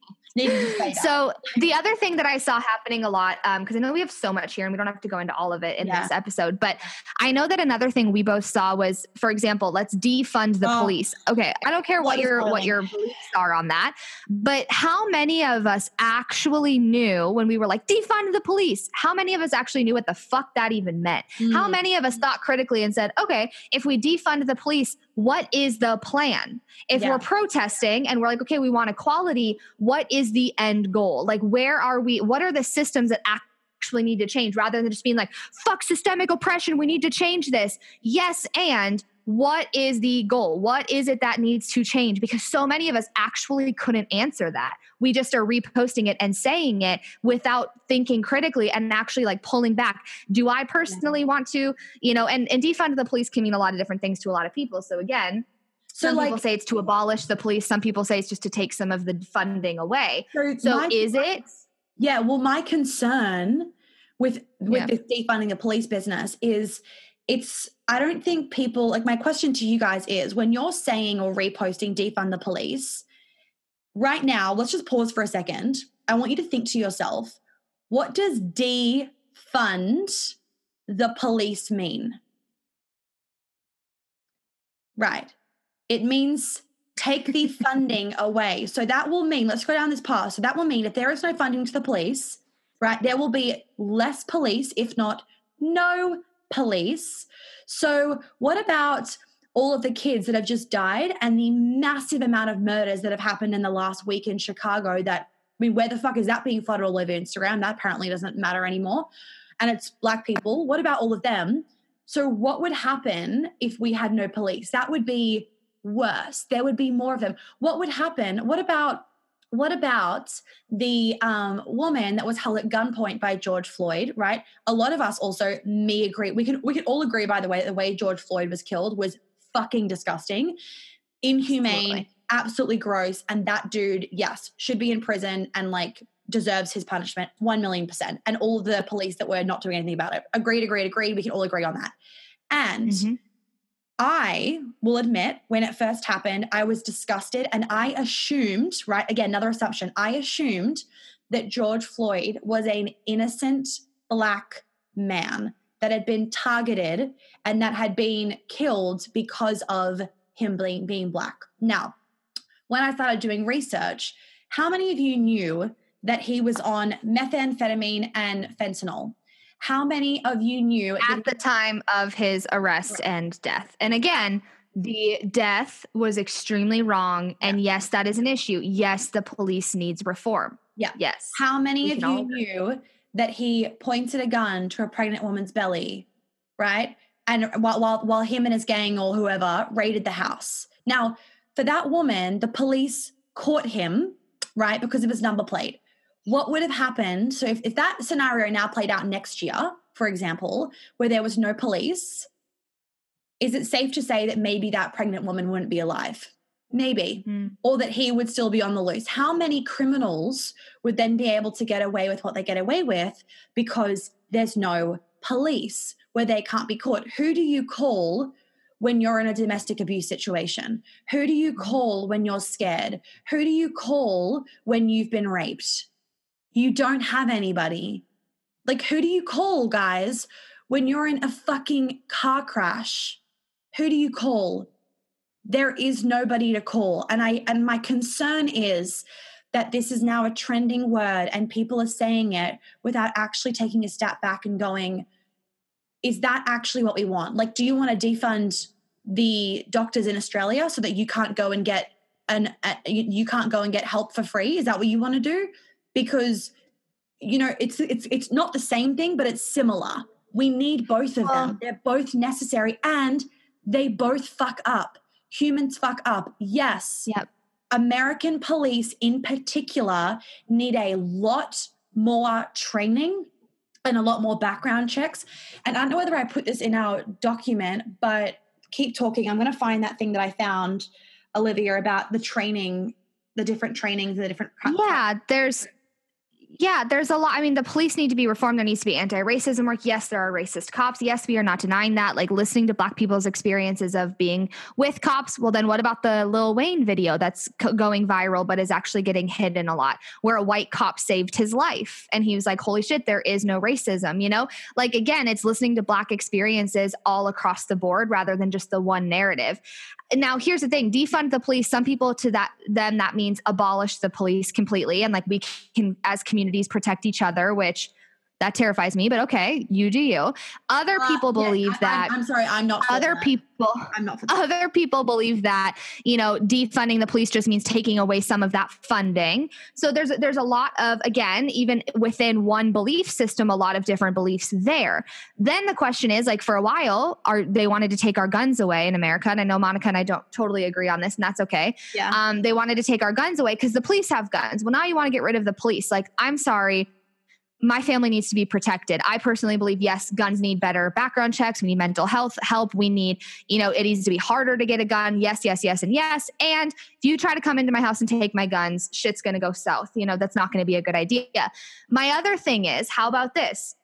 So the other thing that I saw happening a lot, because um, I know we have so much here and we don't have to go into all of it in yeah. this episode, but I know that another thing we both saw was, for example, let's defund the oh. police. Okay, I don't care what, what your what your beliefs are on that, but how many of us actually knew when we were like defund the police? How many of us actually knew what the fuck that even meant? Mm. How many of us thought critically and said, okay, if we defund the police, what is the plan? If yeah. we're protesting and we're like, okay, we want equality, what is the end goal? Like, where are we? What are the systems that actually need to change rather than just being like, fuck systemic oppression, we need to change this? Yes, and what is the goal? What is it that needs to change? Because so many of us actually couldn't answer that. We just are reposting it and saying it without thinking critically and actually like pulling back. Do I personally want to, you know, and, and defund the police can mean a lot of different things to a lot of people. So again, so some like, people say it's to abolish the police. Some people say it's just to take some of the funding away. So, so is it? Yeah. Well, my concern with with yeah. this defunding the police business is it's I don't think people like my question to you guys is when you're saying or reposting defund the police, right now, let's just pause for a second. I want you to think to yourself, what does defund the police mean? Right. It means take the funding away. So that will mean, let's go down this path. So that will mean if there is no funding to the police, right, there will be less police, if not no police. So, what about all of the kids that have just died and the massive amount of murders that have happened in the last week in Chicago that I mean, where the fuck is that being flooded all over Instagram? That apparently doesn't matter anymore. And it's black people. What about all of them? So, what would happen if we had no police? That would be worse. There would be more of them. What would happen? What about what about the um, woman that was held at gunpoint by George Floyd? Right. A lot of us also me agree. We can we can all agree, by the way, that the way George Floyd was killed was fucking disgusting, inhumane, absolutely, absolutely gross. And that dude, yes, should be in prison and like deserves his punishment, one million percent. And all the police that were not doing anything about it. Agreed, agreed, agreed. We can all agree on that. And mm-hmm. I will admit, when it first happened, I was disgusted and I assumed, right? Again, another assumption. I assumed that George Floyd was an innocent black man that had been targeted and that had been killed because of him being, being black. Now, when I started doing research, how many of you knew that he was on methamphetamine and fentanyl? How many of you knew at the time of his arrest right. and death? And again, the death was extremely wrong. And yes, that is an issue. Yes, the police needs reform. Yeah. Yes. How many of you knew that he pointed a gun to a pregnant woman's belly, right? And while, while, while him and his gang or whoever raided the house. Now, for that woman, the police caught him, right, because of his number plate what would have happened? So, if, if that scenario now played out next year, for example, where there was no police, is it safe to say that maybe that pregnant woman wouldn't be alive? Maybe. Mm. Or that he would still be on the loose. How many criminals would then be able to get away with what they get away with because there's no police where they can't be caught? Who do you call when you're in a domestic abuse situation? Who do you hmm. call when you're scared? Who do you call when you've been raped? You don't have anybody. Like, who do you call, guys, when you're in a fucking car crash? Who do you call? There is nobody to call. And I and my concern is that this is now a trending word and people are saying it without actually taking a step back and going, is that actually what we want? Like, do you want to defund the doctors in Australia so that you can't go and get an uh, you, you can't go and get help for free? Is that what you want to do? Because you know, it's it's it's not the same thing, but it's similar. We need both of them. They're both necessary and they both fuck up. Humans fuck up. Yes. Yep. American police in particular need a lot more training and a lot more background checks. And I don't know whether I put this in our document, but keep talking. I'm going to find that thing that I found, Olivia, about the training, the different trainings, the different. Yeah, there's yeah, there's a lot. I mean, the police need to be reformed. There needs to be anti racism work. Yes, there are racist cops. Yes, we are not denying that. Like listening to Black people's experiences of being with cops. Well, then what about the Lil Wayne video that's going viral, but is actually getting hidden a lot, where a white cop saved his life? And he was like, holy shit, there is no racism. You know, like again, it's listening to Black experiences all across the board rather than just the one narrative now here's the thing defund the police. Some people to that them that means abolish the police completely. And like we can as communities protect each other which that terrifies me, but okay, you do you. Other uh, people believe yeah, that. I'm, I'm, sorry, I'm not. other that. people. I'm not. other people believe that you know defunding the police just means taking away some of that funding. So there's there's a lot of again even within one belief system, a lot of different beliefs there. Then the question is like for a while, are they wanted to take our guns away in America? And I know Monica and I don't totally agree on this, and that's okay. Yeah. Um, they wanted to take our guns away because the police have guns. Well, now you want to get rid of the police. Like I'm sorry my family needs to be protected. I personally believe yes, guns need better background checks. We need mental health help. We need, you know, it needs to be harder to get a gun. Yes, yes, yes, and yes. And if you try to come into my house and take my guns, shit's going to go south. You know, that's not going to be a good idea. My other thing is, how about this?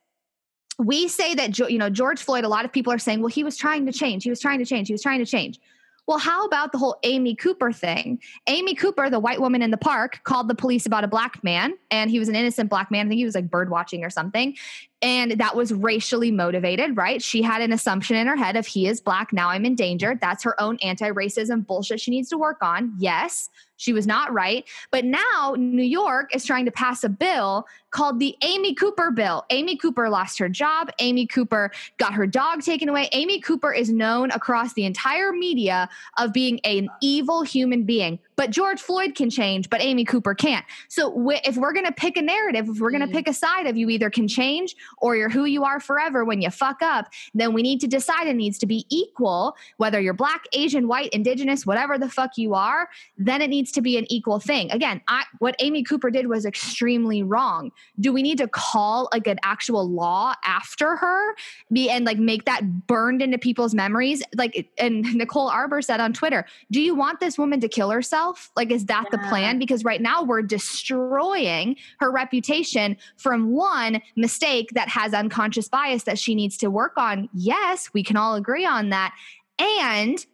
We say that, you know, George Floyd, a lot of people are saying, well, he was trying to change. He was trying to change. He was trying to change. Well, how about the whole Amy Cooper thing? Amy Cooper, the white woman in the park, called the police about a black man, and he was an innocent black man. I think he was like bird watching or something. And that was racially motivated, right? She had an assumption in her head of he is black, now I'm in danger. That's her own anti racism bullshit she needs to work on. Yes, she was not right. But now New York is trying to pass a bill called the Amy Cooper bill. Amy Cooper lost her job. Amy Cooper got her dog taken away. Amy Cooper is known across the entire media of being an evil human being. But George Floyd can change, but Amy Cooper can't. So if we're going to pick a narrative, if we're going to mm. pick a side of you either can change or you're who you are forever when you fuck up, then we need to decide it needs to be equal, whether you're black, Asian, white, indigenous, whatever the fuck you are, then it needs to be an equal thing. Again, I, what Amy Cooper did was extremely wrong. Do we need to call like an actual law after her be and like make that burned into people's memories? Like and Nicole Arbour said on Twitter, do you want this woman to kill herself? Herself? Like, is that yeah. the plan? Because right now we're destroying her reputation from one mistake that has unconscious bias that she needs to work on. Yes, we can all agree on that. And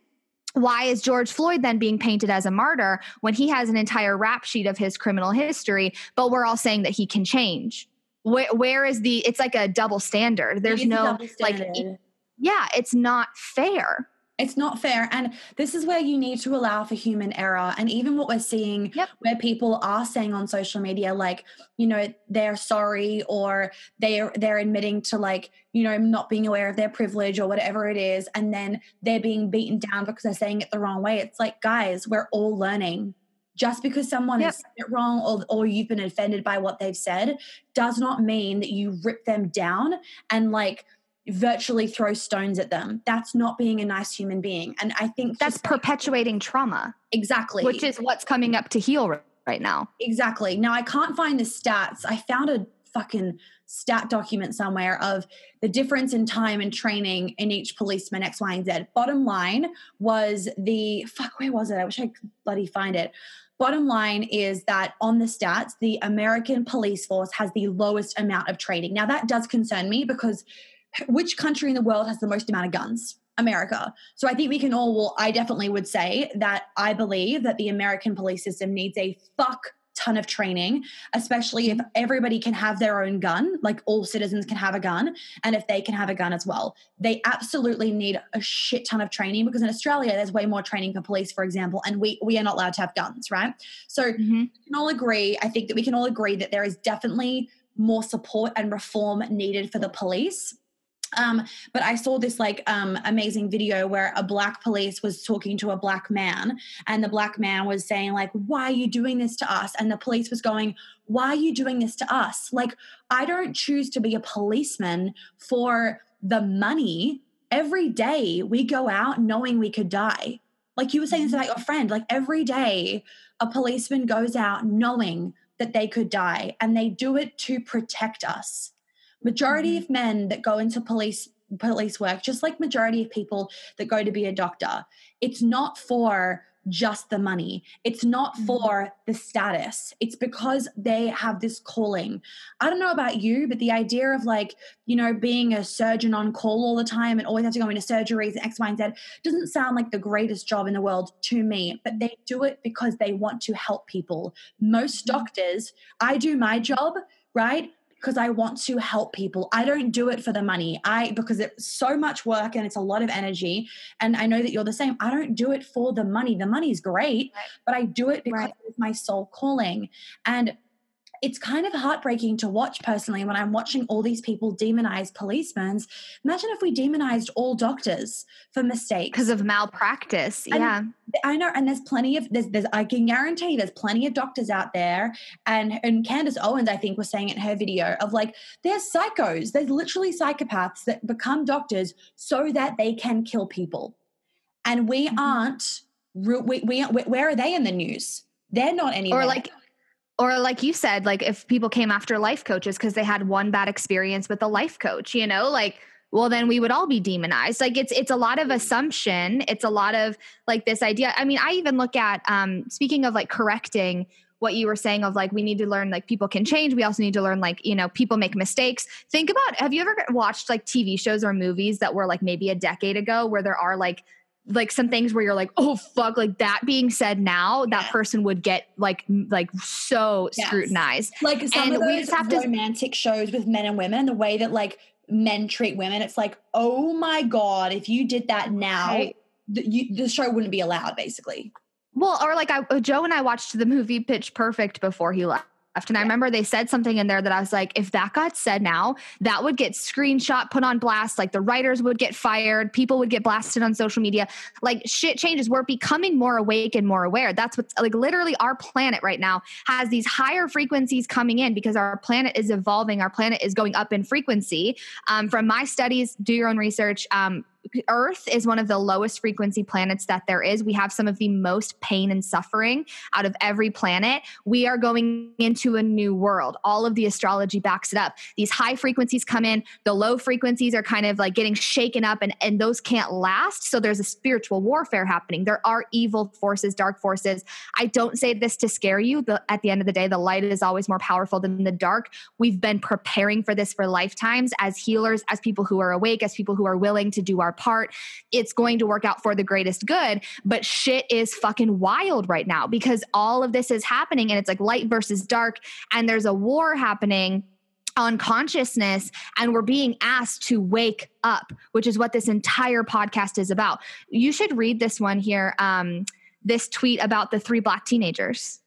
why is George Floyd then being painted as a martyr when he has an entire rap sheet of his criminal history, but we're all saying that he can change? Where, where is the, it's like a double standard. There's no, like, yeah, it's not fair. It's not fair. And this is where you need to allow for human error. And even what we're seeing, yep. where people are saying on social media, like, you know, they're sorry or they're they're admitting to like, you know, not being aware of their privilege or whatever it is, and then they're being beaten down because they're saying it the wrong way. It's like, guys, we're all learning. Just because someone yep. has said it wrong or, or you've been offended by what they've said does not mean that you rip them down and like virtually throw stones at them. That's not being a nice human being. And I think that's perpetuating trauma. Exactly. Which is what's coming up to heal right now. Exactly. Now I can't find the stats. I found a fucking stat document somewhere of the difference in time and training in each policeman X, Y, and Z. Bottom line was the fuck, where was it? I wish I could bloody find it. Bottom line is that on the stats, the American police force has the lowest amount of training. Now that does concern me because which country in the world has the most amount of guns? America. So I think we can all, well, I definitely would say that I believe that the American police system needs a fuck ton of training, especially if everybody can have their own gun, like all citizens can have a gun, and if they can have a gun as well. They absolutely need a shit ton of training because in Australia there's way more training for police, for example, and we we are not allowed to have guns, right? So mm-hmm. we can all agree, I think that we can all agree that there is definitely more support and reform needed for the police Um, but I saw this like um, amazing video where a black police was talking to a black man, and the black man was saying like, "Why are you doing this to us?" And the police was going, "Why are you doing this to us? Like, I don't choose to be a policeman for the money. Every day we go out knowing we could die. Like you were saying this about your friend. Like every day, a policeman goes out knowing that they could die, and they do it to protect us." Majority mm-hmm. of men that go into police police work just like majority of people that go to be a doctor it's not for just the money. It's not mm-hmm. for the status. It's because they have this calling. I don't know about you, but the idea of like, you know, being a surgeon on call all the time and always have to go into surgeries and X, Y, and Z doesn't sound like the greatest job in the world to me, but they do it because they want to help people. Most mm-hmm. doctors, I do my job, right? Because I want to help people. I don't do it for the money. I because it's so much work and it's a lot of energy. And I know that you're the same. I don't do it for the money. The money's great, right. but I do it because right. it's my soul calling. And it's kind of heartbreaking to watch personally when I'm watching all these people demonize policemen. Imagine if we demonized all doctors for mistakes because of malpractice. And yeah, I know, and there's plenty of there's, there's I can guarantee there's plenty of doctors out there, and and Candace Owens I think was saying in her video of like there's psychos, there's literally psychopaths that become doctors so that they can kill people, and we mm-hmm. aren't. We, we, we, where are they in the news? They're not anywhere. Or like or like you said like if people came after life coaches because they had one bad experience with a life coach you know like well then we would all be demonized. Like it's it's a lot of assumption. It's a lot of like this idea. I mean i even look at um speaking of like correcting what you were saying of like we need to learn like people can change. We also need to learn like you know people make mistakes. Think about have you ever watched like tv shows or movies that were like maybe a decade ago where there are like like some things where you're like, oh fuck, like that being said now, that person would get like like so yes. scrutinized. Like some and of those we just have romantic to, shows with men and women, the way that like men treat women, it's like, oh my god, if you did that now, right. the, you, the show wouldn't be allowed, basically. Well, or like I, uh, Joe and I watched the movie Pitch Perfect before he left and I remember they said something in there that I was like, if that got said now, that would get screenshot, put on blast. Like the writers would get fired, people would get blasted on social media. Like shit changes. We're becoming more awake and more aware. That's what's like literally our planet right now has these higher frequencies coming in because our planet is evolving. Our planet is going up in frequency. Um, from my studies, do your own research. Um, Earth is one of the lowest frequency planets that there is. We have some of the most pain and suffering out of every planet. We are going into a new world. All of the astrology backs it up. These high frequencies come in, the low frequencies are kind of like getting shaken up, and, and those can't last. So there's a spiritual warfare happening. There are evil forces, dark forces. I don't say this to scare you. At the end of the day, the light is always more powerful than the dark. We've been preparing for this for lifetimes as healers, as people who are awake, as people who are willing to do our part, it's going to work out for the greatest good. But shit is fucking wild right now because all of this is happening and it's like light versus dark, and there's a war happening on consciousness and we're being asked to wake up which is what this entire podcast is about you should read this one here um, this tweet about the three black teenagers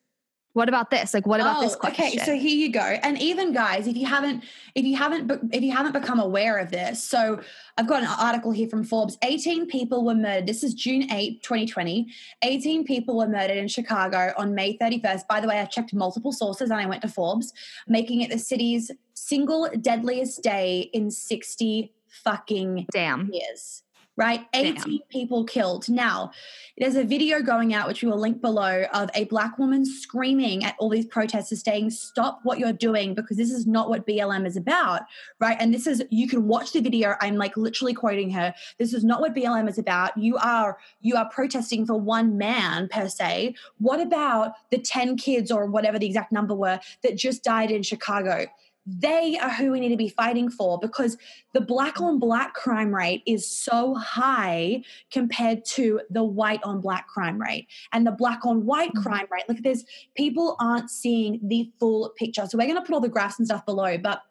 what about this? Like what about oh, this question okay so here you go. And even guys if you haven't if you haven't if you haven't become aware of this so i've got an article here from forbes. 18 people were murdered this is june 8 2020 18 people were murdered in chicago on may 31st by the way i checked multiple sources and i went to forbes making it the city's single deadliest day in 60 fucking damn. years right? 18 Damn. people killed. Now, there's a video going out, which we will link below, of a black woman screaming at all these protesters, saying, Stop what you're doing because this is not what BLM is about, right? And this is, you can watch the video. I'm like literally quoting her. This is not what BLM is about. You are, you are protesting for one man per se. What about the 10 kids or whatever the exact number were that just died in Chicago? They are who we need to be fighting for because the black on black crime rate is so high compared to the white on black crime rate and the black on white mm-hmm. crime rate. Like there's people aren't seeing the full picture. So we're going to put all the graphs and stuff below, but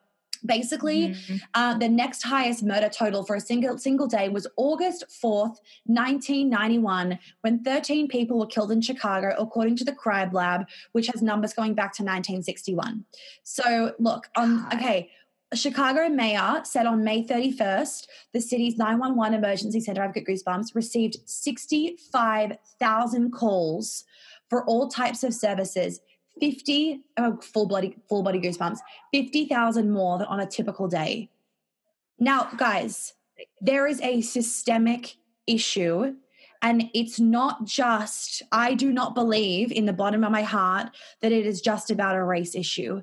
Basically, mm-hmm. uh, the next highest murder total for a single single day was August fourth, nineteen ninety one, when thirteen people were killed in Chicago, according to the Crime Lab, which has numbers going back to nineteen sixty one. So, look, on okay, Chicago mayor said on May 31st, the city's 911 emergency center, I've got goosebumps, received 65,000 calls for all types of services. 50 oh, full bloody full body goosebumps 50,000 more than on a typical day. Now guys, there is a systemic issue and it's not just I do not believe in the bottom of my heart that it is just about a race issue.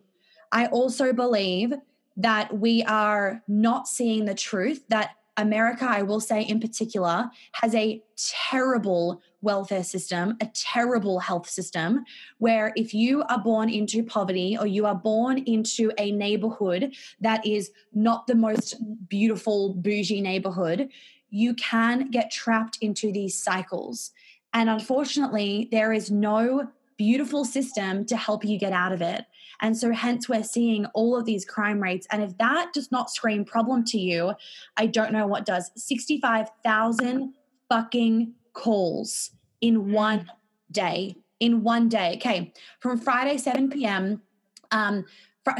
I also believe that we are not seeing the truth that America, I will say in particular, has a terrible welfare system, a terrible health system, where if you are born into poverty or you are born into a neighborhood that is not the most beautiful, bougie neighborhood, you can get trapped into these cycles. And unfortunately, there is no beautiful system to help you get out of it. And so, hence, we're seeing all of these crime rates. And if that does not scream problem to you, I don't know what does. 65,000 fucking calls in mm. one day. In one day. Okay. From Friday, 7 p.m. Um,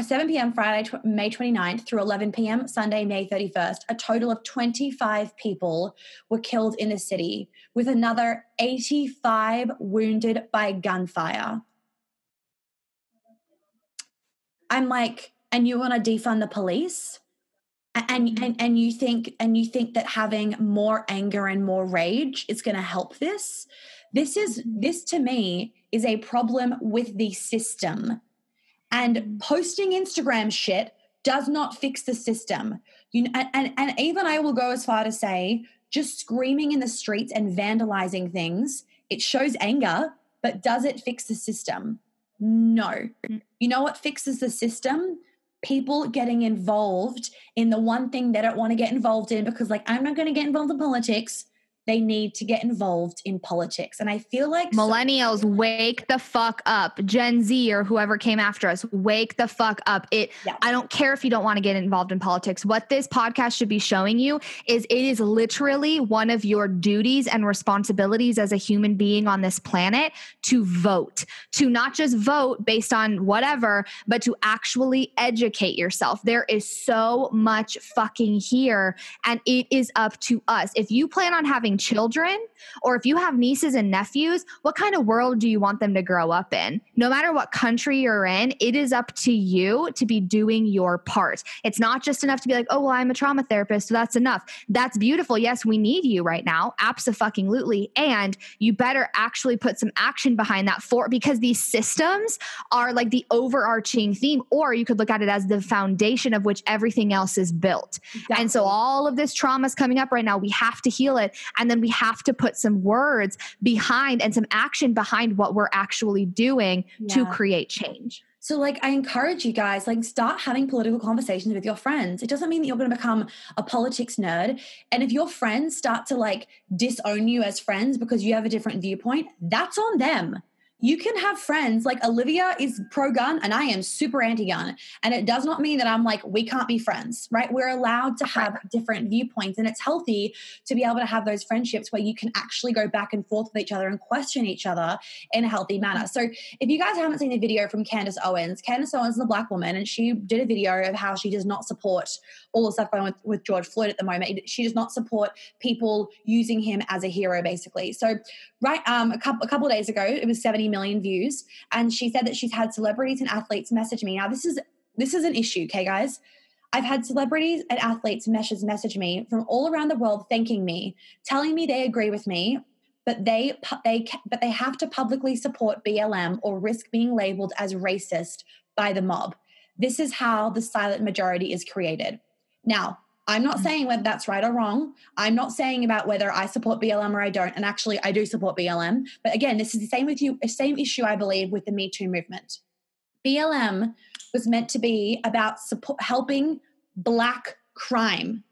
7 p.m. Friday, May 29th through 11 p.m. Sunday, May 31st, a total of 25 people were killed in the city, with another 85 wounded by gunfire. I'm like, and you want to defund the police? And, mm-hmm. and and you think and you think that having more anger and more rage is going to help this this is this to me is a problem with the system and mm-hmm. posting instagram shit does not fix the system you and, and and even i will go as far to say just screaming in the streets and vandalizing things it shows anger but does it fix the system no. Mm. You know what fixes the system? People getting involved in the one thing they don't want to get involved in because, like, I'm not going to get involved in politics they need to get involved in politics. And I feel like millennials so- wake the fuck up. Gen Z or whoever came after us, wake the fuck up. It yeah. I don't care if you don't want to get involved in politics. What this podcast should be showing you is it is literally one of your duties and responsibilities as a human being on this planet to vote. To not just vote based on whatever, but to actually educate yourself. There is so much fucking here and it is up to us. If you plan on having having children or if you have nieces and nephews, what kind of world do you want them to grow up in? No matter what country you're in, it is up to you to be doing your part. It's not just enough to be like, oh, well, I'm a trauma therapist, so that's enough. That's beautiful. Yes, we need you right now. Absolutely. And you better actually put some action behind that for because these systems are like the overarching theme, or you could look at it as the foundation of which everything else is built. Exactly. And so all of this trauma is coming up right now. We have to heal it. And then we have to put some words behind and some action behind what we're actually doing yeah. to create change. So, like, I encourage you guys, like, start having political conversations with your friends. It doesn't mean that you're going to become a politics nerd. And if your friends start to like disown you as friends because you have a different viewpoint, that's on them you can have friends like Olivia is pro gun and I am super anti gun. And it does not mean that I'm like, we can't be friends, right? We're allowed to have different viewpoints and it's healthy to be able to have those friendships where you can actually go back and forth with each other and question each other in a healthy manner. So if you guys haven't seen the video from Candace Owens, Candace Owens is a black woman and she did a video of how she does not support all the stuff going on with, with George Floyd at the moment. She does not support people using him as a hero, basically. So right um, a couple a couple days ago, it was 70 million views, and she said that she's had celebrities and athletes message me. Now this is this is an issue, okay, guys. I've had celebrities and athletes message message me from all around the world thanking me, telling me they agree with me, but they they but they have to publicly support BLM or risk being labeled as racist by the mob. This is how the silent majority is created. Now, I'm not mm. saying whether that's right or wrong. I'm not saying about whether I support BLM or I don't. And actually, I do support BLM. But again, this is the same with you, same issue I believe with the Me Too movement. BLM was meant to be about support, helping Black crime,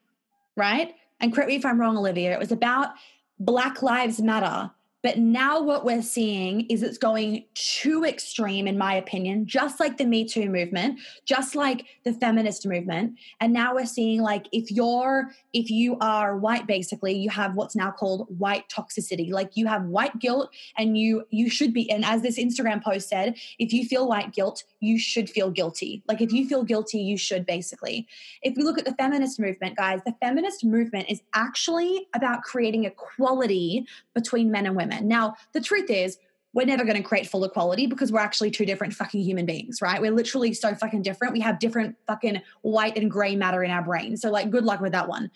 right? And correct me if I'm wrong, Olivia. It was about Black Lives Matter. But now what we're seeing is it's going too extreme, in my opinion, just like the Me Too movement, just like the feminist movement. And now we're seeing like if you're if you are white, basically, you have what's now called white toxicity. Like you have white guilt and you you should be, and as this Instagram post said, if you feel white guilt, you should feel guilty. Like if you feel guilty, you should basically. If we look at the feminist movement, guys, the feminist movement is actually about creating equality between men and women women. Now, the truth is, we're never going to create full equality because we're actually two different fucking human beings, right? We're literally so fucking different. We have different fucking white and gray matter in our brain. So, like, good luck with that one.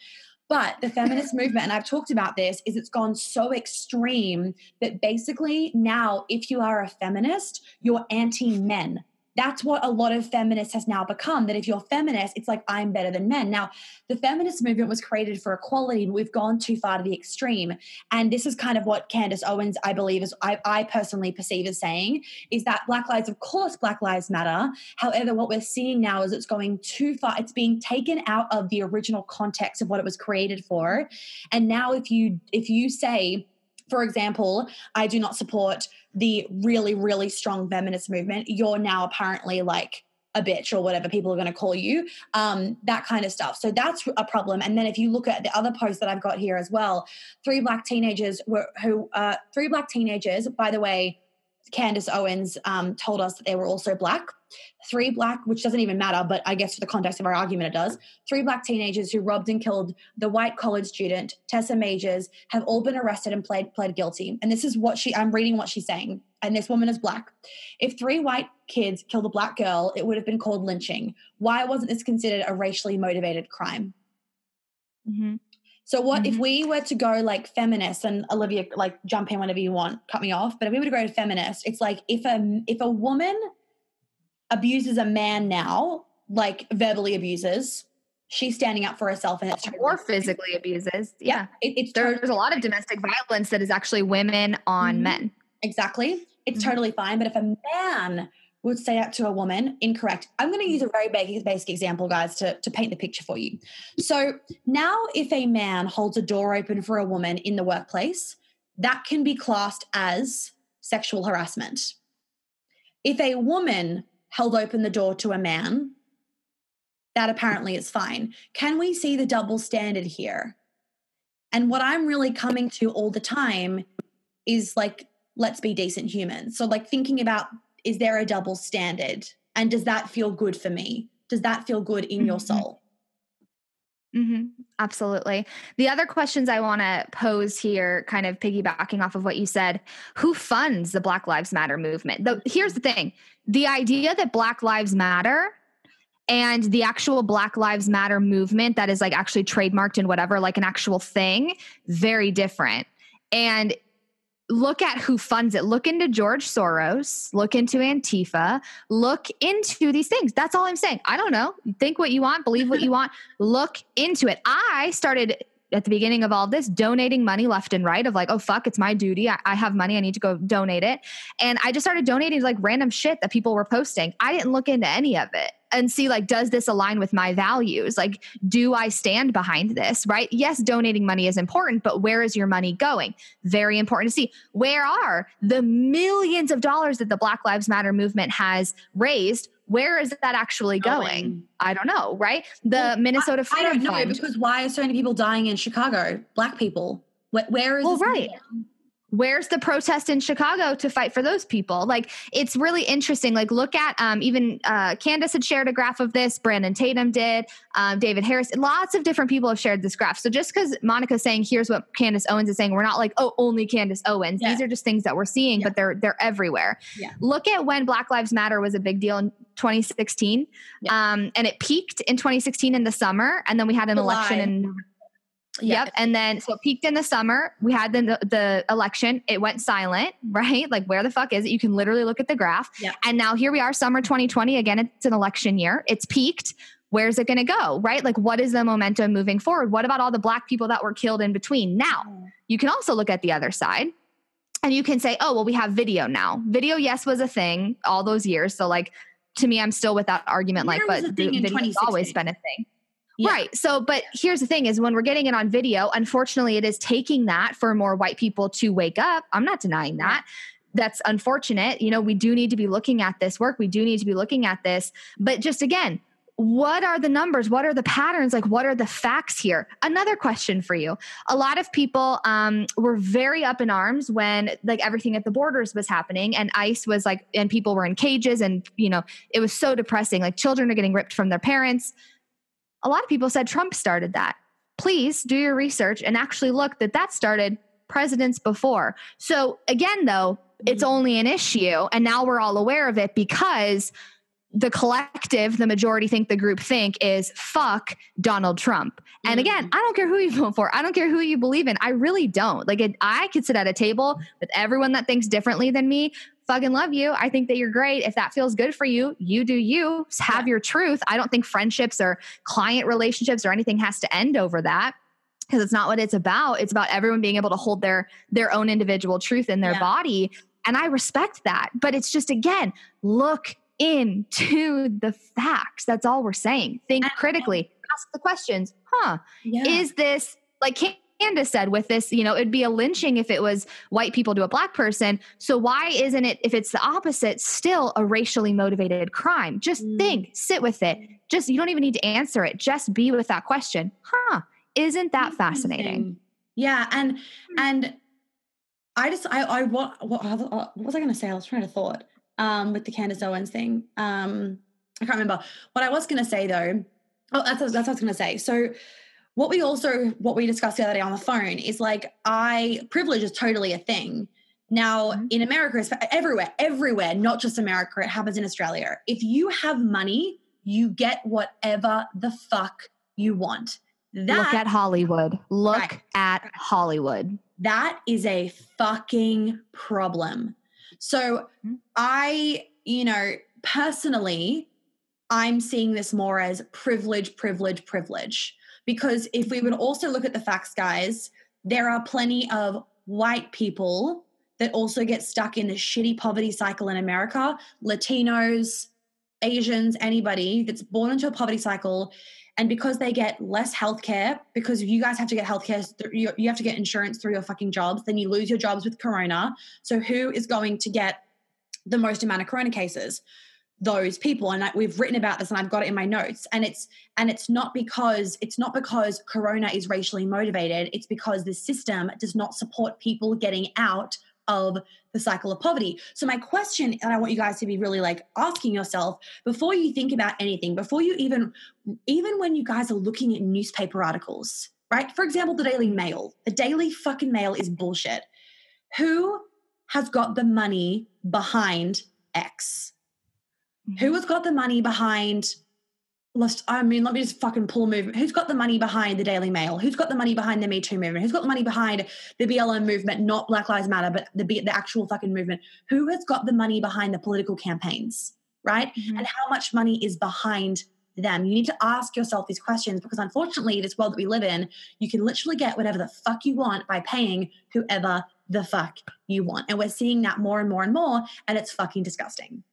But the feminist movement, and I've talked about this, is it's gone so extreme that basically now, if you are a feminist, you're anti men that's what a lot of feminists has now become that if you're feminist it's like i'm better than men. Now the feminist movement was created for equality but we've gone too far to the extreme. And this is kind of what candace owens i believe is i, I personally perceive as saying is that black lives of course black lives matter. However what we're seeing now is it's going too far it's being taken out of the original context of what it was created for. And now if you if you say for example, I do not support the really, really strong feminist movement. You're now apparently like a bitch or whatever people are going to call you, um, that kind of stuff. So that's a problem. And then if you look at the other post that I've got here as well, three black teenagers were who uh, three black teenagers. By the way, Candace Owens um, told us that they were also black. Three black, which doesn't even matter, but I guess for the context of our argument, it does. Three black teenagers who robbed and killed the white college student, Tessa Majors, have all been arrested and pled, pled guilty. And this is what she, I'm reading what she's saying. And this woman is black. If three white kids killed a black girl, it would have been called lynching. Why wasn't this considered a racially motivated crime? Mm-hmm. So what mm-hmm. if we were to go like feminist and Olivia like jump in whenever you want, cut me off, but if we were to go to feminist, it's like if a if a woman abuses a man now, like verbally abuses, she's standing up for herself and it's or physically abuses. Yeah. yeah it, it's there's a lot of domestic violence that is actually women on mm-hmm. men. Exactly. It's mm-hmm. totally fine. But if a man would say that to a woman, incorrect. I'm going to use a very basic, basic example, guys, to, to paint the picture for you. So now, if a man holds a door open for a woman in the workplace, that can be classed as sexual harassment. If a woman held open the door to a man, that apparently is fine. Can we see the double standard here? And what I'm really coming to all the time is like, let's be decent humans. So, like, thinking about is there a double standard? And does that feel good for me? Does that feel good in mm-hmm. your soul? Mm-hmm. Absolutely. The other questions I want to pose here, kind of piggybacking off of what you said, who funds the Black Lives Matter movement? The, here's the thing the idea that Black Lives Matter and the actual Black Lives Matter movement that is like actually trademarked and whatever, like an actual thing, very different. And look at who funds it. Look into George Soros, look into Antifa, look into these things. That's all I'm saying. I don't know. Think what you want, believe what you want, look into it. I started at the beginning of all this donating money left and right of like oh fuck it's my duty I, I, have money i need to go donate it and i just started donating like random shit that people were posting i didn't look into any of it and see like does this align with my values like do i stand behind this right yes donating money is important but where is your money going very important to see where are the millions of dollars that the black lives matter movement has raised where is that actually going? I don't know, right? The well, Minnesota Freedom I, I don't know Fund. because why are so many people dying in Chicago? Black people. where, where is well, right? Where's the protest in chicago to fight for those people like it's really interesting like look at um, even uh, candace had shared a graph of this brandon tatum did um, david harris lots of different people have shared this graph so just because monica's saying here's what candace owens is saying we're not like oh only candace owens yeah. these are just things that we're seeing yeah. but they're they're everywhere yeah. look at when black lives matter was a big deal in 2016 um, and it peaked in 2016 in the summer and then we had an July. election in Yep. And then so it peaked in the summer. We had the the election. It went silent, right? Like where the fuck is it? You can literally look at the graph. Yep. And now here we are, summer 2020. Again, it's an election year. It's peaked. Where's it going to go? Right? Like what is the momentum moving forward? What about all the black people that were killed in between? Now, mm. you can also look at the other side. And you can say, "Oh, well we have video now." Video yes was a thing all those years. So like to me I'm still with that argument like but the, video's always been a thing. Yeah. Right. So, but here's the thing is when we're getting it on video, unfortunately, it is taking that for more white people to wake up. I'm not denying that. That's unfortunate. You know, we do need to be looking at this work. We do need to be looking at this. But just again, what are the numbers what are the patterns like what are the facts here another question for you a lot of people um, were very up in arms when like everything at the borders was happening and ice was like and people were in cages and you know it was so depressing like children are getting ripped from their parents a lot of people said trump started that please do your research and actually look that that started presidents before so again though it's mm-hmm. only an issue and now we're all aware of it because the collective, the majority think, the group think is fuck Donald Trump. And again, mm-hmm. I don't care who you vote for. I don't care who you believe in. I really don't. Like, it, I could sit at a table with everyone that thinks differently than me. Fucking love you. I think that you're great. If that feels good for you, you do you. Have yeah. your truth. I don't think friendships or client relationships or anything has to end over that because it's not what it's about. It's about everyone being able to hold their their own individual truth in their yeah. body. And I respect that. But it's just again, look into the facts. That's all we're saying. Think critically, ask the questions. Huh? Yeah. Is this like Candace said with this, you know, it'd be a lynching if it was white people to a black person. So why isn't it, if it's the opposite, still a racially motivated crime? Just mm. think, sit with it. Just, you don't even need to answer it. Just be with that question. Huh? Isn't that fascinating? Yeah. And, and, I just I I what what, what was I going to say? I was trying to thought um, with the Candace Owens thing. Um, I can't remember. What I was going to say though, oh, that's, that's what I was going to say. So, what we also, what we discussed the other day on the phone is like, I, privilege is totally a thing. Now, mm-hmm. in America, everywhere, everywhere, not just America, it happens in Australia. If you have money, you get whatever the fuck you want. That, Look at Hollywood. Look right. at Hollywood. That is a fucking problem. So mm-hmm. I, you know, personally, I'm seeing this more as privilege, privilege, privilege. Because if we would also look at the facts, guys, there are plenty of white people that also get stuck in the shitty poverty cycle in America. Latinos, Asians, anybody that's born into a poverty cycle. And because they get less health care, because you guys have to get health care, you have to get insurance through your fucking jobs, then you lose your jobs with Corona. So who is going to get the most amount of corona cases those people and I, we've written about this and I've got it in my notes and it's and it's not because it's not because corona is racially motivated it's because the system does not support people getting out of the cycle of poverty. So my question and I want you guys to be really like asking yourself before you think about anything, before you even even when you guys are looking at newspaper articles, right? For example, the Daily Mail. The Daily fucking Mail is bullshit. Who has got the money behind X? Mm-hmm. Who has got the money behind let's I mean, let me just fucking pull a movement. Who's got the money behind the Daily Mail? Who's got the money behind the Me Too movement? Who's got the money behind the BLM movement, not Black Lives Matter, but the the actual fucking movement? Who has got the money behind the political campaigns, right? Mm-hmm. And how much money is behind them? You need to ask yourself these questions because unfortunately, this world that we live in, you can literally get whatever the fuck you want by paying whoever the fuck you want. And we're seeing that more and more and more, and it's fucking disgusting.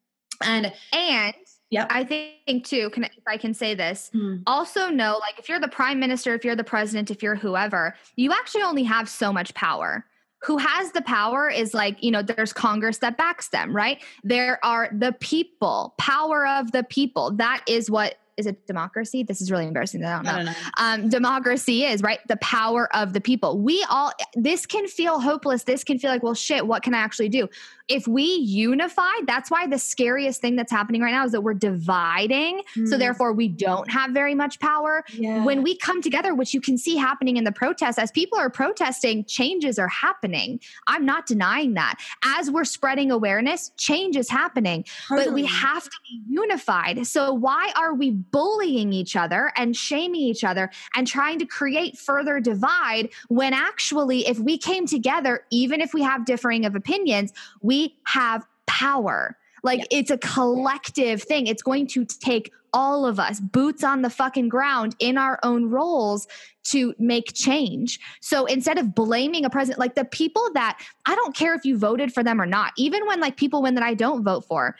And and yeah, I think too. Can if I can say this? Mm. Also, know like if you're the prime minister, if you're the president, if you're whoever, you actually only have so much power. Who has the power is like you know. There's Congress that backs them, right? There are the people, power of the people. That is what is it democracy? This is really embarrassing. I don't know. I don't know. Um, democracy is right the power of the people. We all this can feel hopeless. This can feel like, well, shit. What can I actually do? If we unify, that's why the scariest thing that's happening right now is that we're dividing. Mm. So therefore, we don't have very much power. Yeah. When we come together, which you can see happening in the protests, as people are protesting, changes are happening. I'm not denying that. As we're spreading awareness, change is happening. Totally. But we have to be unified. So why are we bullying each other and shaming each other and trying to create further divide when actually, if we came together, even if we have differing of opinions, we have power. Like yeah. it's a collective thing. It's going to take all of us, boots on the fucking ground in our own roles to make change. So instead of blaming a president, like the people that I don't care if you voted for them or not, even when like people win that I don't vote for,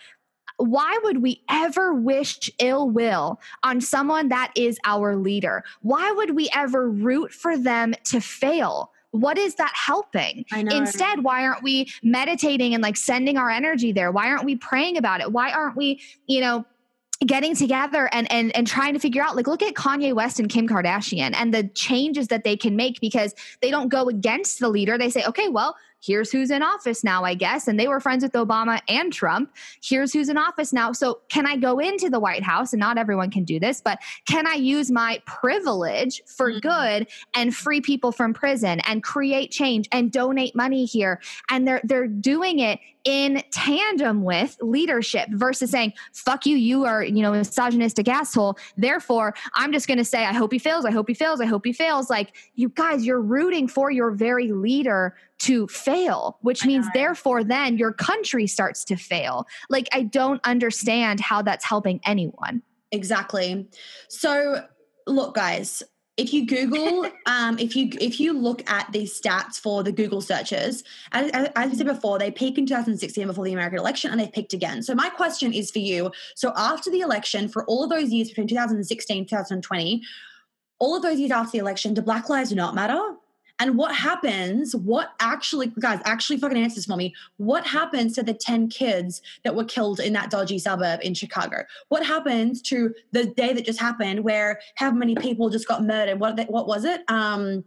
why would we ever wish ill will on someone that is our leader? Why would we ever root for them to fail? What is that helping? Instead, why aren't we meditating and like sending our energy there? Why aren't we praying about it? Why aren't we, you know, getting together and and and trying to figure out like look at Kanye West and Kim Kardashian and the changes that they can make because they don't go against the leader. They say, "Okay, well, here's who's in office now, I guess. And they were friends with Obama and Trump. Here's who's in office now. So, can I go into the White House? And not everyone can do this, but can I use my privilege for mm-hmm. good and free people from prison and create change and donate money here? And they're they're doing it in tandem with leadership versus saying, fuck you, you are, you know, a misogynistic asshole. Therefore, I'm just going to say, I hope he fails. I hope he fails. I hope he fails. Like, you guys, you're rooting for your very leader to fail, which means therefore then your country starts to fail. Like, I don't understand how that's helping anyone. Exactly. So, look, guys, if you google um, if you if you look at these stats for the google searches as, as, i said before they peak in 2016 before the american election and they've peaked again so my question is for you so after the election for all of those years between 2016 2020 all of those years after the election do black lives not matter and what happens, what actually, guys, actually fucking answer this for me. What happens to the 10 kids that were killed in that dodgy suburb in Chicago? What happens to the day that just happened where how many people just got murdered? What, what was it? Um,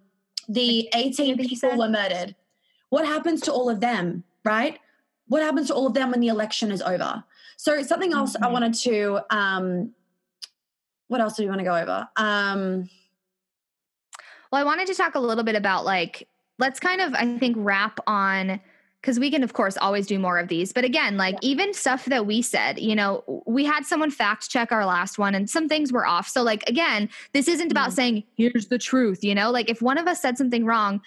the 18 people were murdered. What happens to all of them, right? What happens to all of them when the election is over? So something else mm-hmm. I wanted to, um, what else do we want to go over? Um, well, I wanted to talk a little bit about like, let's kind of, I think, wrap on because we can of course always do more of these but again like yeah. even stuff that we said you know we had someone fact check our last one and some things were off so like again this isn't about mm-hmm. saying here's the truth you know like if one of us said something wrong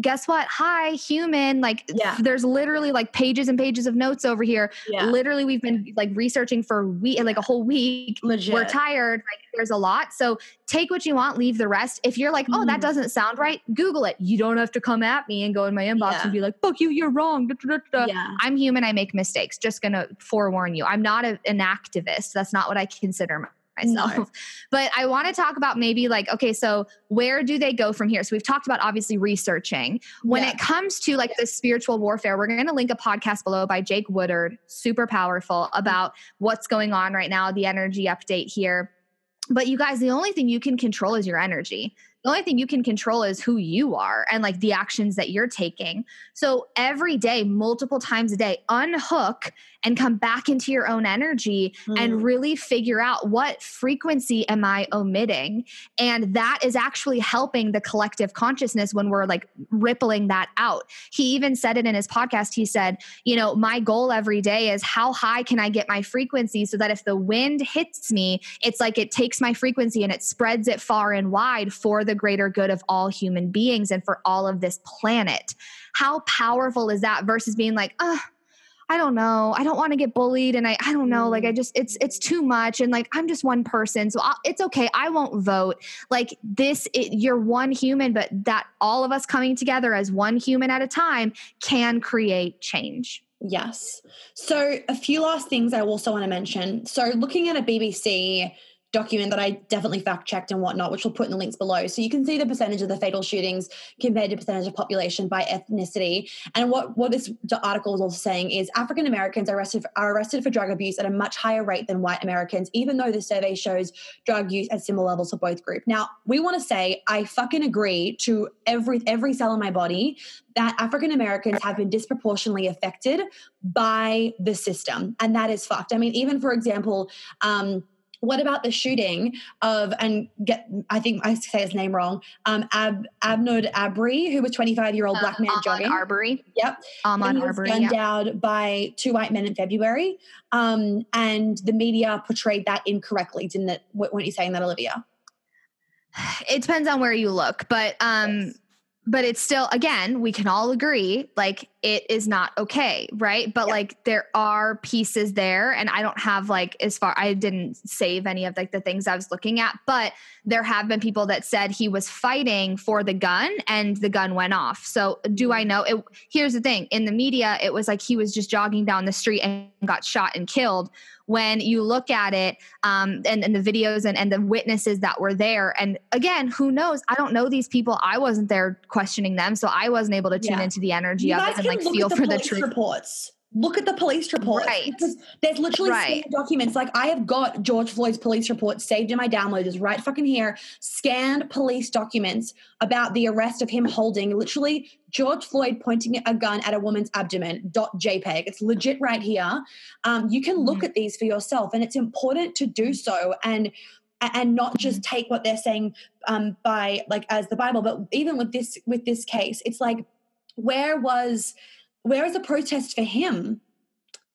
guess what? Hi, human. Like, yeah. there's literally like pages and pages of notes over here. Yeah. Literally, we've been like researching for week, like a whole week. Legit. We're tired. Like, there's a lot. So take what you want, leave the rest. If you're like, oh, mm. that mm-hmm. doesn't sound right, Google it. You don't have to come at me and go in my inbox yeah. and be like, fuck you, you're wrong. Yeah. I'm human. I make mistakes. Just gonna forewarn you. I'm not a, an activist. That's not what I consider myself. No. Mm-hmm. But I want to talk about maybe like, okay, so where do they go from here? So we've talked about obviously researching. When yeah. it comes to like the spiritual warfare, we're going to link a podcast below by Jake Woodard, super powerful mm-hmm. about what's going on right now, the energy update here. But you guys, the only thing you can control is your energy the only thing you can control is who you are and like the actions that you're taking. So every day, multiple times a day, unhook and come back into your own energy mm. and really figure out what frequency am I omitting? And that is actually helping the collective consciousness when we're like rippling that out. He even said it in his podcast. He said, you know, my goal every day is how high can I get my frequency so that if the wind hits me, it's like it takes my frequency and it spreads it far and wide for the the greater good of all human beings and for all of this planet. How powerful is that versus being like, oh, I don't know. I don't want to get bullied and I I don't know like I mm. just it's it's too much and like I'm just one person so I'll, it's okay. I won't vote. Like this it, you're one human but that all of us coming together as one human at a time can create change. Yes. So a few last things I also want to mention. So looking at a BBC document that I definitely fact checked and whatnot, which we'll put in the links below. So you can see the percentage of the fatal shootings compared to percentage of population by ethnicity. And what, what this article is also saying is African Americans are arrested, are arrested for drug abuse at a much higher rate than white Americans, even though the survey shows drug use at similar levels for both groups. Now, we want to say I fucking agree to every every cell in my body that African Americans have been disproportionately affected by the system. And that is fucked. I mean, even for example, um, what about the shooting of and get I think I say his name wrong um Ab Ahmaud Arbery who was 25 year old black man uh, jogging? Arbery. Yep. Ahmaud Arbery gunned down by two white men in February um and the media portrayed that incorrectly didn't it? Weren't you saying that Olivia? It depends on where you look but um yes but it's still again we can all agree like it is not okay, right? But yeah. like there are pieces there and I don't have like as far I didn't save any of like the things I was looking at, but there have been people that said he was fighting for the gun and the gun went off. So do I mm. know it here's the thing, in the media it was like he was just jogging down the street and got shot and killed when you look at it um, and, and the videos and, and the witnesses that were there. And again, who knows? I don't know these people. I wasn't there questioning them, so I wasn't able to tune yeah. into the energy you of it and like feel the for the truth. Reports look at the police report. Right. Because there's literally right. documents. Like I have got George Floyd's police report saved in my downloaders right fucking here. Scanned police documents about the arrest of him holding literally George Floyd pointing a gun at a woman's abdomen. Dot JPEG. It's legit right here. Um, you can look mm-hmm. at these for yourself, and it's important to do so. And and not just mm-hmm. take what they're saying um, by like as the Bible, but even with this with this case, it's like where was where is the protest for him?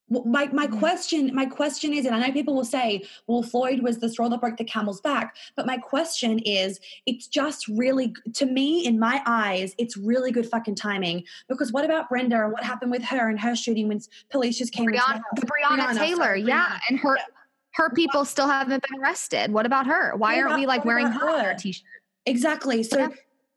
My my mm. question my question is, and I know people will say, well, Floyd was the straw that broke the camel's back, but my question is, it's just really to me in my eyes, it's really good fucking timing because what about Brenda and what happened with her and her shooting when police just came? Breonna, Breonna, Breonna Taylor, sorry, yeah, and her her people still haven't been arrested. What about her? Why what aren't about, we like wearing her, her t-shirt? Exactly. So yeah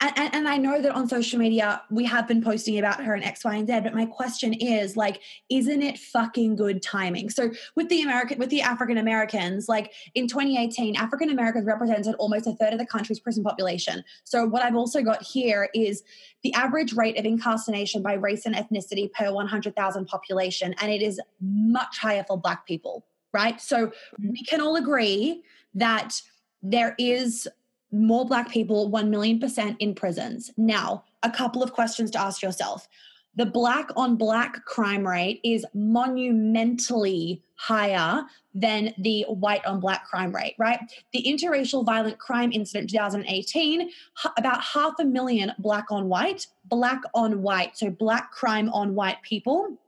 and, and, I know that on social media we have been posting about her and X, Y, and Z, but my question is like, isn't it fucking good timing? So with the American, with the African Americans, like in 2018, African Americans represented almost a third of the country's prison population. So what I've also got here is the average rate of incarceration by race and ethnicity per 100,000 population, and it is much higher for Black people, right? So we can all agree that there is more black people 1 million percent in prisons. Now, a couple of questions to ask yourself. The black on black crime rate is monumentally higher than the white on black crime rate, right? The interracial violent crime incident 2018, about half a million black on white, black on white, so black crime on white people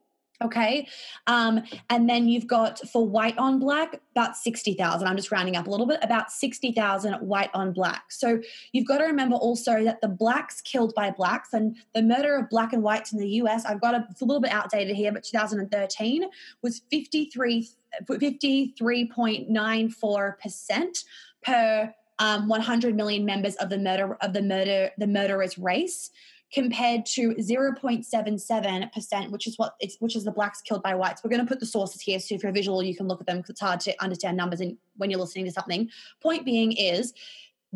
Okay. Um, and then you've got for white on black, about 60,000. I'm just rounding up a little bit, about 60,000 white on black. So you've got to remember also that the blacks killed by blacks and the murder of black and whites in the US, I've got a, it's a little bit outdated here, but 2013 was 53, 53.94% per um, 100 million members of the murder of the murder the murderer's race compared to 0.77%, which is what it's which is the blacks killed by whites. We're going to put the sources here so if you're visual, you can look at them because it's hard to understand numbers in, when you're listening to something. Point being is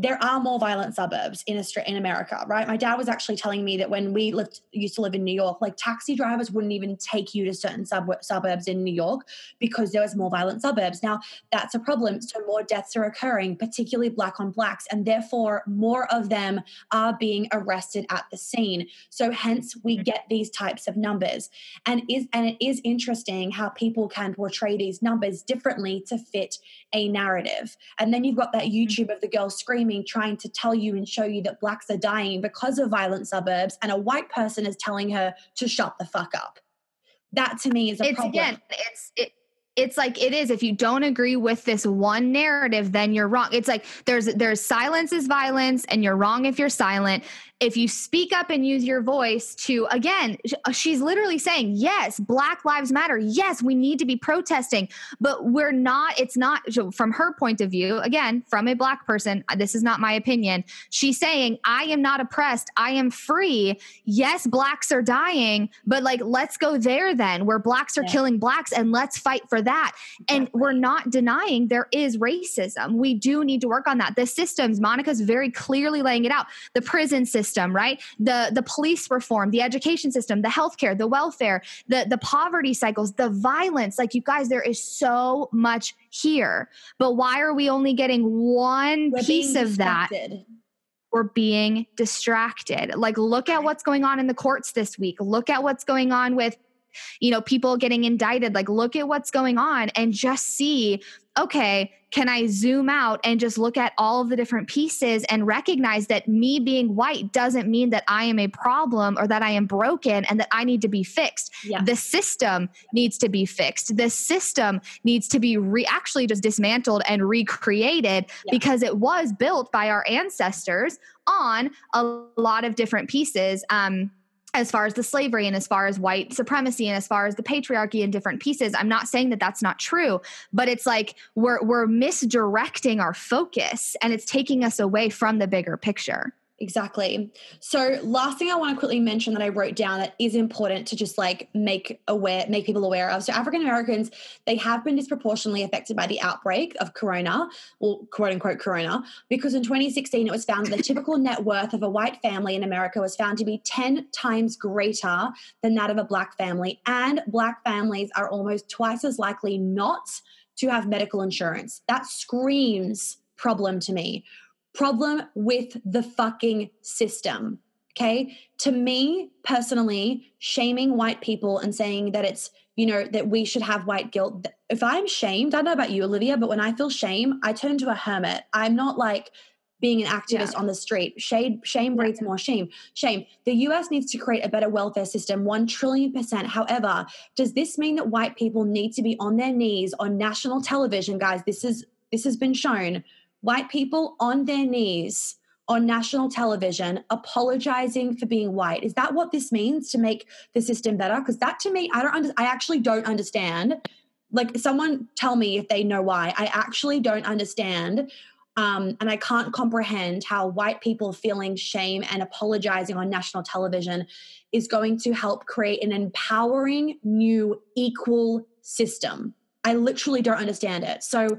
there are more violent suburbs in Australia, in America, right? My dad was actually telling me that when we lived, used to live in New York, like taxi drivers wouldn't even take you to certain sub- suburbs in New York because there was more violent suburbs. Now that's a problem. So more deaths are occurring, particularly black on blacks, and therefore more of them are being arrested at the scene. So hence we mm-hmm. get these types of numbers, and is and it is interesting how people can portray these numbers differently to fit a narrative. And then you've got that mm-hmm. YouTube of the girl screaming screaming, trying to tell you and show you that blacks are dying because of violent suburbs, and a white person is telling her to shut the fuck up. That to me is a it's, problem. Again, it's it, it's like it is if you don't agree with this one narrative then you're wrong it's like there's there's silence is violence and you're wrong if you're silent if you speak up and use your voice to again uh, she's literally saying yes black lives matter. Yes we need to be protesting. But we're not it's not from her point of view again from a black person uh, this is not my opinion she's saying i am not oppressed. I am free. Yes blacks are dying but like let's go there then where blacks are yeah. killing blacks and let's fight for that. And we're not denying there is racism. We do need to work on that. The systems monica's very clearly laying it out. The prison system system, right? The the police reform, the education system, the healthcare, the welfare, the the poverty cycles, the violence. Like you guys, there is so much here. But why are we only getting one We're piece of that? We're being distracted. Like look at what's going on in the courts this week. Look at what's going on with you know people getting indicted like look at what's going on and just see okay, can I zoom out and just look at all of the different pieces and recognize that me being white doesn't mean that I am a problem or that I am broken and that I need to be fixed. Yeah. The system needs to be fixed. The system needs to be re- actually just dismantled and recreated yeah. because it was built by our ancestors on a lot of different pieces. Um, as far as the slavery and as far as white supremacy and as far as the patriarchy and different pieces i'm not saying that that's not true but it's like we're we're misdirecting our focus and it's taking us away from the bigger picture Exactly. So, last thing I want to quickly mention that I wrote down that is important to just like make aware, make people aware of. So, African Americans, they have been disproportionately affected by the outbreak of corona, or quote unquote corona, because in 2016 it was found that the typical net worth of a white family in America was found to be 10 times greater than that of a black family. And black families are almost twice as likely not to have medical insurance. That screams problem to me problem with the fucking system. Okay. To me personally, shaming white people and saying that it's, you know, that we should have white guilt. If I'm shamed, I don't know about you, Olivia, but when I feel shame, I turn to a hermit. I'm not like being an activist yeah. on the street. Shade, shame breeds more shame. Shame. The US needs to create a better welfare system, 1 trillion percent. However, does this mean that white people need to be on their knees on national television? Guys, this is this has been shown white people on their knees on national television apologizing for being white. Is that what this means to make the system better? Because that to me, I don't under, I actually don't understand. Like someone tell me if they know why. I actually don't understand. Um, and I can't comprehend how white people feeling shame and apologizing on national television is going to help create an empowering new equal system. I literally don't understand it. So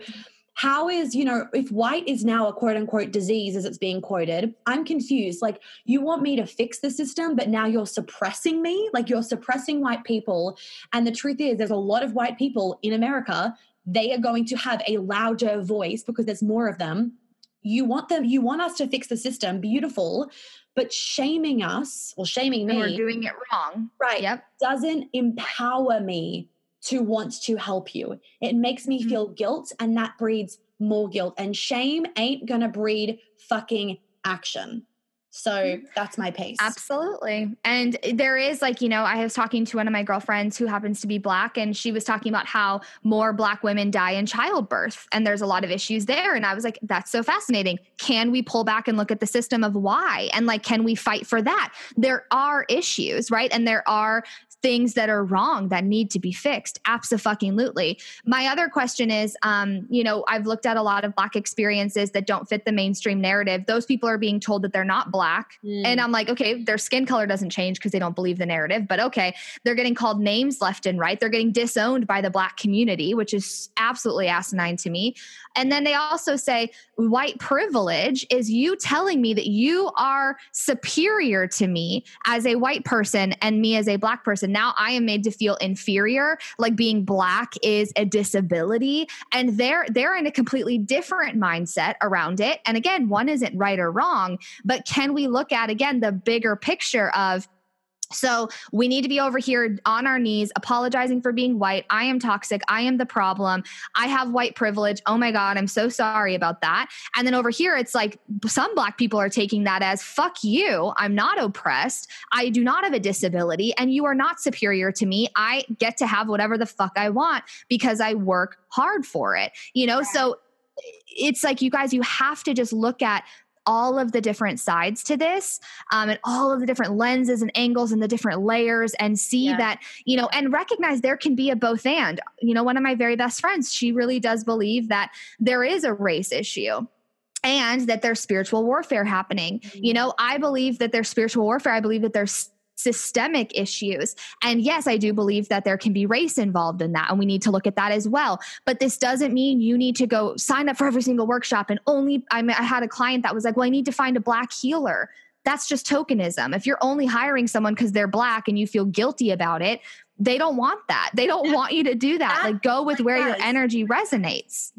how is you know if white is now a quote unquote disease as it's being quoted i'm confused. Like you want me to fix the system but now you're suppressing me? Like you're suppressing white people. And the truth is there's a lot of white people in america. They are going to have a louder voice because there's more of them. You want them you want us to fix the system beautiful. But shaming us or shaming me we're doing it wrong. Right. Yep. Doesn't empower me to want to help you. It makes me feel mm-hmm. guilt, and that breeds more guilt. And shame ain't gonna breed fucking action. So mm-hmm. that's my pace. Absolutely. And there is like, you know, I was talking to one of my girlfriends who happens to be black, and she was talking about how more black women die in childbirth. And there's a lot of issues there. And I was like, that's so fascinating. Can we pull back and look at the system of why? And like, can we fight for that? There are issues, right? And there are things that are wrong that need to be fixed. Absolutely. My other question is, um, you know, I've looked at a lot of black experiences that don't fit the mainstream narrative. Those people are being told that they're not black, mm. and I'm like, okay, their skin color doesn't change because they don't believe the narrative. But okay, they're getting called names left and right. They're getting disowned by the black community, which is absolutely asinine to me. And then they also say white privilege is you telling me that you are superior to me as a white person and me as a black person now I am made to feel inferior, like being black is a disability. And they're they're in a completely different mindset around it. And again, one isn't right or wrong, but can we look at again the bigger picture of so we need to be over here on our knees, apologizing for being white. I am toxic. I am the problem. I have white privilege. Oh my God, I'm so sorry about that. And then over here, it's like some black people are taking that as fuck you. I'm not oppressed. I do not have a disability, and you are not superior to me. I get to have whatever the fuck I want because I work hard for it. You know, so it's like you guys, you have to just look at all of the different sides to this um, and all of the different lenses and angles and the different layers and see yeah. that you know and recognize there can be a both and you know one of my very best friends she really does believe that there is a race issue and that there's spiritual warfare happening. You know, I believe that there's spiritual warfare. I believe that there's systemic issues. And yes, I do believe that there can be race involved in that, and we need to look at that as well. But this doesn't mean you need to go sign up for every single workshop and only. I, mean, I had a client that was like, "Well, I need to find a black healer." That's just tokenism. If you're only hiring someone because they're black and you feel guilty about it, they don't want that. They don't want you to do that. Like go with where your energy resonates.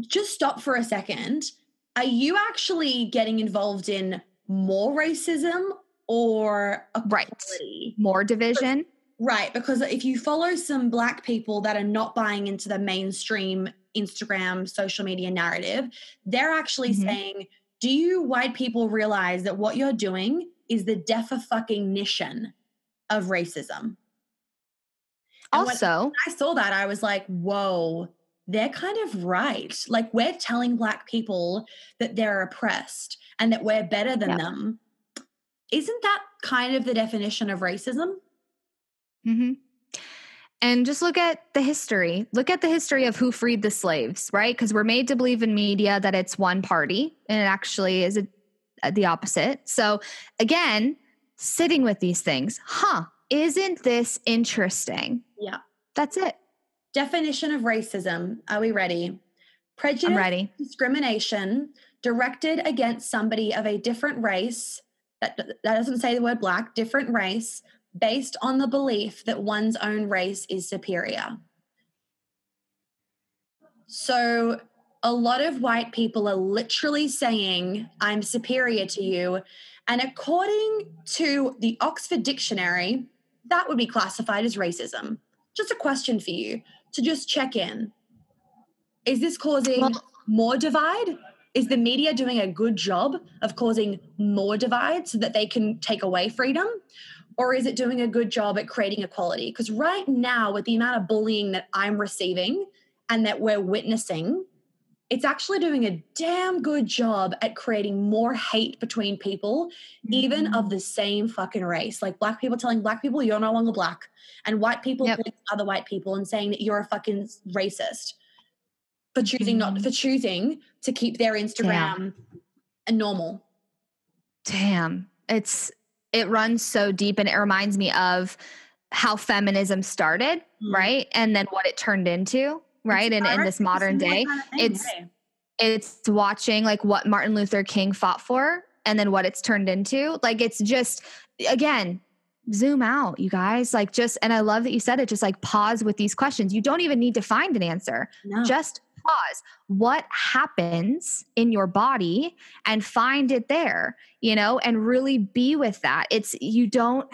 Just stop for a second. Are you actually getting involved in more racism or equality. Right. More division. Right. Because if you follow some black people that are not buying into the mainstream Instagram social media narrative, they're actually mm-hmm. saying, Do you white people realize that what you're doing is the definition of racism? And also, I saw that, I was like, whoa, they're kind of right. Like, we're telling Black people that they're oppressed and that we're better than yeah. them isn't that kind of the definition of racism? Mm-hmm. And just look at the history. Look at the history of who freed the slaves, right? Because we're made to believe in media that it's one party, and it actually is a, a, the opposite. So, again, sitting with these things, huh? Isn't this interesting? Yeah. That's it. Definition of racism. Are we ready? Prejudice, ready. discrimination directed against somebody of a different race. That, that doesn't say the word black, different race based on the belief that one's own race is superior. So, a lot of white people are literally saying, I'm superior to you. And according to the Oxford Dictionary, that would be classified as racism. Just a question for you to just check in. Is this causing well, more divide? Is the media doing a good job of causing more divide so that they can take away freedom? or is it doing a good job at creating equality? Because right now, with the amount of bullying that I'm receiving and that we're witnessing, it's actually doing a damn good job at creating more hate between people, mm-hmm. even of the same fucking race. Like black people telling black people you're no longer black, and white people yep. other white people and saying that you're a fucking racist for choosing mm-hmm. not for choosing to keep their Instagram Damn. normal. Damn, it's it runs so deep and it reminds me of how feminism started, mm-hmm. right? And then what it turned into, right? And in this modern day, kind of it's it's watching like what Martin Luther King fought for and then what it's turned into. Like it's just again, zoom out, you guys. Like just and I love that you said it just like pause with these questions. You don't even need to find an answer. No. Just pause. What happens in your body and find it there, you know, and really be with that. It's, you don't,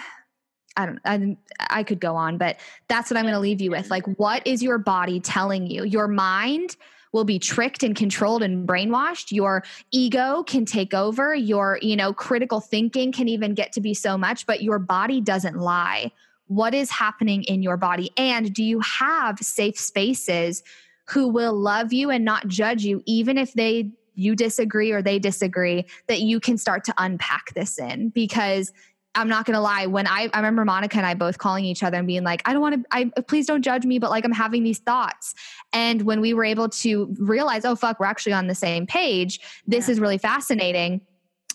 I don't, I, I could go on, but that's what I'm going to leave you with. Like, what is your body telling you? Your mind will be tricked and controlled and brainwashed. Your ego can take over. Your, you know, critical thinking can even get to be so much, but your body doesn't lie. What is happening in your body? And do you have safe spaces who will love you and not judge you, even if they you disagree or they disagree, that you can start to unpack this in because I'm not gonna lie. When I, I remember Monica and I both calling each other and being like, I don't want to, I please don't judge me, but like I'm having these thoughts. And when we were able to realize, oh fuck, we're actually on the same page. This yeah. is really fascinating.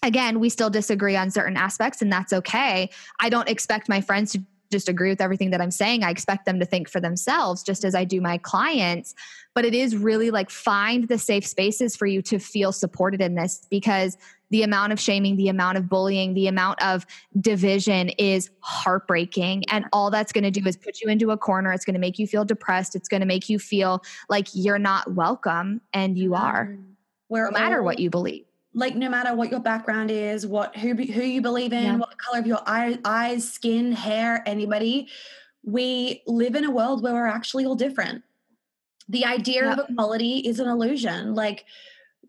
Again, we still disagree on certain aspects, and that's okay. I don't expect my friends to just agree with everything that I'm saying. I expect them to think for themselves, just as I do my clients. But it is really like find the safe spaces for you to feel supported in this because the amount of shaming, the amount of bullying, the amount of division is heartbreaking. And all that's going to do is put you into a corner. It's going to make you feel depressed. It's going to make you feel like you're not welcome, and you are, Where no matter what you believe like no matter what your background is, what who who you believe in, yeah. what color of your eye, eyes, skin, hair, anybody, we live in a world where we're actually all different. The idea of equality is an illusion. Like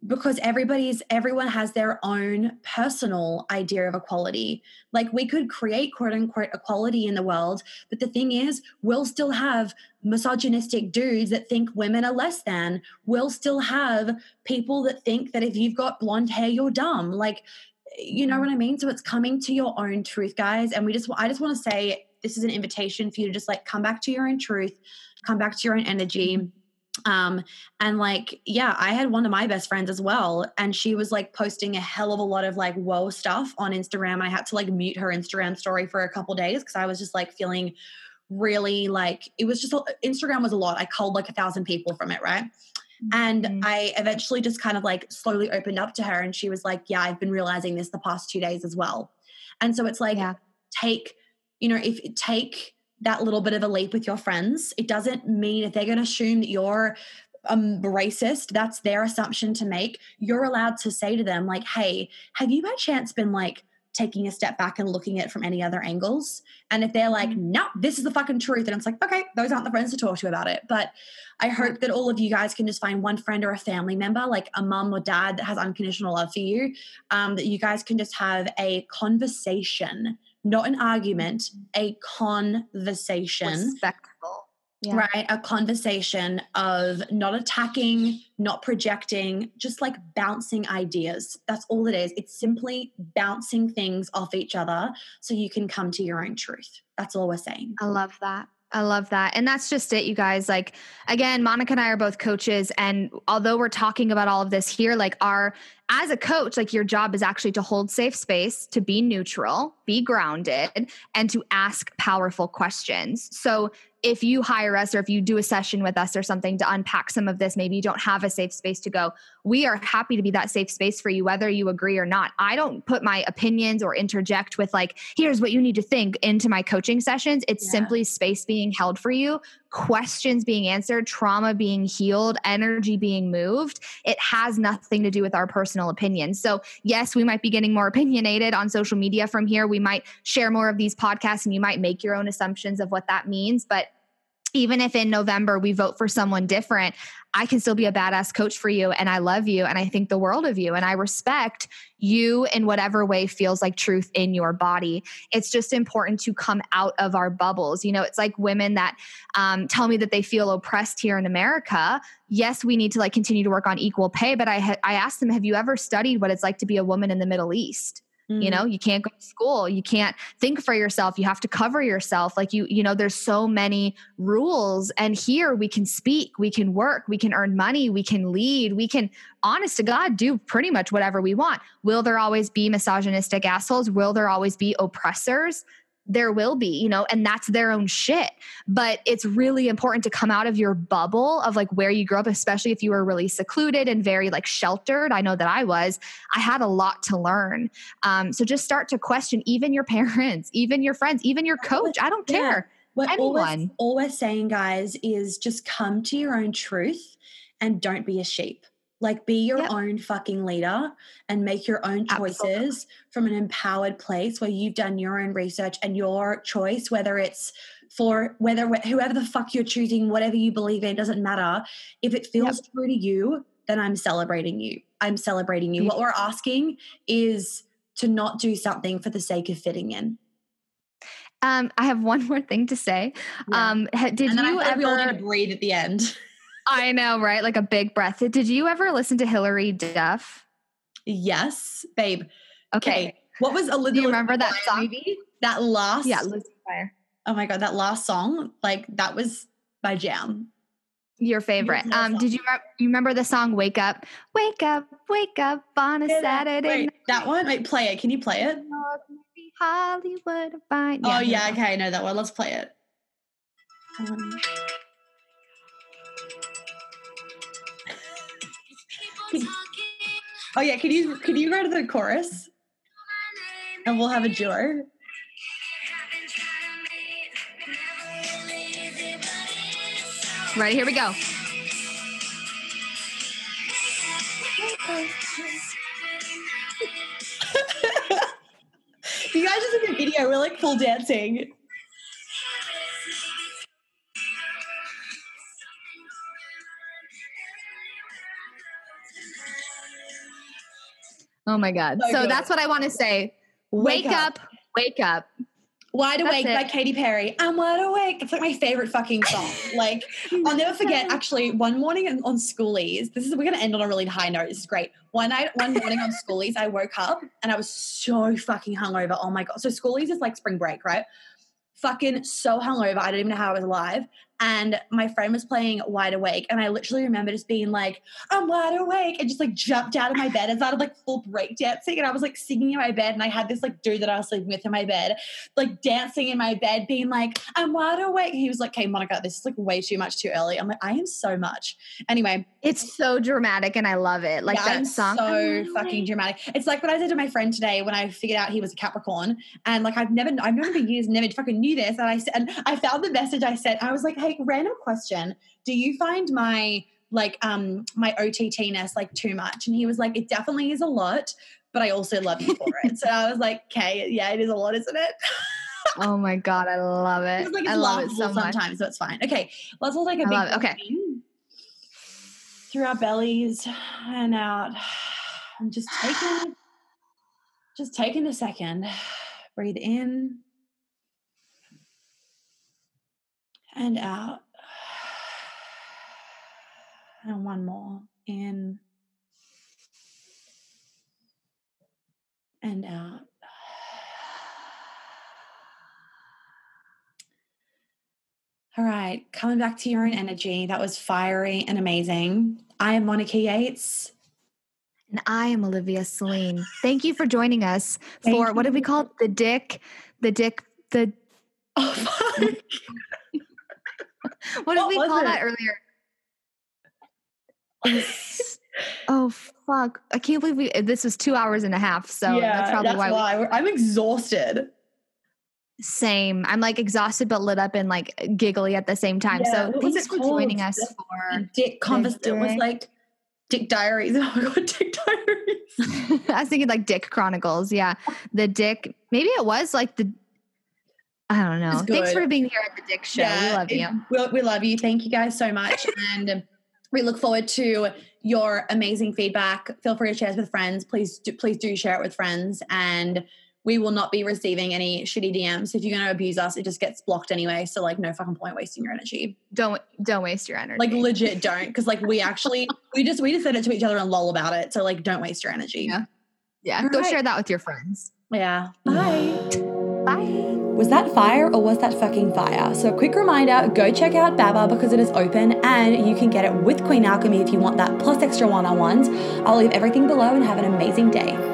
because everybody's everyone has their own personal idea of equality. Like we could create quote unquote equality in the world but the thing is we'll still have misogynistic dudes that think women are less than. We'll still have people that think that if you've got blonde hair you're dumb. Like you know what i mean? So it's coming to your own truth guys. And we just i just want to say this is an invitation for you to just like come back to your own truth come back to your own energy um and like yeah i had one of my best friends as well and she was like posting a hell of a lot of like whoa stuff on instagram i had to like mute her instagram story for a couple days because i was just like feeling really like it was just instagram was a lot i called like a thousand people from it right and mm-hmm. i eventually just kind of like slowly opened up to her and she was like yeah i've been realizing this the past two days as well and so it's like yeah. take you know if it take that little bit of a leap with your friends. It doesn't mean if they're going to assume that you're um, racist, that's their assumption to make. You're allowed to say to them, like, hey, have you by chance been like taking a step back and looking at it from any other angles? And if they're like, no, this is the fucking truth, and it's like, okay, those aren't the friends to talk to about it. But I hope that all of you guys can just find one friend or a family member, like a mom or dad that has unconditional love for you, um, that you guys can just have a conversation not an argument, mm-hmm. a conversation. Respectful. yeah. right? A conversation of not attacking, not projecting, just like bouncing ideas. That's all it is. It's simply bouncing things off each other so you can come to your own truth. That's all we're saying. I love that. I love that. And that's just it, you guys. Like, again, Monica and I are both coaches. And although we're talking about all of this here, like, our, as a coach, like, your job is actually to hold safe space, to be neutral, be grounded, and to ask powerful questions. So, if you hire us or if you do a session with us or something to unpack some of this, maybe you don't have a safe space to go, we are happy to be that safe space for you, whether you agree or not. I don't put my opinions or interject with, like, here's what you need to think into my coaching sessions. It's yeah. simply space being held for you, questions being answered, trauma being healed, energy being moved. It has nothing to do with our personal opinions. So, yes, we might be getting more opinionated on social media from here. We might share more of these podcasts and you might make your own assumptions of what that means. But even if in November we vote for someone different, I can still be a badass coach for you. And I love you. And I think the world of you. And I respect you in whatever way feels like truth in your body. It's just important to come out of our bubbles. You know, it's like women that um, tell me that they feel oppressed here in America. Yes, we need to like continue to work on equal pay. But I, ha- I asked them, have you ever studied what it's like to be a woman in the Middle East? Mm. You know, you can't go to school, you can't think for yourself, you have to cover yourself. Like you, you know, there's so many rules. And here we can speak, we can work, we can earn money, we can lead, we can, honest to God, do pretty much whatever we want. Will there always be misogynistic assholes? Will there always be oppressors? There will be, you know, and that's their own shit. But it's really important to come out of your bubble of like where you grew up, especially if you were really secluded and very like sheltered. I know that I was. I had a lot to learn. Um, so just start to question even your parents, even your friends, even your coach. I don't care. What Anyone. all we're saying, guys, is just come to your own truth and don't be a sheep. Like, be your yep. own fucking leader and make your own choices Absolutely. from an empowered place where you've done your own research and your choice, whether it's for whether whoever the fuck you're choosing, whatever you believe in, doesn't matter. If it feels yep. true to you, then I'm celebrating you. I'm celebrating you. What we're asking is to not do something for the sake of fitting in. Um, I have one more thing to say. Yeah. Um, did you ever? We all need to breathe at the end. I know, right? Like a big breath. Did you ever listen to Hilary Duff? Yes, babe. Okay. okay. What was a little? Do you remember that song? Movie? That last. Yeah, Lizzie McGuire. Oh my god, that last song, like that was my jam. Your favorite. Um, did you you remember the song "Wake Up"? Wake up, wake up on a Saturday. Wait, that one. Wait, play it. Can you play it? Hollywood. Yeah, oh yeah, okay, I know that one. Let's play it. Um, oh yeah, could you could you go to the chorus? And we'll have a duo. Right, here we go. you guys just in the video, we're like full dancing. Oh my God. So, so that's what I want to say. Wake, wake up. up. wake up. Wide Awake by Katy Perry. I'm wide awake. It's like my favorite fucking song. Like, I'll never forget actually one morning on schoolies. This is, we're going to end on a really high note. This is great. One night, one morning on schoolies, I woke up and I was so fucking hungover. Oh my God. So, schoolies is like spring break, right? Fucking so hungover. I don't even know how I was alive and my friend was playing Wide Awake, and I literally remember just being like, "I'm wide awake," and just like jumped out of my bed and started like full break dancing, and I was like singing in my bed, and I had this like dude that I was sleeping with in my bed, like dancing in my bed, being like, "I'm wide awake." he was like, "Okay, Monica, this is like way too much too early." I'm like, "I am so much." Anyway, it's so dramatic, and I love it. Like yeah, that song, so fucking dramatic. It's like what I said to my friend today when I figured out he was a Capricorn, and like I've never, I've never been used, never fucking knew this, and I said, and I found the message I sent. I was like, "Hey." random question. Do you find my like um my OTTness like too much? And he was like, it definitely is a lot, but I also love you for it. so I was like, okay, yeah, it is a lot, isn't it? oh my god, I love it. Like I love it so sometimes, much. so it's fine. Okay, let's all take a big okay through our bellies and out. I'm just taking just taking a second. Breathe in and out. And one more. In and out. All right, coming back to your own energy. That was fiery and amazing. I am Monica Yates. And I am Olivia Celine. Thank you for joining us Thank for you. what did we call it? The dick, the dick, the. Oh, fuck. what did what we call it? that earlier? oh fuck! I can't believe we. This was two hours and a half. So yeah, that's probably that's why, why we, I'm exhausted. Same. I'm like exhausted but lit up and like giggly at the same time. Yeah, so thanks for joining us for Dick Convers. It was like Dick Diaries. Oh my god, Dick Diaries. I was thinking like Dick Chronicles. Yeah, the Dick. Maybe it was like the. I don't know. Thanks for being here at the Dick Show. Yeah, we love you. We, we love you. Thank you guys so much, and we look forward to your amazing feedback. Feel free to share it with friends. Please, do, please do share it with friends and we will not be receiving any shitty DMs. If you're going to abuse us, it just gets blocked anyway. So like, no fucking point wasting your energy. Don't don't waste your energy. Like legit, don't because like we actually we just we just said it to each other and lol about it. So like, don't waste your energy. Yeah, yeah. All Go right. share that with your friends. Yeah. Bye. Bye. Was that fire or was that fucking fire? So, a quick reminder go check out Baba because it is open and you can get it with Queen Alchemy if you want that plus extra one on ones. I'll leave everything below and have an amazing day.